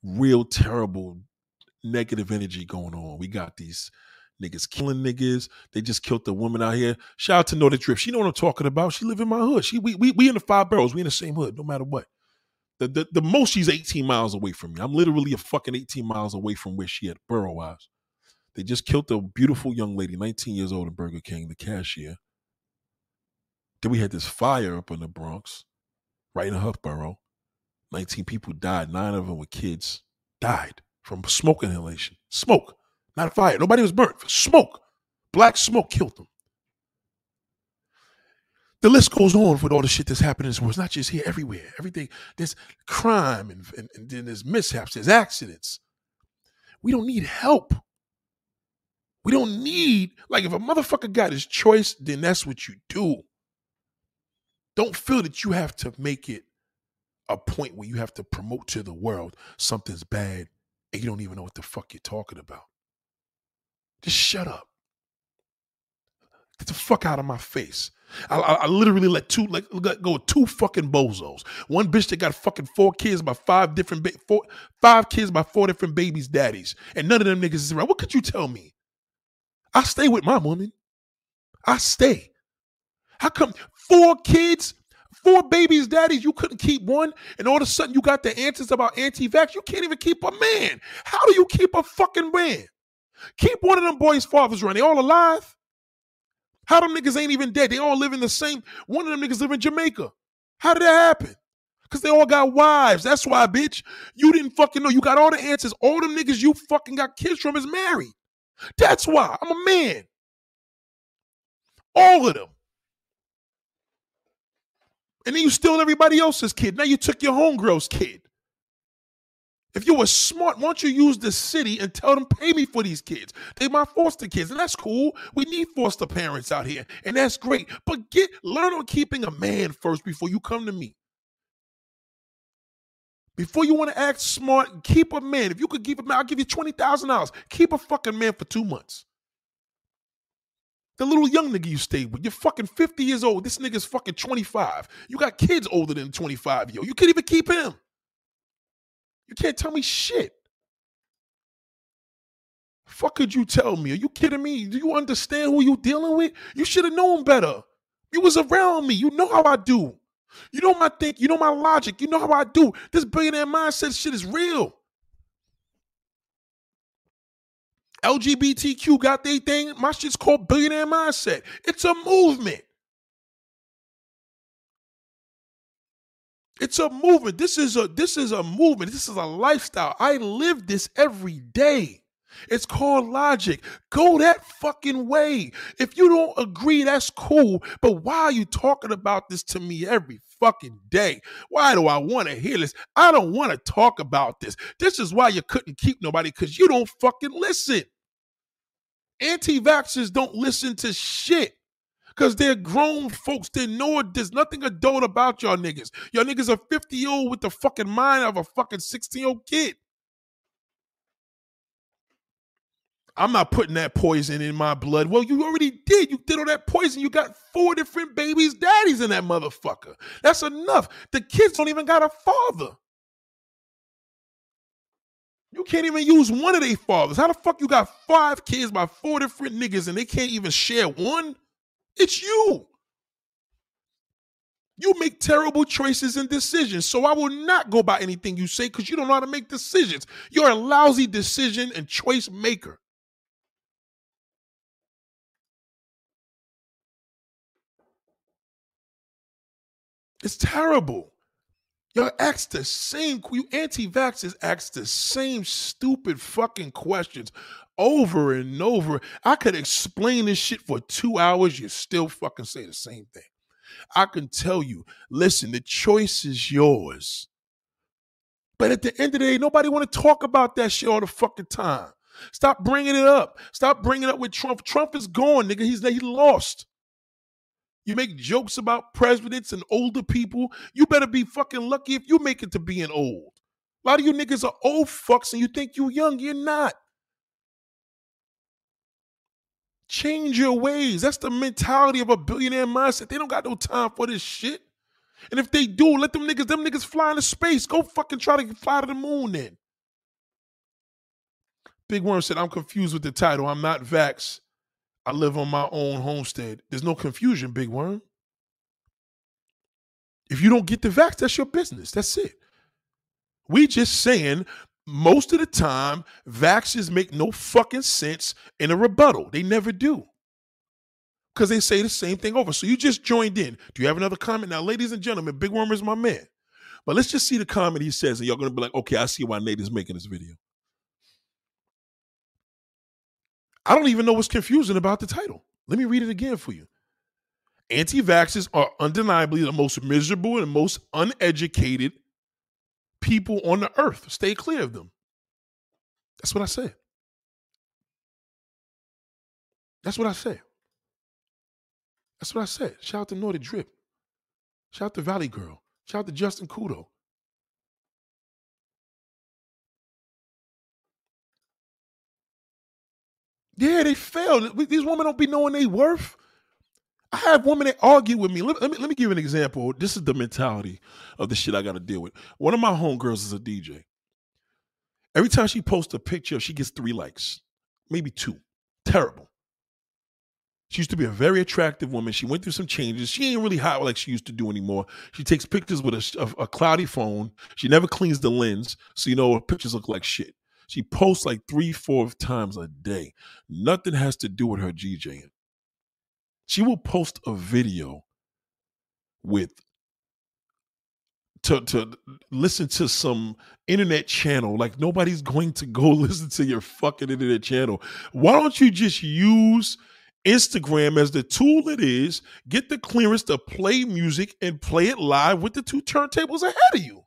real terrible negative energy going on. We got these niggas killing niggas. They just killed the woman out here. Shout out to Northern Drift. She know what I'm talking about. She live in my hood. She we we, we in the five boroughs. We in the same hood, no matter what. The, the the most she's 18 miles away from me. I'm literally a fucking 18 miles away from where she at borough wise. They just killed a beautiful young lady, 19 years old in Burger King, the cashier. Then we had this fire up in the Bronx, right in Hillsborough. 19 people died. Nine of them were kids. Died from smoke inhalation. Smoke, not fire. Nobody was burnt. Smoke. Black smoke killed them. The list goes on with all the shit that's happening in this world. It's not just here, everywhere. Everything. There's crime and, and, and then there's mishaps, there's accidents. We don't need help. We don't need, like, if a motherfucker got his choice, then that's what you do. Don't feel that you have to make it a point where you have to promote to the world something's bad and you don't even know what the fuck you're talking about. Just shut up. Get the fuck out of my face. I, I, I literally let two like let go two fucking bozos. One bitch that got fucking four kids by five different ba- four five kids by four different babies' daddies, and none of them niggas is around. What could you tell me? I stay with my woman. I stay. How come four kids, four babies, daddies, you couldn't keep one, and all of a sudden you got the answers about anti-vax? You can't even keep a man. How do you keep a fucking man? Keep one of them boys' fathers running. They all alive? How them niggas ain't even dead? They all live in the same. One of them niggas live in Jamaica. How did that happen? Because they all got wives. That's why, bitch. You didn't fucking know. You got all the answers. All them niggas you fucking got kids from is married. That's why. I'm a man. All of them. And then you steal everybody else's kid. Now you took your homegirl's kid. If you were smart, why don't you use the city and tell them, pay me for these kids? They my foster kids, and that's cool. We need foster parents out here, and that's great. But get learn on keeping a man first before you come to me. Before you want to act smart, keep a man. If you could keep a man, I'll give you twenty thousand dollars. Keep a fucking man for two months. The little young nigga you stayed with, you're fucking 50 years old. This nigga's fucking 25. You got kids older than 25, yo. You can't even keep him. You can't tell me shit. Fuck could you tell me? Are you kidding me? Do you understand who you dealing with? You should have known better. You was around me. You know how I do. You know my think. You know my logic. You know how I do. This billionaire mindset shit is real. LGBTQ got their thing. My shit's called Billionaire Mindset. It's a movement. It's a movement. This is a this is a movement. This is a lifestyle. I live this every day. It's called logic. Go that fucking way. If you don't agree, that's cool. But why are you talking about this to me every fucking day? Why do I want to hear this? I don't want to talk about this. This is why you couldn't keep nobody because you don't fucking listen. Anti vaxxers don't listen to shit. Cause they're grown folks. They know it. There's nothing adult about y'all niggas. Y'all niggas are 50 year old with the fucking mind of a fucking 16 year old kid. I'm not putting that poison in my blood. Well, you already did. You did all that poison. You got four different babies, daddies in that motherfucker. That's enough. The kids don't even got a father. You can't even use one of their fathers. How the fuck you got five kids by four different niggas and they can't even share one? It's you. You make terrible choices and decisions. So I will not go by anything you say because you don't know how to make decisions. You're a lousy decision and choice maker. It's terrible. Y'all ask the same, you anti vaxxers ask the same stupid fucking questions over and over. I could explain this shit for two hours. You still fucking say the same thing. I can tell you, listen, the choice is yours. But at the end of the day, nobody want to talk about that shit all the fucking time. Stop bringing it up. Stop bringing it up with Trump. Trump is gone, nigga. He's he lost. You make jokes about presidents and older people. You better be fucking lucky if you make it to being old. A lot of you niggas are old fucks and you think you young. You're not. Change your ways. That's the mentality of a billionaire mindset. They don't got no time for this shit. And if they do, let them niggas, them niggas fly into space. Go fucking try to fly to the moon then. Big Worm said, I'm confused with the title. I'm not vax. I live on my own homestead. There's no confusion, Big Worm. If you don't get the vax, that's your business. That's it. We just saying most of the time, vaxes make no fucking sense in a rebuttal. They never do. Because they say the same thing over. So you just joined in. Do you have another comment? Now, ladies and gentlemen, Big Worm is my man. But let's just see the comment he says, and you're gonna be like, okay, I see why Nate is making this video. I don't even know what's confusing about the title. Let me read it again for you. Anti vaxxers are undeniably the most miserable and most uneducated people on the earth. Stay clear of them. That's what I said. That's what I said. That's what I said. Shout out to Naughty Drip. Shout out to Valley Girl. Shout out to Justin Kudo. Yeah, they fail. These women don't be knowing they worth. I have women that argue with me. Let, let, me. let me give you an example. This is the mentality of the shit I got to deal with. One of my homegirls is a DJ. Every time she posts a picture, she gets three likes, maybe two. Terrible. She used to be a very attractive woman. She went through some changes. She ain't really hot like she used to do anymore. She takes pictures with a, a, a cloudy phone. She never cleans the lens, so you know her pictures look like shit. She posts like three, four times a day. Nothing has to do with her DJing. She will post a video with to to listen to some internet channel like nobody's going to go listen to your fucking internet channel. Why don't you just use Instagram as the tool it is, get the clearance to play music and play it live with the two turntables ahead of you?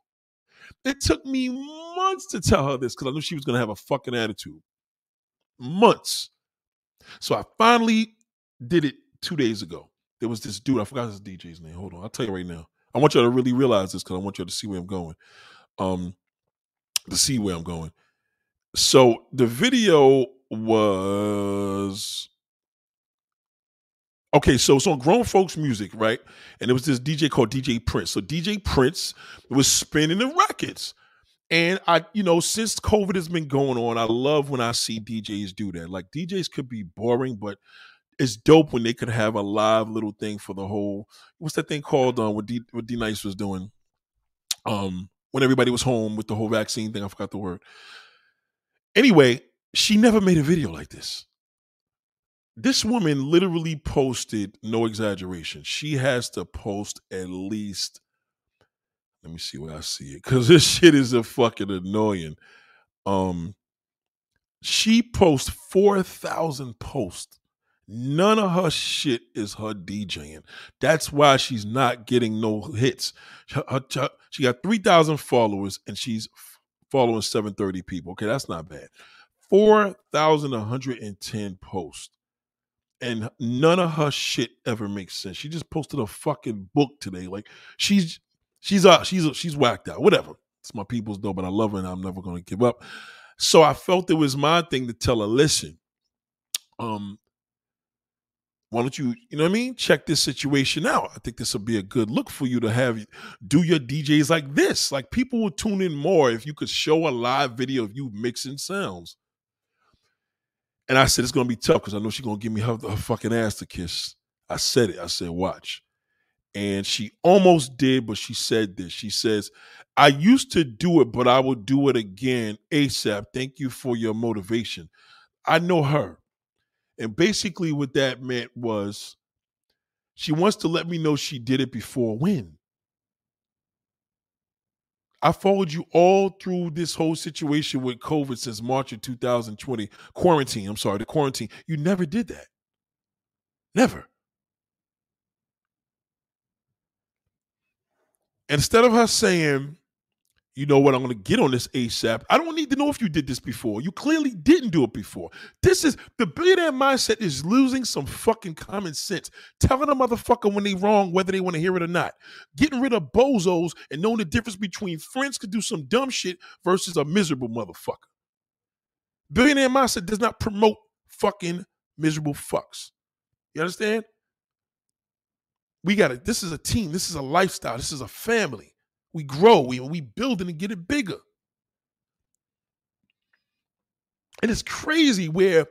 It took me months to tell her this because I knew she was going to have a fucking attitude. Months. So I finally did it two days ago. There was this dude, I forgot his DJ's name. Hold on, I'll tell you right now. I want y'all to really realize this because I want y'all to see where I'm going. Um, to see where I'm going. So the video was Okay, so it's on grown folks music, right? And it was this DJ called DJ Prince. So DJ Prince was spinning the records. And I, you know, since COVID has been going on, I love when I see DJs do that. Like DJs could be boring, but it's dope when they could have a live little thing for the whole. What's that thing called? Um, what D what D Nice was doing, um, when everybody was home with the whole vaccine thing. I forgot the word. Anyway, she never made a video like this. This woman literally posted, no exaggeration. She has to post at least. Let me see where I see it, because this shit is a fucking annoying. Um, she posts four thousand posts None of her shit is her DJing. That's why she's not getting no hits. Her, her, she got 3,000 followers and she's following 730 people. Okay, that's not bad. 4,110 posts. And none of her shit ever makes sense. She just posted a fucking book today. Like she's she's uh she's she's whacked out. Whatever. It's my people's though, but I love her and I'm never gonna give up. So I felt it was my thing to tell her, listen, um, why don't you, you know what I mean? Check this situation out. I think this will be a good look for you to have do your DJs like this. Like people will tune in more if you could show a live video of you mixing sounds. And I said it's gonna be tough because I know she's gonna give me her, her fucking ass to kiss. I said it. I said, watch. And she almost did, but she said this. She says, I used to do it, but I will do it again ASAP. Thank you for your motivation. I know her. And basically, what that meant was she wants to let me know she did it before when? I followed you all through this whole situation with COVID since March of 2020. Quarantine, I'm sorry, the quarantine. You never did that. Never. Instead of her saying, you know what, I'm going to get on this ASAP. I don't need to know if you did this before. You clearly didn't do it before. This is the billionaire mindset is losing some fucking common sense. Telling a motherfucker when they wrong, whether they want to hear it or not. Getting rid of bozos and knowing the difference between friends could do some dumb shit versus a miserable motherfucker. Billionaire mindset does not promote fucking miserable fucks. You understand? We got it. This is a team. This is a lifestyle. This is a family. We grow, we, we build it and get it bigger. And it's crazy where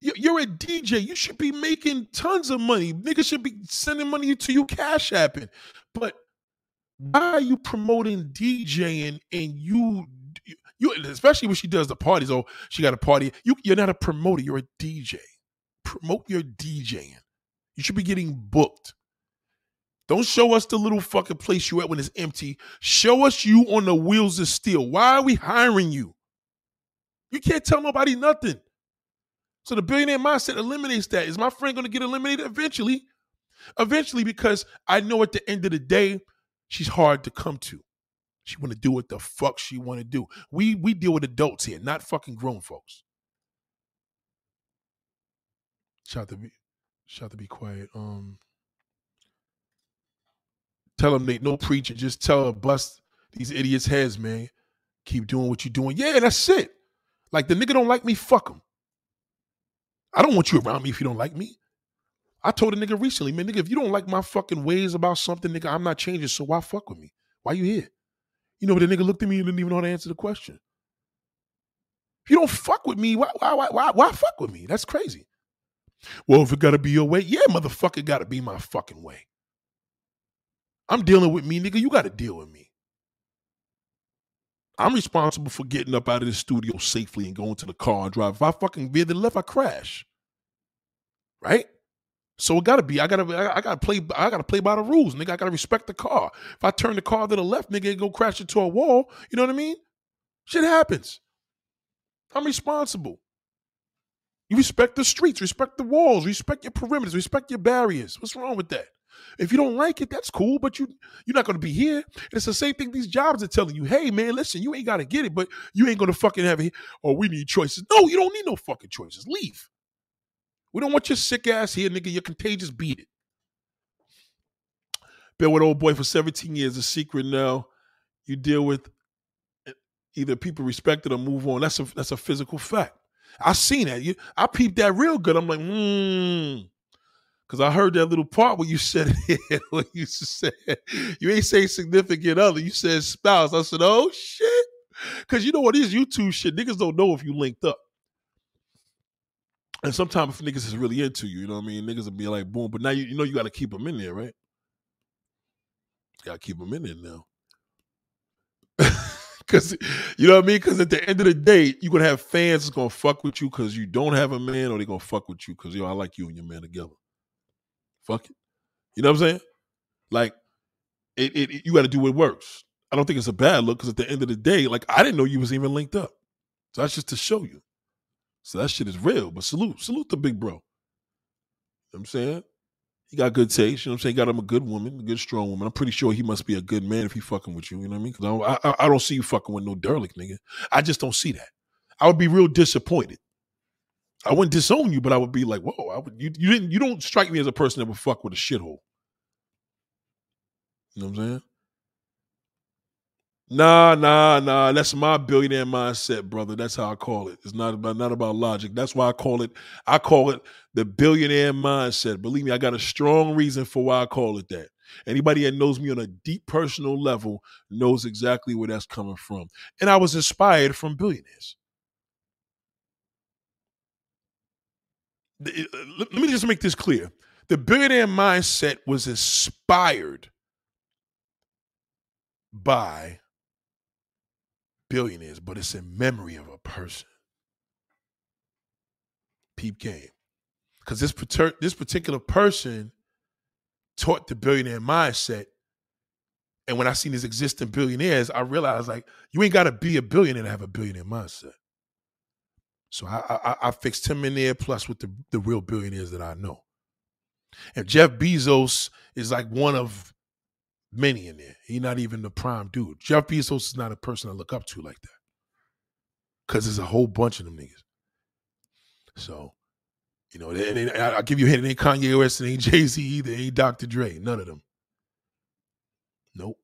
you're a DJ. You should be making tons of money. Niggas should be sending money to you, cash apping. But why are you promoting DJing and you you especially when she does the parties? Oh, she got a party. You you're not a promoter, you're a DJ. Promote your DJing. You should be getting booked. Don't show us the little fucking place you at when it's empty. Show us you on the wheels of steel. Why are we hiring you? You can't tell nobody nothing. So the billionaire mindset eliminates that. Is my friend going to get eliminated eventually? Eventually, because I know at the end of the day, she's hard to come to. She want to do what the fuck she want to do. We we deal with adults here, not fucking grown folks. Shout to be, shout to be quiet. Um, Tell them Nate, no preaching. Just tell them bust these idiots' heads, man. Keep doing what you're doing. Yeah, that's it. Like the nigga don't like me, fuck him. I don't want you around me if you don't like me. I told a nigga recently, man, nigga, if you don't like my fucking ways about something, nigga, I'm not changing. So why fuck with me? Why you here? You know, but the nigga looked at me and didn't even know how to answer the question. If you don't fuck with me, why why why why, why fuck with me? That's crazy. Well, if it gotta be your way, yeah, motherfucker, gotta be my fucking way. I'm dealing with me, nigga. You got to deal with me. I'm responsible for getting up out of the studio safely and going to the car and drive. If I fucking veer to the left, I crash. Right? So it gotta be. I gotta. I gotta play. I gotta play by the rules, nigga. I gotta respect the car. If I turn the car to the left, nigga, it go crash into a wall. You know what I mean? Shit happens. I'm responsible. You respect the streets, respect the walls, respect your perimeters, respect your barriers. What's wrong with that? If you don't like it, that's cool, but you you're not gonna be here. It's the same thing these jobs are telling you. Hey man, listen, you ain't gotta get it, but you ain't gonna fucking have it. Or oh, we need choices. No, you don't need no fucking choices. Leave. We don't want your sick ass here, nigga. You're contagious. Beat it. Been with old boy for 17 years. A secret now. You deal with eh, either people respect it or move on. That's a that's a physical fact. I seen that. You, I peeped that real good. I'm like, hmm. Cause I heard that little part where you said it, when you said you ain't say significant other, you said spouse. I said, oh shit. Cause you know what is YouTube shit, niggas don't know if you linked up. And sometimes if niggas is really into you, you know what I mean? Niggas will be like, boom. But now you, you know you gotta keep them in there, right? You gotta keep them in there now. Cause you know what I mean? Cause at the end of the day, you're gonna have fans that's gonna fuck with you because you don't have a man, or they gonna fuck with you because yo, I like you and your man together. Fuck it. You know what I'm saying? Like, it, it, it you got to do what works. I don't think it's a bad look because at the end of the day, like I didn't know you was even linked up. So that's just to show you. So that shit is real. But salute, salute the big bro. You know what I'm saying? He got good taste. You know what I'm saying? He got him a good woman, a good strong woman. I'm pretty sure he must be a good man if he fucking with you. You know what I mean? Because I, I, I, don't see you fucking with no derelict nigga. I just don't see that. I would be real disappointed. I wouldn't disown you, but I would be like, whoa, I would, you, you didn't, you don't strike me as a person that would fuck with a shithole. You know what I'm saying? Nah, nah, nah. That's my billionaire mindset, brother. That's how I call it. It's not about not about logic. That's why I call it. I call it the billionaire mindset. Believe me, I got a strong reason for why I call it that. Anybody that knows me on a deep personal level knows exactly where that's coming from. And I was inspired from billionaires. Uh, let me just make this clear. The billionaire mindset was inspired by billionaires, but it's in memory of a person. Peep game. Because this, this particular person taught the billionaire mindset. And when I seen these existing billionaires, I realized like you ain't gotta be a billionaire to have a billionaire mindset. So I, I, I fixed him in there plus with the, the real billionaires that I know. And Jeff Bezos is like one of many in there. He's not even the prime dude. Jeff Bezos is not a person I look up to like that. Cause there's a whole bunch of them niggas. So, you know, and I'll give you a hint. It ain't Kanye West, it ain't Jay Z either, it ain't Dr. Dre. None of them. Nope.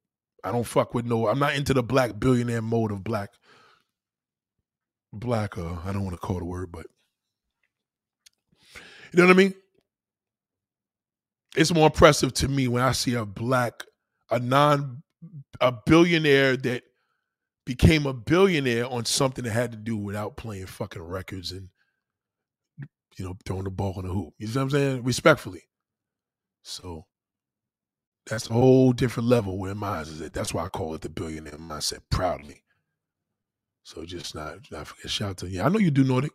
I don't fuck with no. I'm not into the black billionaire mode of black. Black. Uh, I don't want to call the word, but you know what I mean. It's more impressive to me when I see a black a non a billionaire that became a billionaire on something that had to do without playing fucking records and you know throwing the ball in the hoop. You know what I'm saying? Respectfully. So that's a whole different level where mine is at. That's why I call it the billionaire mindset proudly. So just not not forget shout out to yeah. I know you do Nordic.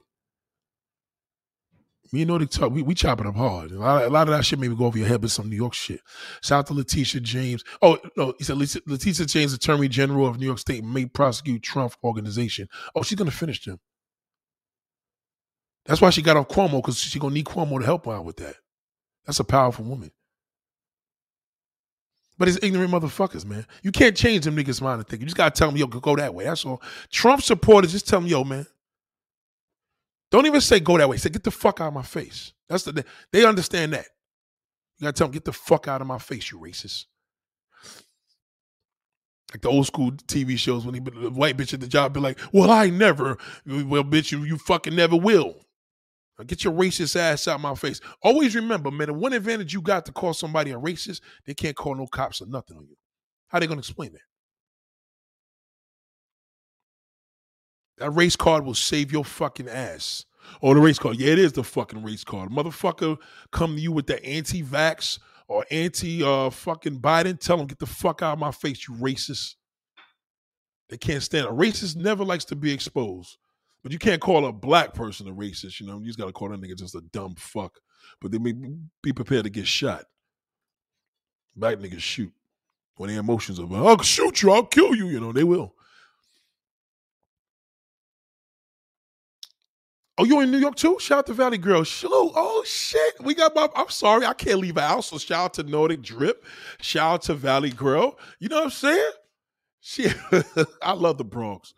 Me and Nordic talk, we, we chop it up hard. A lot, a lot, of that shit maybe go over your head, but some New York shit. Shout out to Letitia James. Oh, no, he said Letitia James, Attorney General of New York State, may prosecute Trump organization. Oh, she's to finish them. That's why she got off Cuomo, because she's to need Cuomo to help her out with that. That's a powerful woman. But it's ignorant motherfuckers, man. You can't change them niggas' mind and think. You just got to tell them, yo, go that way. That's all. Trump supporters, just tell them, yo, man, don't even say go that way. Say get the fuck out of my face. That's the they understand that. You gotta tell them get the fuck out of my face, you racist. Like the old school TV shows when he the white bitch at the job be like, "Well, I never." Well, bitch, you you fucking never will. Get your racist ass out of my face. Always remember, man, the one advantage you got to call somebody a racist, they can't call no cops or nothing on you. How they gonna explain that? That race card will save your fucking ass. Oh, the race card. Yeah, it is the fucking race card. Motherfucker come to you with the anti-vax or anti uh fucking Biden. Tell them get the fuck out of my face, you racist. They can't stand a racist never likes to be exposed. But you can't call a black person a racist, you know. You just gotta call that nigga just a dumb fuck. But they may be prepared to get shot. Black niggas shoot. When their emotions are, I'll shoot you, I'll kill you, you know, they will. Oh, you in New York too? Shout out to Valley Girl. Salute. Oh shit. We got my I'm sorry, I can't leave out. So shout out to Nordic Drip. Shout out to Valley Girl. You know what I'm saying? Shit. I love the Bronx.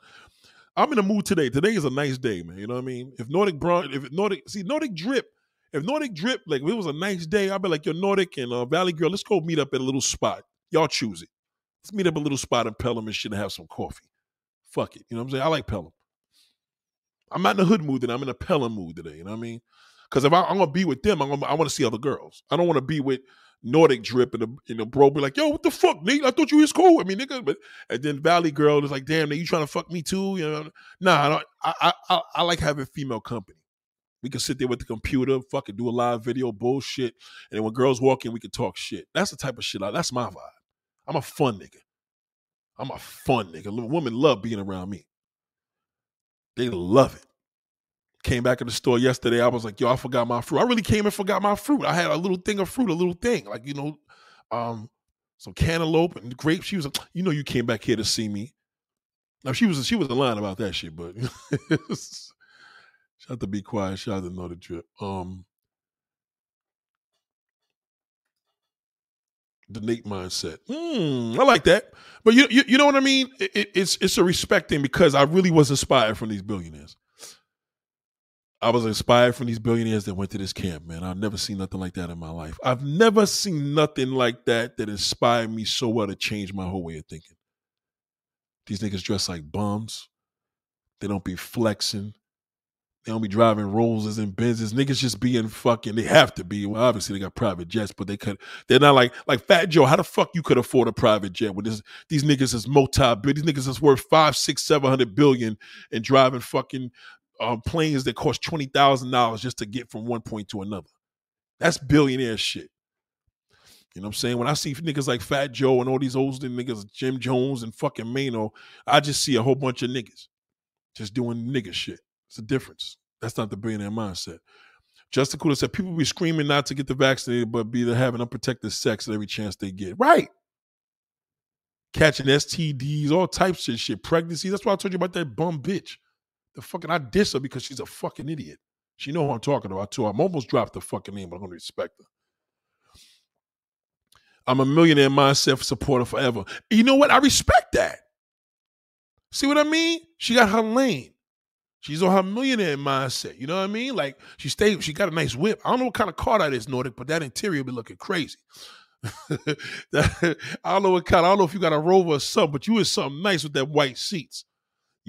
I'm in the mood today. Today is a nice day, man. You know what I mean? If Nordic Bronx, if Nordic, see Nordic Drip, if Nordic Drip, like if it was a nice day, I'd be like, yo, Nordic and uh, Valley Girl, let's go meet up at a little spot. Y'all choose it. Let's meet up at a little spot in Pelham and shit and have some coffee. Fuck it. You know what I'm saying? I like Pelham. I'm not in a hood mood today. I'm in a Pelham mood today. You know what I mean? Because if I, am gonna be with them, I'm gonna, I want to see other girls. I don't want to be with Nordic drip and the you know bro be like, yo, what the fuck, Nate? I thought you was cool. I mean, nigga, but and then Valley girl is like, damn, Nate, you trying to fuck me too? You know? Nah, I, I I I like having female company. We can sit there with the computer, fucking do a live video, bullshit, and then when girls walk in, we can talk shit. That's the type of shit. I, that's my vibe. I'm a fun nigga. I'm a fun nigga. Women love being around me. They love it. Came back in the store yesterday. I was like, yo, I forgot my fruit. I really came and forgot my fruit. I had a little thing of fruit, a little thing, like, you know, um, some cantaloupe and grapes. She was like, you know, you came back here to see me. Now she was she was lying about that shit, but shout to be quiet. Shout out to Nordic Drip. Um, the Nate mindset. Mm, I like that, but you, you you know what I mean. It, it's it's a respecting because I really was inspired from these billionaires. I was inspired from these billionaires that went to this camp, man. I've never seen nothing like that in my life. I've never seen nothing like that that inspired me so well to change my whole way of thinking. These niggas dress like bums. They don't be flexing. They don't be driving Rollses and Benzes. Niggas just being fucking. They have to be. Well, obviously they got private jets, but they could. They're not like like Fat Joe. How the fuck you could afford a private jet when this these niggas is multi. These niggas is worth five, six, seven hundred billion and driving fucking um, planes that cost twenty thousand dollars just to get from one point to another. That's billionaire shit. You know what I'm saying? When I see niggas like Fat Joe and all these old niggas, Jim Jones and fucking Maino, I just see a whole bunch of niggas just doing nigga shit. It's a difference. That's not the billionaire mindset. Justin Cooler said people be screaming not to get the vaccinated, but be having unprotected sex at every chance they get. Right. Catching STDs, all types of shit, pregnancy. That's why I told you about that bum bitch. The fucking I diss her because she's a fucking idiot. She know who I'm talking about too. I'm almost dropped the fucking name, but I'm gonna respect her. I'm a millionaire mindset supporter forever. You know what? I respect that. See what I mean? She got her lane. She's on her millionaire mindset. You know what I mean? Like she stayed, she got a nice whip. I don't know what kind of car that is, Nordic, but that interior be looking crazy. I don't know what kind. I don't know if you got a Rover or something, but you is something nice with that white seats.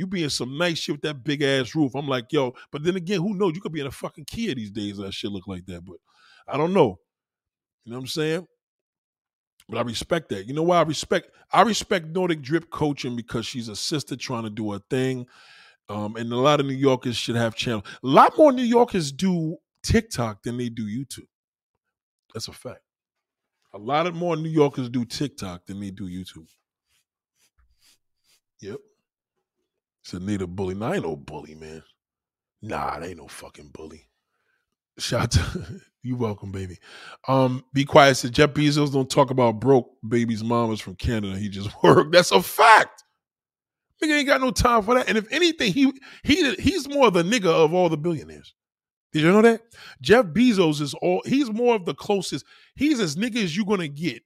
You be in some nice shit with that big ass roof. I'm like, yo, but then again, who knows? You could be in a fucking Kia these days. That shit look like that, but I don't know. You know what I'm saying? But I respect that. You know why I respect? I respect Nordic Drip coaching because she's a sister trying to do a thing. Um, and a lot of New Yorkers should have channel. A lot more New Yorkers do TikTok than they do YouTube. That's a fact. A lot of more New Yorkers do TikTok than they do YouTube. Yep. Said need a bully. Nah, I ain't no bully, man. Nah, it ain't no fucking bully. Shout to you welcome, baby. Um, be quiet. Said Jeff Bezos don't talk about broke baby's mom is from Canada. He just worked. That's a fact. Nigga ain't got no time for that. And if anything, he he he's more the nigga of all the billionaires. Did you know that? Jeff Bezos is all he's more of the closest. He's as nigga as you're gonna get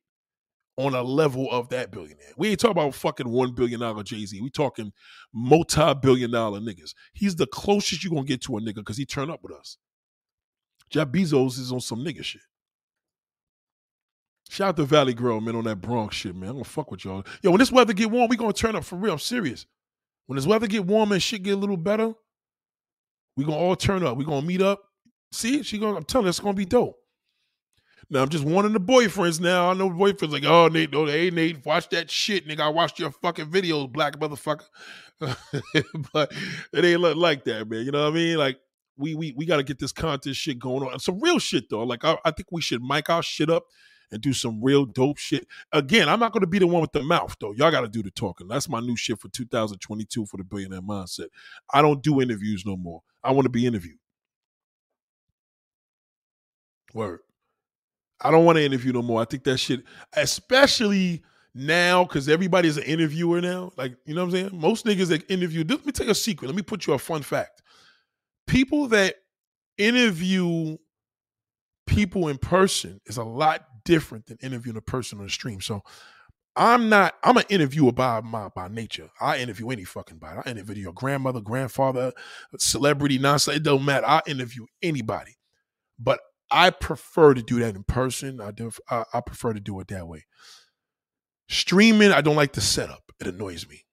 on a level of that billionaire. We ain't talking about fucking one billion dollar Jay-Z. We talking multi-billion dollar niggas. He's the closest you're gonna get to a nigga because he turned up with us. Jeff Bezos is on some nigga shit. Shout out to Valley Girl, man, on that Bronx shit, man. I'm gonna fuck with y'all. Yo, when this weather get warm, we gonna turn up for real. I'm serious. When this weather get warm and shit get a little better, we gonna all turn up. We gonna meet up. See, she gonna. I'm telling you, it's gonna be dope. Now I'm just wanting the boyfriends. Now I know boyfriends like, oh Nate, no, hey Nate, watch that shit, nigga. I watched your fucking videos, black motherfucker. but it ain't look like that, man. You know what I mean? Like we we we got to get this content shit going on. Some real shit though. Like I, I think we should mic our shit up and do some real dope shit. Again, I'm not going to be the one with the mouth though. Y'all got to do the talking. That's my new shit for 2022 for the billionaire mindset. I don't do interviews no more. I want to be interviewed. Word. I don't want to interview no more. I think that shit, especially now, because everybody's an interviewer now. Like, you know what I'm saying? Most niggas that interview, let me tell you a secret. Let me put you a fun fact. People that interview people in person is a lot different than interviewing a person on a stream. So I'm not, I'm an interviewer by my by nature. I interview any fucking body. I interview your grandmother, grandfather, celebrity, nonsense. It don't matter. I interview anybody. But I prefer to do that in person. I do I, I prefer to do it that way. Streaming, I don't like the setup. It annoys me.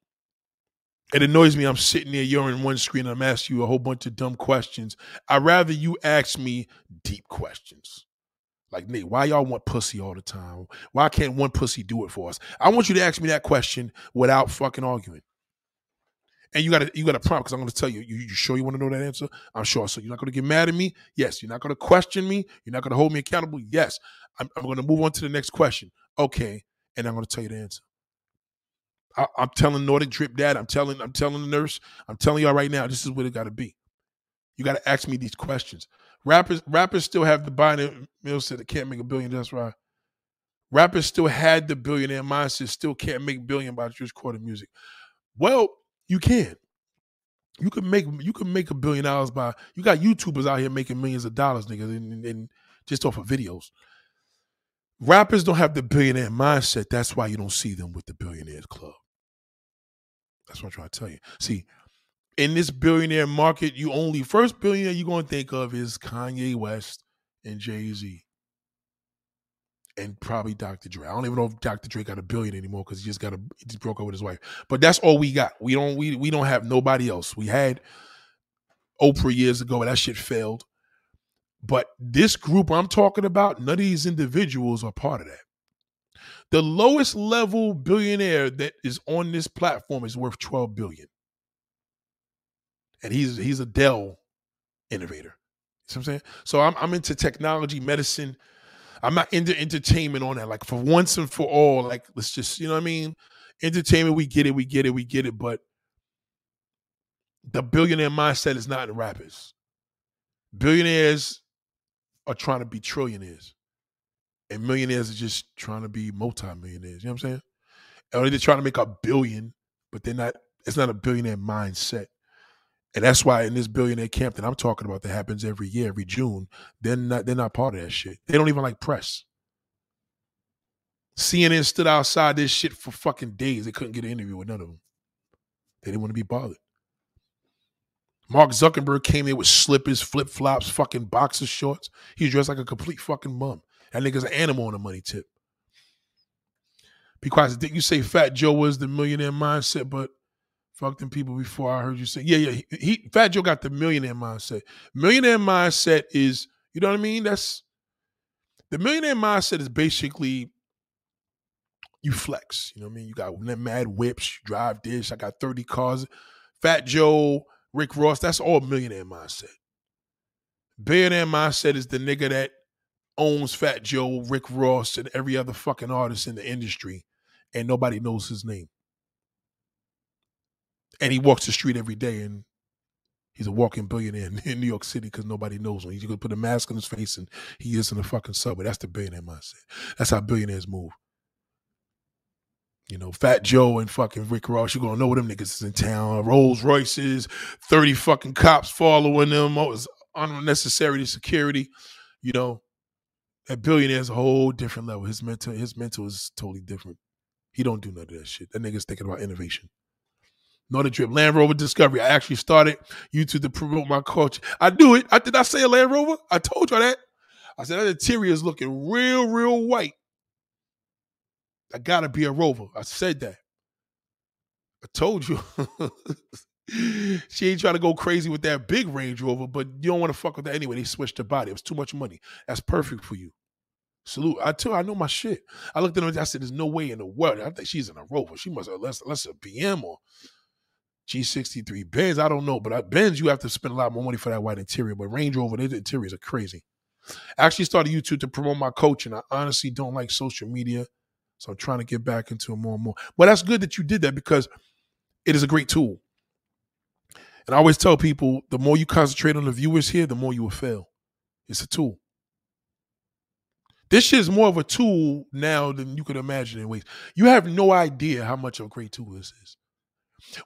It annoys me. I'm sitting there, you're in one screen, I'm asking you a whole bunch of dumb questions. I'd rather you ask me deep questions. Like, Nate, why y'all want pussy all the time? Why can't one pussy do it for us? I want you to ask me that question without fucking arguing. And you got to you got to prompt because I'm going to tell you, you. You sure you want to know that answer? I'm sure. So you're not going to get mad at me? Yes. You're not going to question me? You're not going to hold me accountable? Yes. I'm, I'm going to move on to the next question. Okay, and I'm going to tell you the answer. I, am telling Nordic Drip Dad. I'm telling I'm telling the nurse. I'm telling y'all right now. This is what it got to be. You got to ask me these questions. Rappers, rappers still have the billionaire Mills said they can't make a billion. That's right. Rappers still had the billionaire mindset, still can't make billion by just recording music. Well, you can. You can make you can make a billion dollars by you got YouTubers out here making millions of dollars, niggas, and, and just off of videos. Rappers don't have the billionaire mindset. That's why you don't see them with the billionaires club. That's what I'm trying to tell you. See, in this billionaire market, you only first billionaire you're gonna think of is Kanye West and Jay Z, and probably Dr. Dre. I don't even know if Dr. Dre got a billion anymore because he just got a he just broke up with his wife. But that's all we got. We don't we we don't have nobody else. We had Oprah years ago, and that shit failed. But this group I'm talking about, none of these individuals are part of that. The lowest level billionaire that is on this platform is worth 12 billion. And he's he's a Dell innovator. You know what I'm saying? So I'm I'm into technology, medicine. I'm not into entertainment on that. Like for once and for all, like let's just, you know what I mean? Entertainment, we get it, we get it, we get it, but the billionaire mindset is not in rappers. Billionaires are trying to be trillionaires. And millionaires are just trying to be multimillionaires. You know what I'm saying? Or they're trying to make a billion, but they're not, it's not a billionaire mindset. And that's why in this billionaire camp that I'm talking about that happens every year, every June, they're not they're not part of that shit. They don't even like press. CNN stood outside this shit for fucking days. They couldn't get an interview with none of them. They didn't want to be bothered. Mark Zuckerberg came in with slippers, flip flops, fucking boxer shorts. He dressed like a complete fucking bum. That nigga's an animal on a money tip. Because didn't you say Fat Joe was the millionaire mindset, but fuck them people before I heard you say, yeah, yeah. He, he Fat Joe got the millionaire mindset. Millionaire mindset is, you know what I mean? That's the millionaire mindset is basically you flex. You know what I mean? You got mad whips, drive this. I got 30 cars. Fat Joe, Rick Ross, that's all millionaire mindset. Billionaire mindset is the nigga that owns Fat Joe, Rick Ross, and every other fucking artist in the industry, and nobody knows his name. And he walks the street every day, and he's a walking billionaire in, New York City because nobody knows him. He's gonna put a mask on his face, and he is in the fucking subway. That's the billionaire mindset. That's how billionaires move. You know, Fat Joe and fucking Rick Ross, you're gonna know what them niggas is in town. Rolls Royces, 30 fucking cops following them. Oh, All was unnecessary security. You know, that billionaire is a whole different level. His mental, his mental is totally different. He don't do none of that shit. That nigga's thinking about innovation. Nordic Drip. Land Rover Discovery. I actually started YouTube to promote my culture. I do it. I did I say a Land Rover? I told you that. I said that interior is looking real, real white. I gotta be a rover. I said that. I told you. she ain't trying to go crazy with that big Range Rover, but you don't want to fuck with that anyway. They switched the body. It was too much money. That's perfect for you. Salute. I tell I know my shit. I looked at her I said, There's no way in the world. I think she's in a rover. She must have less less a BM or G63 Benz. I don't know. But Benz, you have to spend a lot more money for that white interior. But Range Rover, the interiors are crazy. I actually started YouTube to promote my coaching. I honestly don't like social media. So I'm trying to get back into it more and more. But that's good that you did that because it is a great tool. And I always tell people the more you concentrate on the viewers here, the more you will fail. It's a tool. This shit is more of a tool now than you could imagine in ways. You have no idea how much of a great tool this is.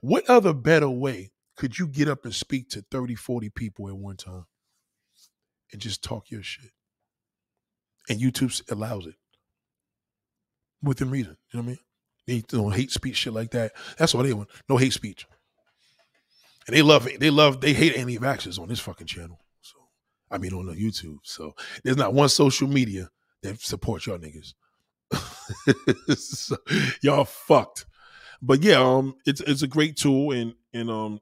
What other better way could you get up and speak to 30, 40 people at one time and just talk your shit? And YouTube allows it within reason. You know what I mean? They don't hate speech shit like that. That's what they want. No hate speech. And they love it. They love they hate anti-vaxxers on this fucking channel. So I mean on the YouTube. So there's not one social media that supports y'all niggas. so, y'all fucked. But yeah, um, it's it's a great tool and and um,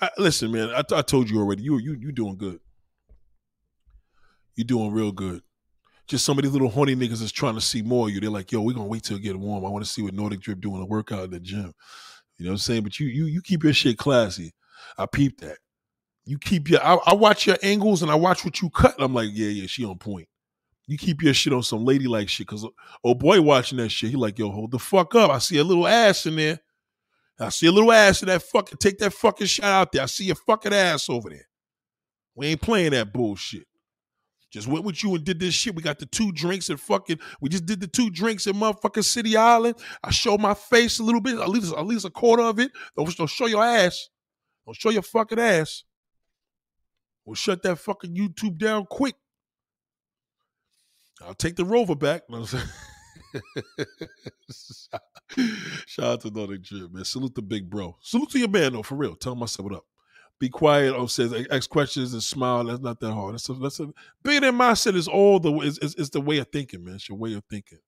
I, listen, man, I, I told you already. You you you doing good. You doing real good just some of these little horny niggas is trying to see more of you. They're like, yo, we're gonna wait till it get warm. I want to see what Nordic Drip doing a workout in the gym. You know what I'm saying? But you you you keep your shit classy. I peep that. You keep your I, I watch your angles and I watch what you cut. I'm like, yeah, yeah, she on point. You keep your shit on some ladylike shit. Cause oh boy watching that shit, he like, yo, hold the fuck up. I see a little ass in there. I see a little ass in that fucking take that fucking shot out there. I see your fucking ass over there. We ain't playing that bullshit. Just went with you and did this shit. We got the two drinks and fucking. We just did the two drinks in motherfucking City Island. I show my face a little bit, at least at least a quarter of it. Don't, don't show your ass. Don't show your fucking ass. We'll shut that fucking YouTube down quick. I'll take the rover back. Shout out to Nordic Drip, man. Salute the big bro. Salute to your man, though, for real. Tell said what up. Be quiet. Oh, says ask questions and smile. That's not that hard. That's a, that's a being in mindset is all the is, is, is the way of thinking, man. It's your way of thinking.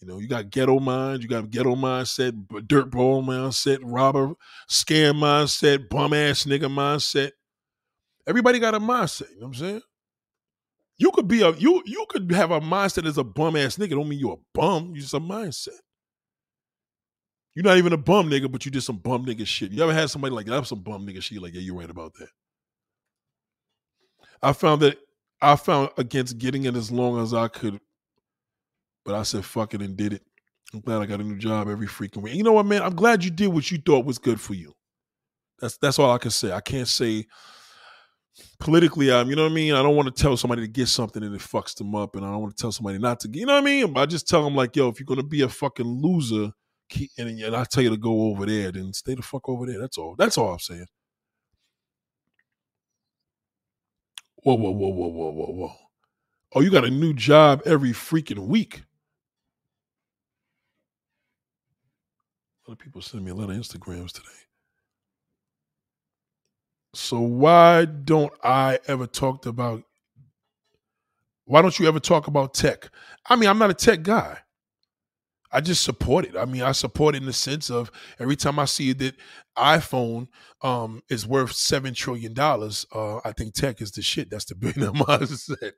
You know, you got ghetto mind, you got ghetto mindset, dirt ball mindset, robber, scam mindset, bum ass nigga mindset. Everybody got a mindset. You know what I'm saying? You could be a you you could have a mindset as a bum ass nigga. Don't mean you're a bum. You just a mindset. You're not even a bum nigga, but you did some bum nigga shit. You ever had somebody like that? some bum nigga shit. Like, yeah, you're right about that. I found that I found against getting it as long as I could, but I said fuck it and did it. I'm glad I got a new job every freaking week. You know what, man? I'm glad you did what you thought was good for you. That's that's all I can say. I can't say politically, I'm, you know what I mean? I don't want to tell somebody to get something and it fucks them up, and I don't want to tell somebody not to get, you know what I mean? I just tell them, like, yo, if you're going to be a fucking loser, keep, and, and I tell you to go over there, then stay the fuck over there. That's all. That's all I'm saying. Whoa, whoa, whoa, whoa, whoa, whoa, whoa. Oh, you got a new job every freaking week. A lot of people send me a lot of Instagrams today. So why don't I ever talk about why don't you ever talk about tech? I mean, I'm not a tech guy. I just support it. I mean, I support it in the sense of every time I see that iPhone um, is worth seven trillion dollars, uh, I think tech is the shit. That's the billionaire mindset.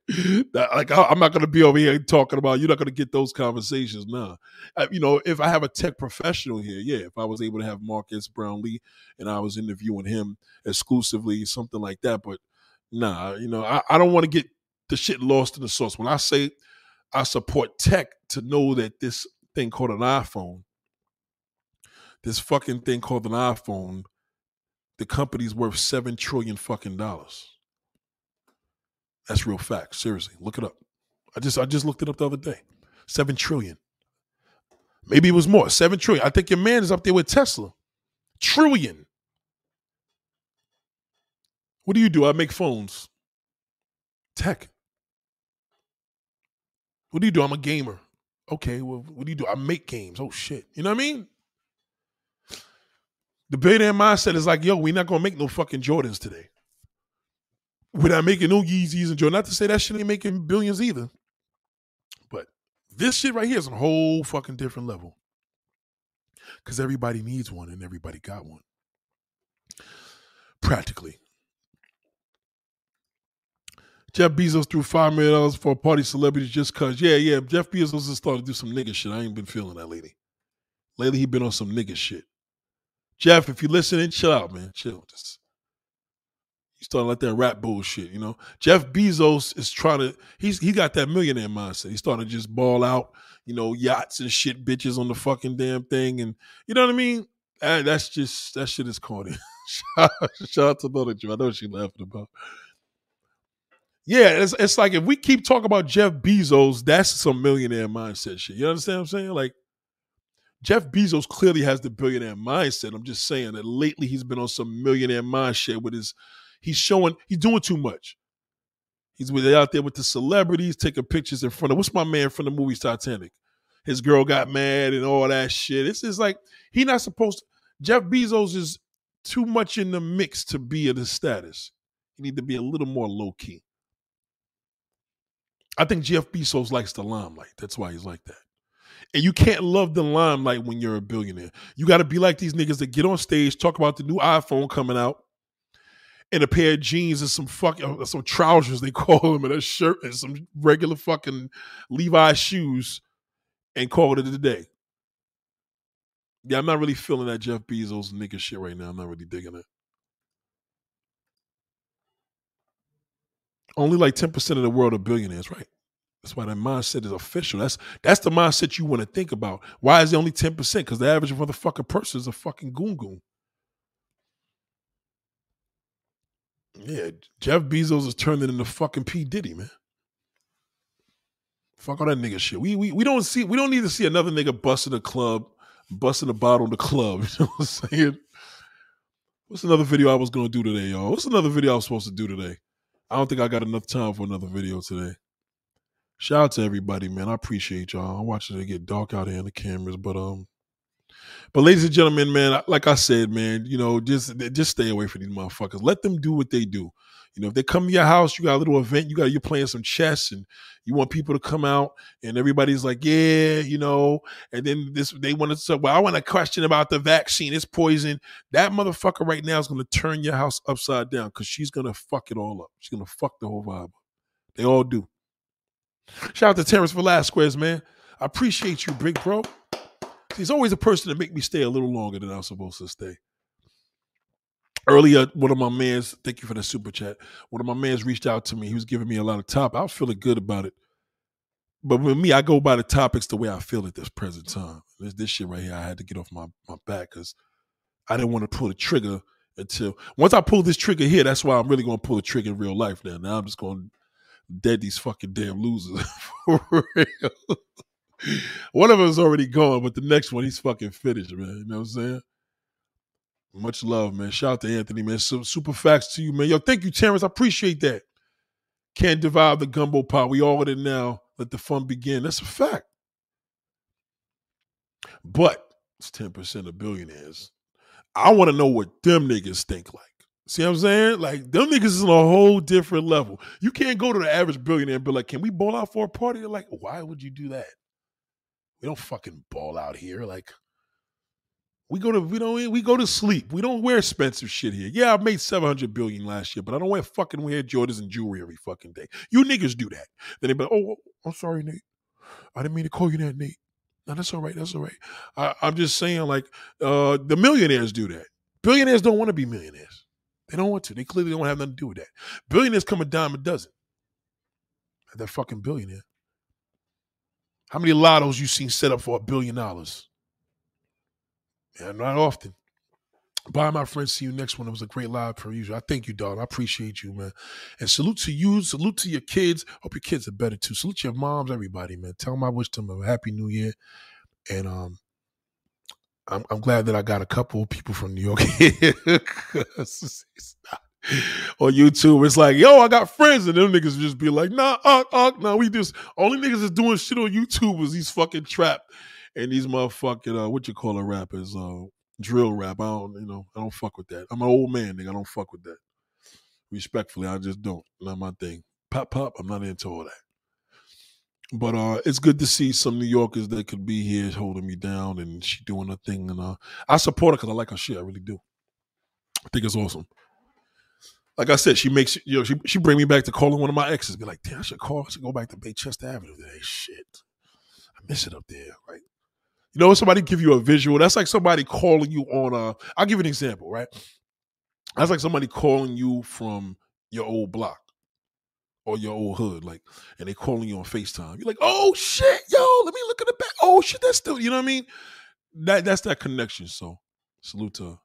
like, I, am not going to be over here talking about. You're not going to get those conversations now. Nah. you know, if I have a tech professional here, yeah. If I was able to have Marques Brownlee and I was interviewing him exclusively, something like that. But nah, you know, I, I don't want to get the shit lost in the sauce. When I say I support tech, to know that this thing called an iPhone, this fucking thing called an iPhone, the company's worth seven trillion fucking dollars. That's real fact. Seriously, look it up. I just I just looked it up the other day. Seven trillion. Maybe it was more. Seven trillion. I think your man is up there with Tesla. Trillion. What do you do? I make phones. Tech. What do you do? I'm a gamer. Okay, well, what do you do? I make games. Oh shit. You know what I mean? The billionaire mindset is like, yo, we're not gonna make no fucking Jordans today. We're not making no Yeezys and Jordans. Not to say that shit ain't making billions either. But this shit right here is a whole fucking different level. Cause everybody needs one and everybody got one. Practically. Jeff Bezos threw five million dollars for a party celebrities just cause. Yeah, yeah. Jeff Bezos is starting to do some nigga shit. I ain't been feeling that lately. Lately he been on some nigga shit. Jeff, if you listening, chill out, man. Chill. Just you starting like that rap bullshit, you know. Jeff Bezos is trying to. He's he got that millionaire mindset. He's starting to just ball out, you know, yachts and shit, bitches on the fucking damn thing, and you know what I mean. that's just that shit is corny. shout, shout out to Mother Joe. I know she laughing about. Yeah, it's, it's like if we keep talking about Jeff Bezos, that's some millionaire mindset shit. You understand what I'm saying? Like Jeff Bezos clearly has the billionaire mindset. I'm just saying that lately he's been on some millionaire mindset with his he's showing he's doing too much. He's with out there with the celebrities taking pictures in front of what's my man from the movie Titanic? His girl got mad and all that shit. It's just like he not supposed to, Jeff Bezos is too much in the mix to be at his status. He need to be a little more low key. I think Jeff Bezos likes the limelight. That's why he's like that. And you can't love the limelight when you're a billionaire. You got to be like these niggas that get on stage, talk about the new iPhone coming out, and a pair of jeans and some fucking uh, some trousers they call them, and a shirt and some regular fucking Levi shoes, and call it a day. Yeah, I'm not really feeling that Jeff Bezos nigga shit right now. I'm not really digging it. Only like 10% of the world are billionaires, right? That's why that mindset is official. That's that's the mindset you want to think about. Why is it only 10%? Because the average motherfucking person is a fucking goon goon. Yeah, Jeff Bezos is turning into fucking P. Diddy, man. Fuck all that nigga shit. We we we don't see we don't need to see another nigga busting a club, busting a bottle in the club. You know what I'm saying? What's another video I was gonna do today, y'all? What's another video I was supposed to do today? I don't think I got enough time for another video today. Shout out to everybody, man. I appreciate y'all. I'm watching it get dark out here in the cameras, but um, but ladies and gentlemen, man, like I said, man, you know, just just stay away from these motherfuckers. Let them do what they do. You know, if they come to your house, you got a little event, you got you're playing some chess, and you want people to come out, and everybody's like, yeah, you know, and then this they want to say, well, I want a question about the vaccine. It's poison. That motherfucker right now is to turn your house upside down because she's to fuck it all up. She's to fuck the whole vibe. They all do. Shout out to Terrence Velasquez, man. I appreciate you, big bro. He's always a person to make me stay a little longer than I'm supposed to stay. Earlier, one of my mans, thank you for the super chat. One of my mans reached out to me. He was giving me a lot of top. I was feeling good about it. But with me, I go by the topics the way I feel at this present time. This, this shit right here, I had to get off my, my back because I didn't want to pull the trigger until once I pull this trigger here, that's why I'm really going to pull the trigger in real life now. Now I'm just going to dead these fucking damn losers for real. one of them is already gone, but the next one he's fucking finished, man. You know what I'm saying? Much love, man. Shout out to Anthony, man. Super facts to you, man. Yo, thank you, Terrence. I appreciate that. Can't divide the gumbo pot. We all in it now. Let the fun begin. That's a fact. But it's 10% of billionaires. I want to know what them niggas think like. See what I'm saying? Like them niggas is on a whole different level. You can't go to the average billionaire and be like, "Can we ball out for a party?" They're like, why would you do that? We don't fucking ball out here. Like we go to we don't we go to sleep. We don't wear expensive shit here. Yeah, I made seven hundred billion last year, but I don't wear fucking wear Jordans and jewelry every fucking day. You niggas do that. Then they be like, "Oh, I'm sorry, Nate. I didn't mean to call you that, Nate." No, that's all right. That's all right. I, I'm just saying, like, uh, the millionaires do that. Billionaires don't want to be millionaires. They don't want to. They clearly don't have nothing to do with that. Billionaires come a dime a dozen. They're fucking billionaire. How many lottos you seen set up for a billion dollars? Yeah, not often. Bye, my friends. See you next one. It was a great live per usual. I thank you, dog. I appreciate you, man. And salute to you. Salute to your kids. Hope your kids are better too. Salute your moms, everybody, man. Tell them I wish them a happy new year. And um, I'm, I'm glad that I got a couple people from New York on YouTube. It's like, yo, I got friends, and them niggas just be like, nah, uh, uh, nah, we just only niggas is doing shit on YouTube is these fucking trap and these motherfucking uh, what you call a rappers, uh, drill rap. I don't, you know, I don't fuck with that. I'm an old man, nigga. I don't fuck with that. Respectfully, I just don't. Not my thing. Pop, pop. I'm not into all that. But uh, it's good to see some New Yorkers that could be here holding me down, and she doing her thing, and uh, I support her because I like her shit. I really do. I think it's awesome. Like I said, she makes you know she she bring me back to calling one of my exes. Be like, damn, I should call. I should go back to Baychester Avenue today. Shit, I miss it up there, right? You know, somebody give you a visual. That's like somebody calling you on a. I'll give you an example, right? That's like somebody calling you from your old block or your old hood, like, and they calling you on FaceTime. You're like, oh shit, yo, let me look at the back. Oh shit, that's still, you know what I mean? That that's that connection. So salute to.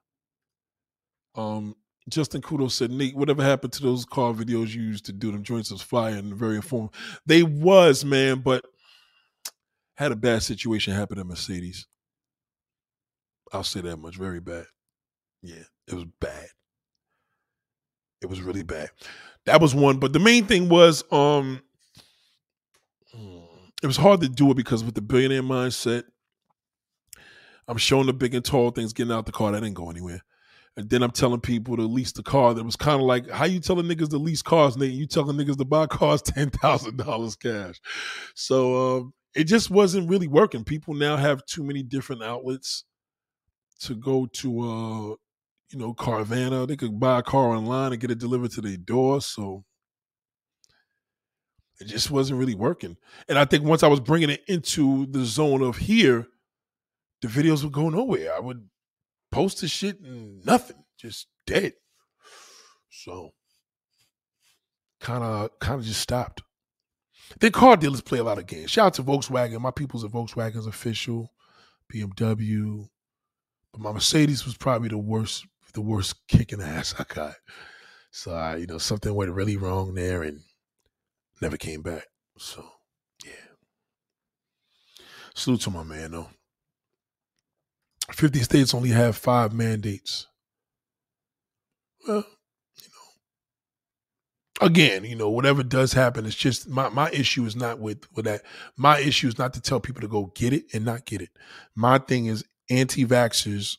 Um, Justin Kudo said, Nate, whatever happened to those car videos you used to do? Them joints was fire and very informative. They was, man, but had a bad situation happen at Mercedes. I'll say that much. Very bad. Yeah, it was bad. It was really bad. That was one. But the main thing was, um, it was hard to do it because with the billionaire mindset, I'm showing the big and tall things getting out the car. That didn't go anywhere. And then I'm telling people to lease the car. That was kind of like how you telling niggas to lease cars, Nate? You telling niggas to buy cars ten thousand dollars cash. So um, it just wasn't really working. People now have too many different outlets to go to. Uh, you know, Carvana. They could buy a car online and get it delivered to their door. So it just wasn't really working. And I think once I was bringing it into the zone of here, the videos would go nowhere. I would post the shit and nothing, just dead. So kind of kind of just stopped. Then car dealers play a lot of games. Shout out to Volkswagen. My people's at Volkswagen's official, BMW. But my Mercedes was probably the worst, the worst kicking ass I got. So I, you know, something went really wrong there and never came back. So yeah. Salute to my man though. 50 states only have five mandates. Well, again, you know, whatever does happen, it's just my my issue is not with with that. My issue is not to tell people to go get it and not get it. My thing is anti-vaxxers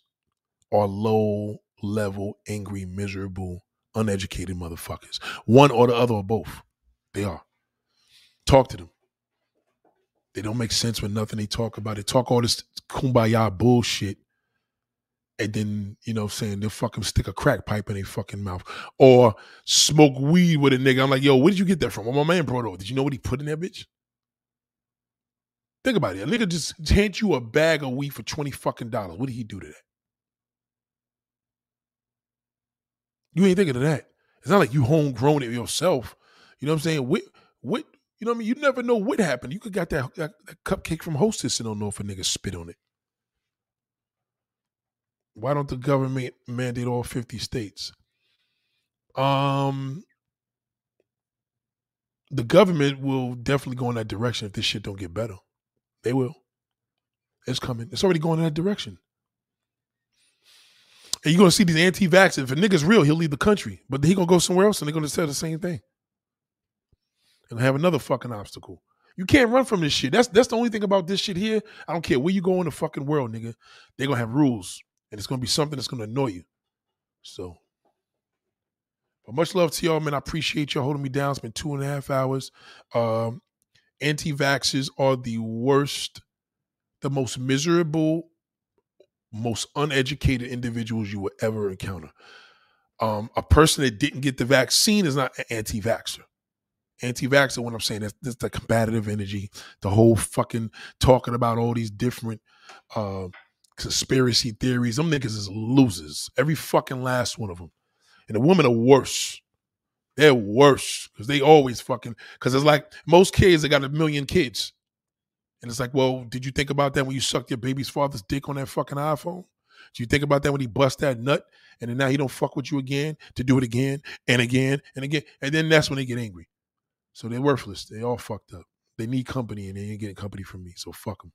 are low level, angry, miserable, uneducated motherfuckers. One or the other or both. They are. Talk to them. They don't make sense with nothing they talk about. They talk all this kumbaya bullshit and then you know what I'm saying they'll fucking stick a crack pipe in their fucking mouth or smoke weed with a nigga. I'm like, yo, where did you get that from? Well, my man brought over. Did you know what he put in that bitch? Think about it. A nigga just hand you a bag of weed for twenty fucking dollars. What did he do to that? You ain't thinking of that. It's not like you homegrown it yourself. You know what I'm saying? What what you know what I mean? You never know what happened. You could got that, that, that cupcake from Hostess and don't know if a nigga spit on it. Why don't the government mandate all 50 states? Um the government will definitely go in that direction if this shit don't get better. They will. It's coming. It's already going in that direction. And you're gonna see these anti-vax. If a nigga's real, he'll leave the country. But he gonna go somewhere else and they're gonna say the same thing. And have another fucking obstacle. You can't run from this shit. That's that's the only thing about this shit here. I don't care where you go in the fucking world, nigga. They're gonna have rules and it's gonna be something that's gonna annoy you. So, but much love to y'all, man. I appreciate y'all holding me down. It's been two and a half hours. Um, anti-vaxxers are the worst, the most miserable, most uneducated individuals you will ever encounter. Um, a person that didn't get the vaccine is not an anti-vaxxer. Anti-vaxxer, what I'm saying, that's, that's the combative energy, the whole fucking talking about all these different uh, conspiracy theories. Them niggas is losers. Every fucking last one of them. And the women are worse. They're worse because they always fucking. Because it's like most kids, they got a million kids. And it's like, well, did you think about that when you sucked your baby's father's dick on that fucking iPhone? Do you think about that when he bust that nut and then now he don't fuck with you again to do it again and again and again? And then that's when they get angry. So they're worthless. They all fucked up. They need company and they ain't getting company from me. So fuck them.